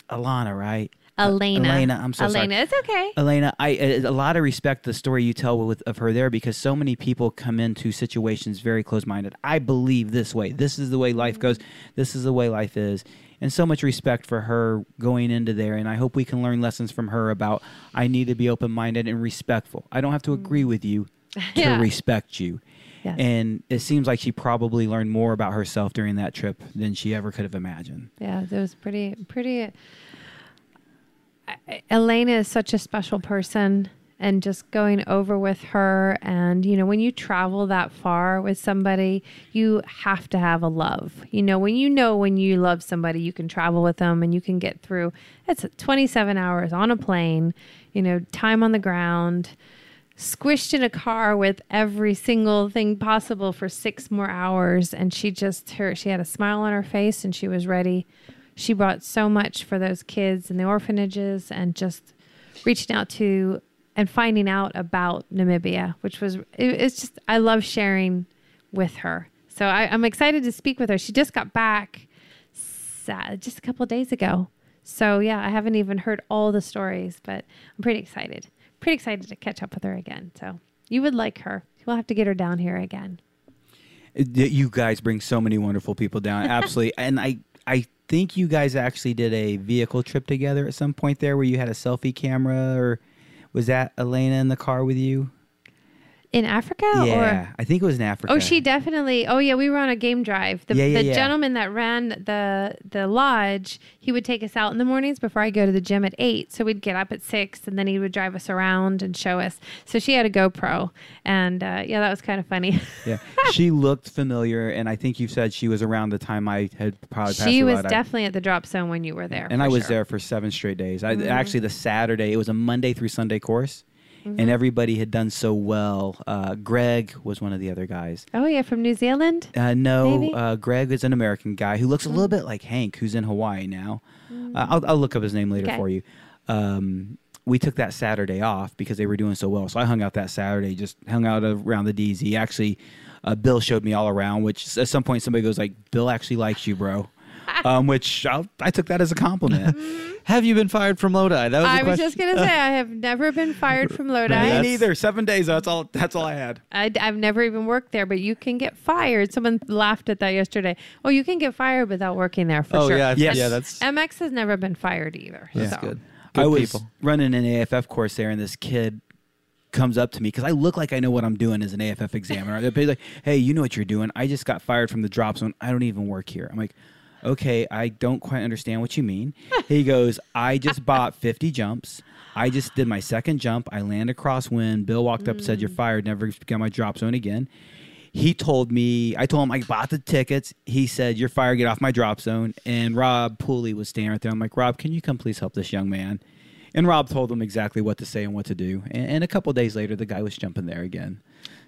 Alana, right? Uh, Elena. Elena, I'm so sorry. Elena, it's okay. Elena, I a lot of respect the story you tell with of her there because so many people come into situations very close minded. I believe this way. This is the way life mm-hmm. goes. This is the way life is. And so much respect for her going into there and I hope we can learn lessons from her about I need to be open minded and respectful. I don't have to agree mm. with you to Yeah. respect you. Yes. And it seems like she probably learned more about herself during that trip than she ever could have imagined. Yeah, it was pretty, pretty. Elena is such a special person, and just going over with her, and you know, when you travel that far with somebody, you have to have a love. You know, when you know when you love somebody, you can travel with them, and you can get through. It's 27 hours on a plane. You know, time on the ground. Squished in a car with every single thing possible for six more hours, and she just her she had a smile on her face, and she was ready she brought so much for those kids in the orphanages and just reaching out to and finding out about Namibia, which was it, it's just I love sharing with her. So I, I'm excited to speak with her. She just got back uh, just a couple of days ago. So yeah, I haven't even heard all the stories, but I'm pretty excited. Pretty excited to catch up with her again. So you would like her. We'll have to get her down here again. Uh, you guys bring so many wonderful people down. Absolutely. and I I think you guys actually did a vehicle trip together at some point there where you had a selfie camera or was that Elena in the car with you? In Africa or yeah. or I think it was in Africa. Oh, she definitely. Oh, yeah, we were on a game drive. The, Yeah, yeah, the yeah. gentleman that ran the the lodge, he would take us out in the mornings before I go to the gym at eight. So we'd get up at six, and then he would drive us around and show us. So she had a GoPro, and uh, yeah, that was kind of funny. Yeah. she looked familiar and I think you said she was around the time I had probably passed she was by. I- definitely at the drop zone when you were there. and I was sure. there for seven straight days. I, Mhm. Actually, the Saturday it was a Monday through Sunday course, Mhm. and everybody had done so well. Uh, Greg was one of the other guys. Oh yeah, from New Zealand. Uh, no, uh, Greg is an American guy who looks a little bit like Hank, who's in Hawaii now. Uh, I'll, I'll look up his name later Okay. for you. Um, we took that Saturday off because they were doing so well. So I hung out that Saturday, just hung out around the DZ. Actually, uh, Bill showed me all around. Which at some point somebody goes like, "Bill actually likes you, bro," um, which I'll, I took that as a compliment. Have you been fired from Lodi? That was I was just gonna say I have never been fired from Lodi. Me neither. Seven days. That's all. That's all I had. I, have never even worked there, but you can get fired. Someone laughed at that yesterday. Oh, you can get fired without working there for Oh, sure. yeah, Yes. yeah, that's- MX has never been fired either. That's so. good. I was people. running an AFF course there, and this kid comes up to me because I look like I know what I'm doing as an AFF examiner. They'll be like, "Hey, you know what you're doing? I just got fired from the drop zone. I don't even work here." I'm like, "Okay, I don't quite understand what you mean." he goes, "I just bought 50 jumps. I just did my second jump. I landed crosswind. Bill walked up, said, "You're mm. fired. Never get my drop zone again." He told me, I told him I bought the tickets. He said, You're fired, get off my drop zone. And Rob Pooley was standing right there. I'm like, Rob, can you come please help this young man? And Rob told him exactly what to say and what to do. And, and a couple days later, the guy was jumping there again.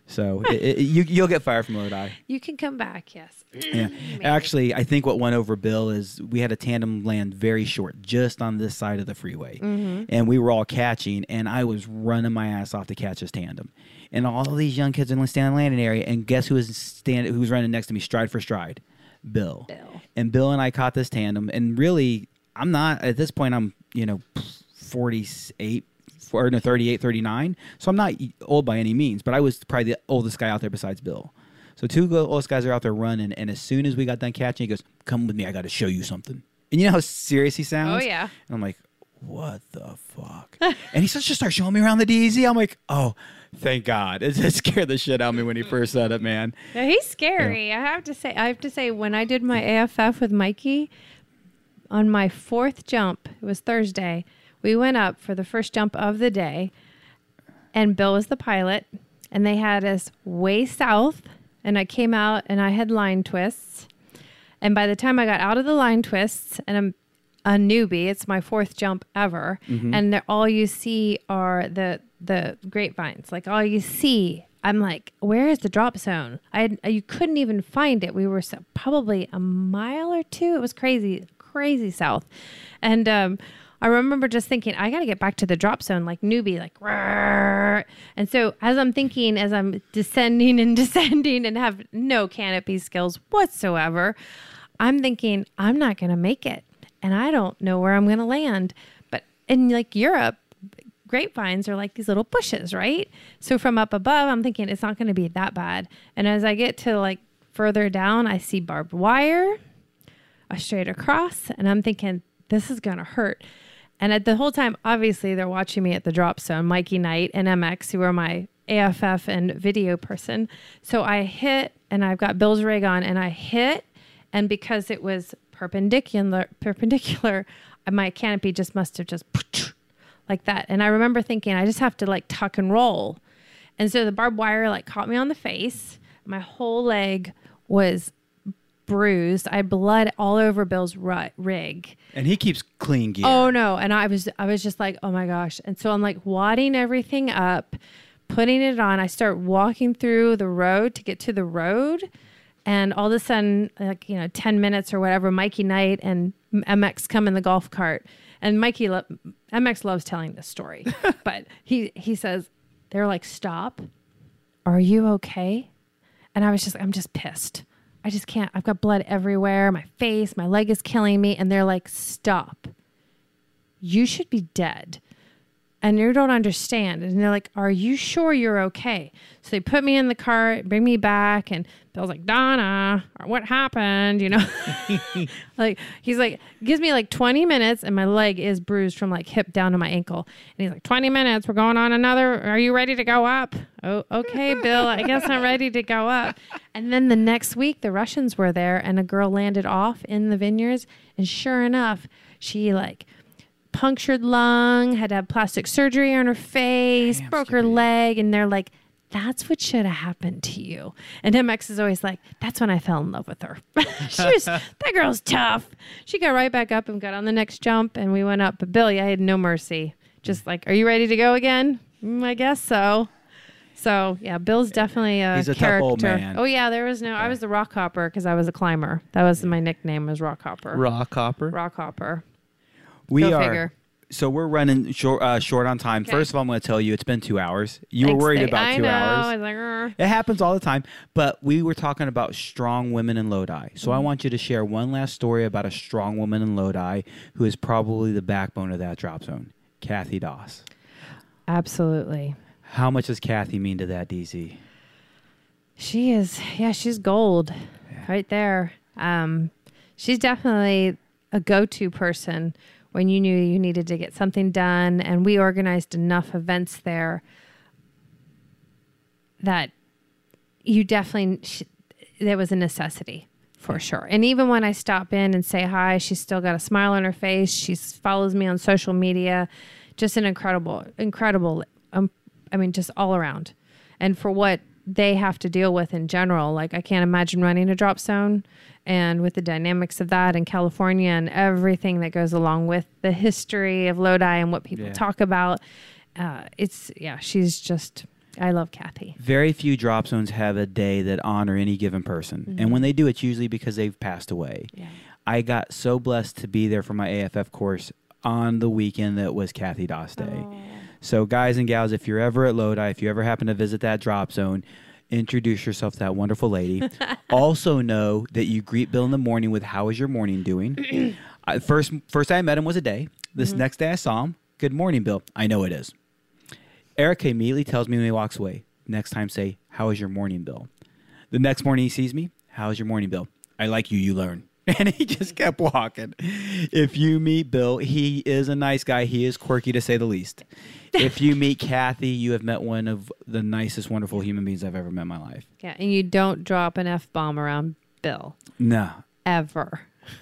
So it, it, you, you'll get fired from Lodi. You can come back, yes. Yeah. Actually, I think what went over Bill is we had a tandem land very short, just on this side of the freeway. Mhm. And we were all catching, and I was running my ass off to catch his tandem. And all these young kids in the stand landing area, and guess who was stand who was running next to me, stride for stride? Bill. Bill. And Bill and I caught this tandem, and really, I'm not at this point. I'm you know, 48 or no 38 39 so i'm not old by any means but i was probably the oldest guy out there besides bill so two oldest guys are out there running and as soon as we got done catching he goes come with me i got to show you something and you know how serious he sounds Oh, yeah. and i'm like what the fuck and he starts just start showing me around the dz i'm like oh thank god it, it scared the shit out of me when he first said it man Yeah, he's scary. I have to say. I have to say, when I did my AFF with Mikey, on my fourth jump, it was Thursday. We went up for the first jump of the day, and Bill was the pilot, and they had us way south. And I came out, and I had line twists. And by the time I got out of the line twists, and I'm a newbie, it's my fourth jump ever, Mhm. and all you see are the the grapevines. Like all you see, I'm like, where is the drop zone? I had, you couldn't even find it. We were so, probably a mile or two. It was crazy, crazy south, and um, I remember just thinking, I got to get back to the drop zone like newbie, like, "Rrrr." and so as I'm thinking, as I'm descending and descending and have no canopy skills whatsoever, I'm thinking, I'm not going to make it. And I don't know where I'm going to land. But in like Europe, grapevines are like these little bushes, right? So from up above, I'm thinking it's not going to be that bad. And as I get to like further down, I see barbed wire, a straight across, and I'm thinking this is going to hurt. And at the whole time, obviously, they're watching me at the drop zone, Mikey Knight and MX, who are my AFF and video person. So I hit, and I've got Bill's rig on, and I hit, and because it was perpendicular, perpendicular, my canopy just must have just like that. And I remember thinking, I just have to like tuck and roll. And so the barbed wire like caught me on the face. My whole leg was bruised. I had blood all over Bill's rig. And he keeps clean gear. Oh no! And I was I was just like, oh my gosh! And so I'm like wadding everything up, putting it on. I start walking through the road to get to the road, and all of a sudden, like you know, ten minutes or whatever, Mikey Knight and MX come in the golf cart, and Mikey lo- MX loves telling this story, but he he says they're like, stop, are you okay? And I was just I'm just pissed. I just can't. I've got blood everywhere. My face, my leg is killing me. And they're like, stop. You should be dead. And you don't understand. And they're like, Are you sure you're okay? So they put me in the car, bring me back. And Bill's like, Donna, what happened? You know, like he's like, gives me like 20 minutes and my leg is bruised from like hip down to my ankle. And he's like, 20 minutes, we're going on another. Are you ready to go up? Oh, okay, Bill, I guess I'm ready to go up. And then the next week, the Russians were there and a girl landed off in the vineyards. And sure enough, she like, punctured lung, had to have plastic surgery on her face, broke her leg, and they're like, that's what should have happened to you. And MX is always like, that's when I fell in love with her. she was that girl's tough. She got right back up and got on the next jump, and we went up. But Billy, I had no mercy. Just like, are you ready to go again? Mm, I guess so. So yeah, Bill's definitely a He's a tough character. old man. Oh yeah, there was no. I was the rock hopper because I was a climber. That was my nickname was rock hopper. Rock hopper. Rock hopper. we Go are. figure. So we're running short, uh, short on time. Okay. First of all, I'm going to tell you it's been two hours. You Thanks, were worried Dave. about I two know. hours. I was like, It happens all the time. But we were talking about strong women in Lodi. So Mm-hmm. I want you to share one last story about a strong woman in Lodi who is probably the backbone of that drop zone, Kathy Dause. Absolutely. How much does Kathy mean to that, DZ? She is, yeah, she's gold right there. Um, she's definitely a go to person when you knew you needed to get something done. And we organized enough events there that you definitely, sh- there was a necessity for sure. And even when I stop in and say hi, she's still got a smile on her face. She follows me on social media. Just an incredible, incredible, um, I mean, just all around. And for what they have to deal with in general, like I can't imagine running a drop zone and with the dynamics of that in California and everything that goes along with the history of Lodi and what people Yeah. talk about. Uh, it's, yeah, she's just, I love Kathy. Very few drop zones have a day that honor any given person. And when they do, it's usually because they've passed away. Yeah. I got so blessed to be there for my AFF course on the weekend that was Kathy Dause Day. So, guys and gals, if you're ever at Lodi, if you ever happen to visit that drop zone, introduce yourself to that wonderful lady. also, know that you greet Bill in the morning with "How is your morning doing?" I, first, first I met him was a day. This mm-hmm. next day I saw him. Good morning, Bill. I know it is. Erica immediately tells me when he walks away. Next time, say, How is your morning, Bill? The next morning he sees me. How's your morning, Bill? I like you, you learn. And he just kept walking. If you meet Bill, he is a nice guy. He is quirky to say the least. If you meet Kathy, you have met one of the nicest, wonderful human beings I've ever met in my life. Yeah. And you don't drop an F bomb around Bill. No. ever.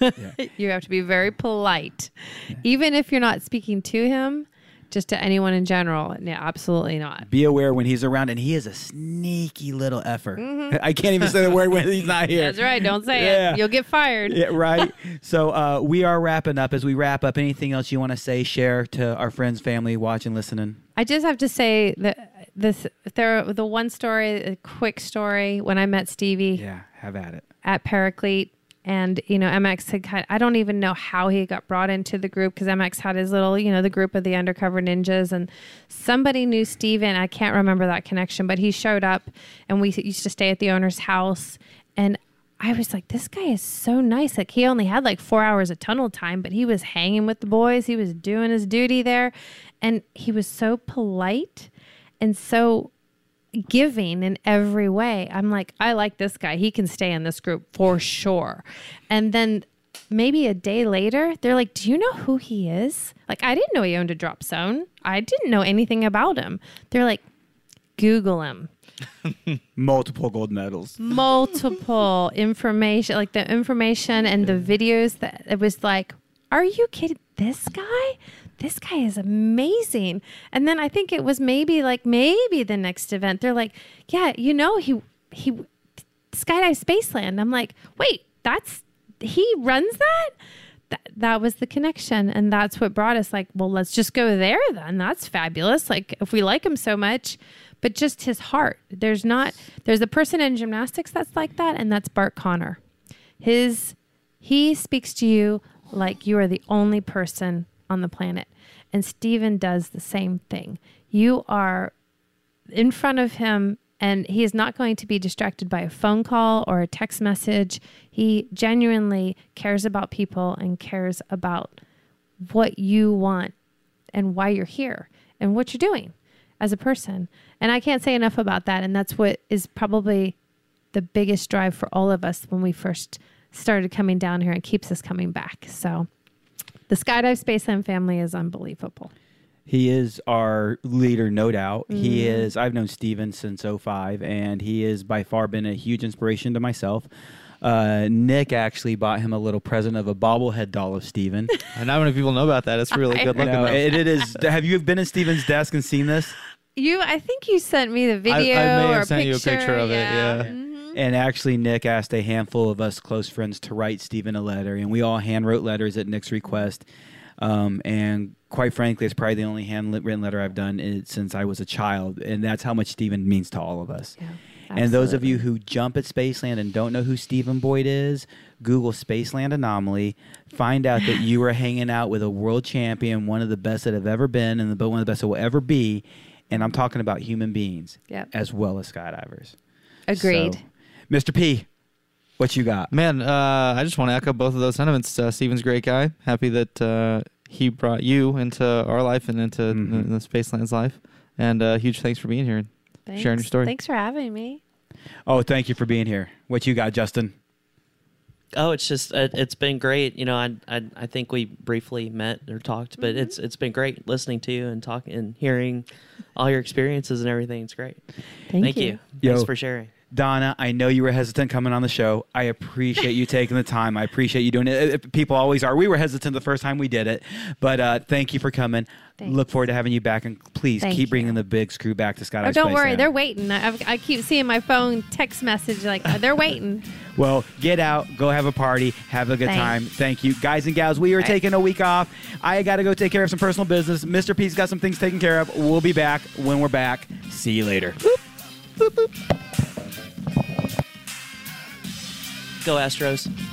you have to be very polite, even if you're not speaking to him, just to anyone in general. No, absolutely not. Be aware when he's around, and he is a sneaky little effer. I can't even say the word when he's not here. That's right. Don't say Yeah. it. You'll get fired. Yeah, right. so uh, we are wrapping up. As we wrap up, anything else you want to say, share to our friends, family, watching, listening? I just have to say that this there the one story, a quick story. When I met Stevie Yeah, have at it. at Paraclete, And you know, MX had kind. I don't even know how he got brought into the group because MX had his little, you know, the group of the undercover ninjas, and somebody knew Steven. I can't remember that connection, but he showed up, and we used to stay at the owner's house, and I was like, this guy is so nice. Like he only had like four hours of tunnel time, but he was hanging with the boys. He was doing his duty there, and he was so polite and so giving in every way. I'm like, I like this guy. He can stay in this group for sure. And then maybe a day later, they're like, Do you know who he is? Like, I didn't know he owned a drop zone. I didn't know anything about him. They're like, Google him. Multiple gold medals. Multiple information, like the information and the videos that it was like, Are you kidding? This guy? This guy is amazing. And then I think it was maybe like maybe the next event they're like, yeah, you know he he skydive Spaceland. I'm like, wait, that's he runs that. That, that was the connection and that's what brought us like well let's just go there then that's fabulous like if we like him so much but just his heart there's not there's a person in gymnastics that's like that and that's bart conner his he speaks to you like you are the only person on the planet and Steven does the same thing. You are in front of him and he is not going to be distracted by a phone call or a text message. He genuinely cares about people and cares about what you want and why you're here and what you're doing as a person. And I can't say enough about that. And that's what is probably the biggest drive for all of us when we first started coming down here and keeps us coming back. So the Skydive Space Spaceland family is unbelievable. He is our leader, no doubt. He Mm-hmm. is. I've known Steven since 05, and he has by far been a huge inspiration to myself. Uh, Nick actually bought him a little present of a bobblehead doll of Steven. And not many people know about that. It's really good You looking. know, it, it is. Have you been in Steven's desk and seen this? You, I think you sent me the I- I video may have or sent you a picture. picture of it, yeah. Mhm. And actually, Nick asked a handful of us close friends to write Stephen a letter, and we all hand wrote letters at Nick's request. Um, and quite frankly, it's probably the only handwritten letter I've done since I was a child, and that's how much Stephen means to all of us. Yeah, and those of you who jump at Spaceland and don't know who Stephen Boyd is, Google Spaceland Anomaly. Find out that you were hanging out with a world champion, one of the best that have ever been, and the one of the best that will ever be. And I'm talking about human beings Yep. as well as skydivers. Agreed. So, Mr. P, what you got? Man, uh, I just want to echo both of those sentiments. Uh, Steven's a great guy. Happy that uh, he brought you into our life and into Mhm. the, the Spaceland's life. And uh, huge thanks for being here and sharing your story. Thanks for having me. Oh, thank you for being here. What you got, Justin? Oh, it's just it, it's been great. You know, I, I I think we briefly met or talked, but it's it's been great listening to you and talking and hearing all your experiences and everything. It's great. Thank, you. Yo. Thanks for sharing. Donna, I know you were hesitant coming on the show. I appreciate you taking the time. I appreciate you doing it. People always are. We were hesitant the first time we did it, but uh, thank you for coming. Thanks. Look forward to having you back, and please Thank keep bringing the big screw back to Scott. Oh, don't worry. Land. They're waiting. I, I keep seeing my phone text message like uh, they're waiting. Well, get out, go have a party, have a good Thanks. time. Thank you, guys and gals. We are right. taking a week off. I got to go take care of some personal business. Mr. P's got some things taken care of. We'll be back when we're back. See you later. Go Astros.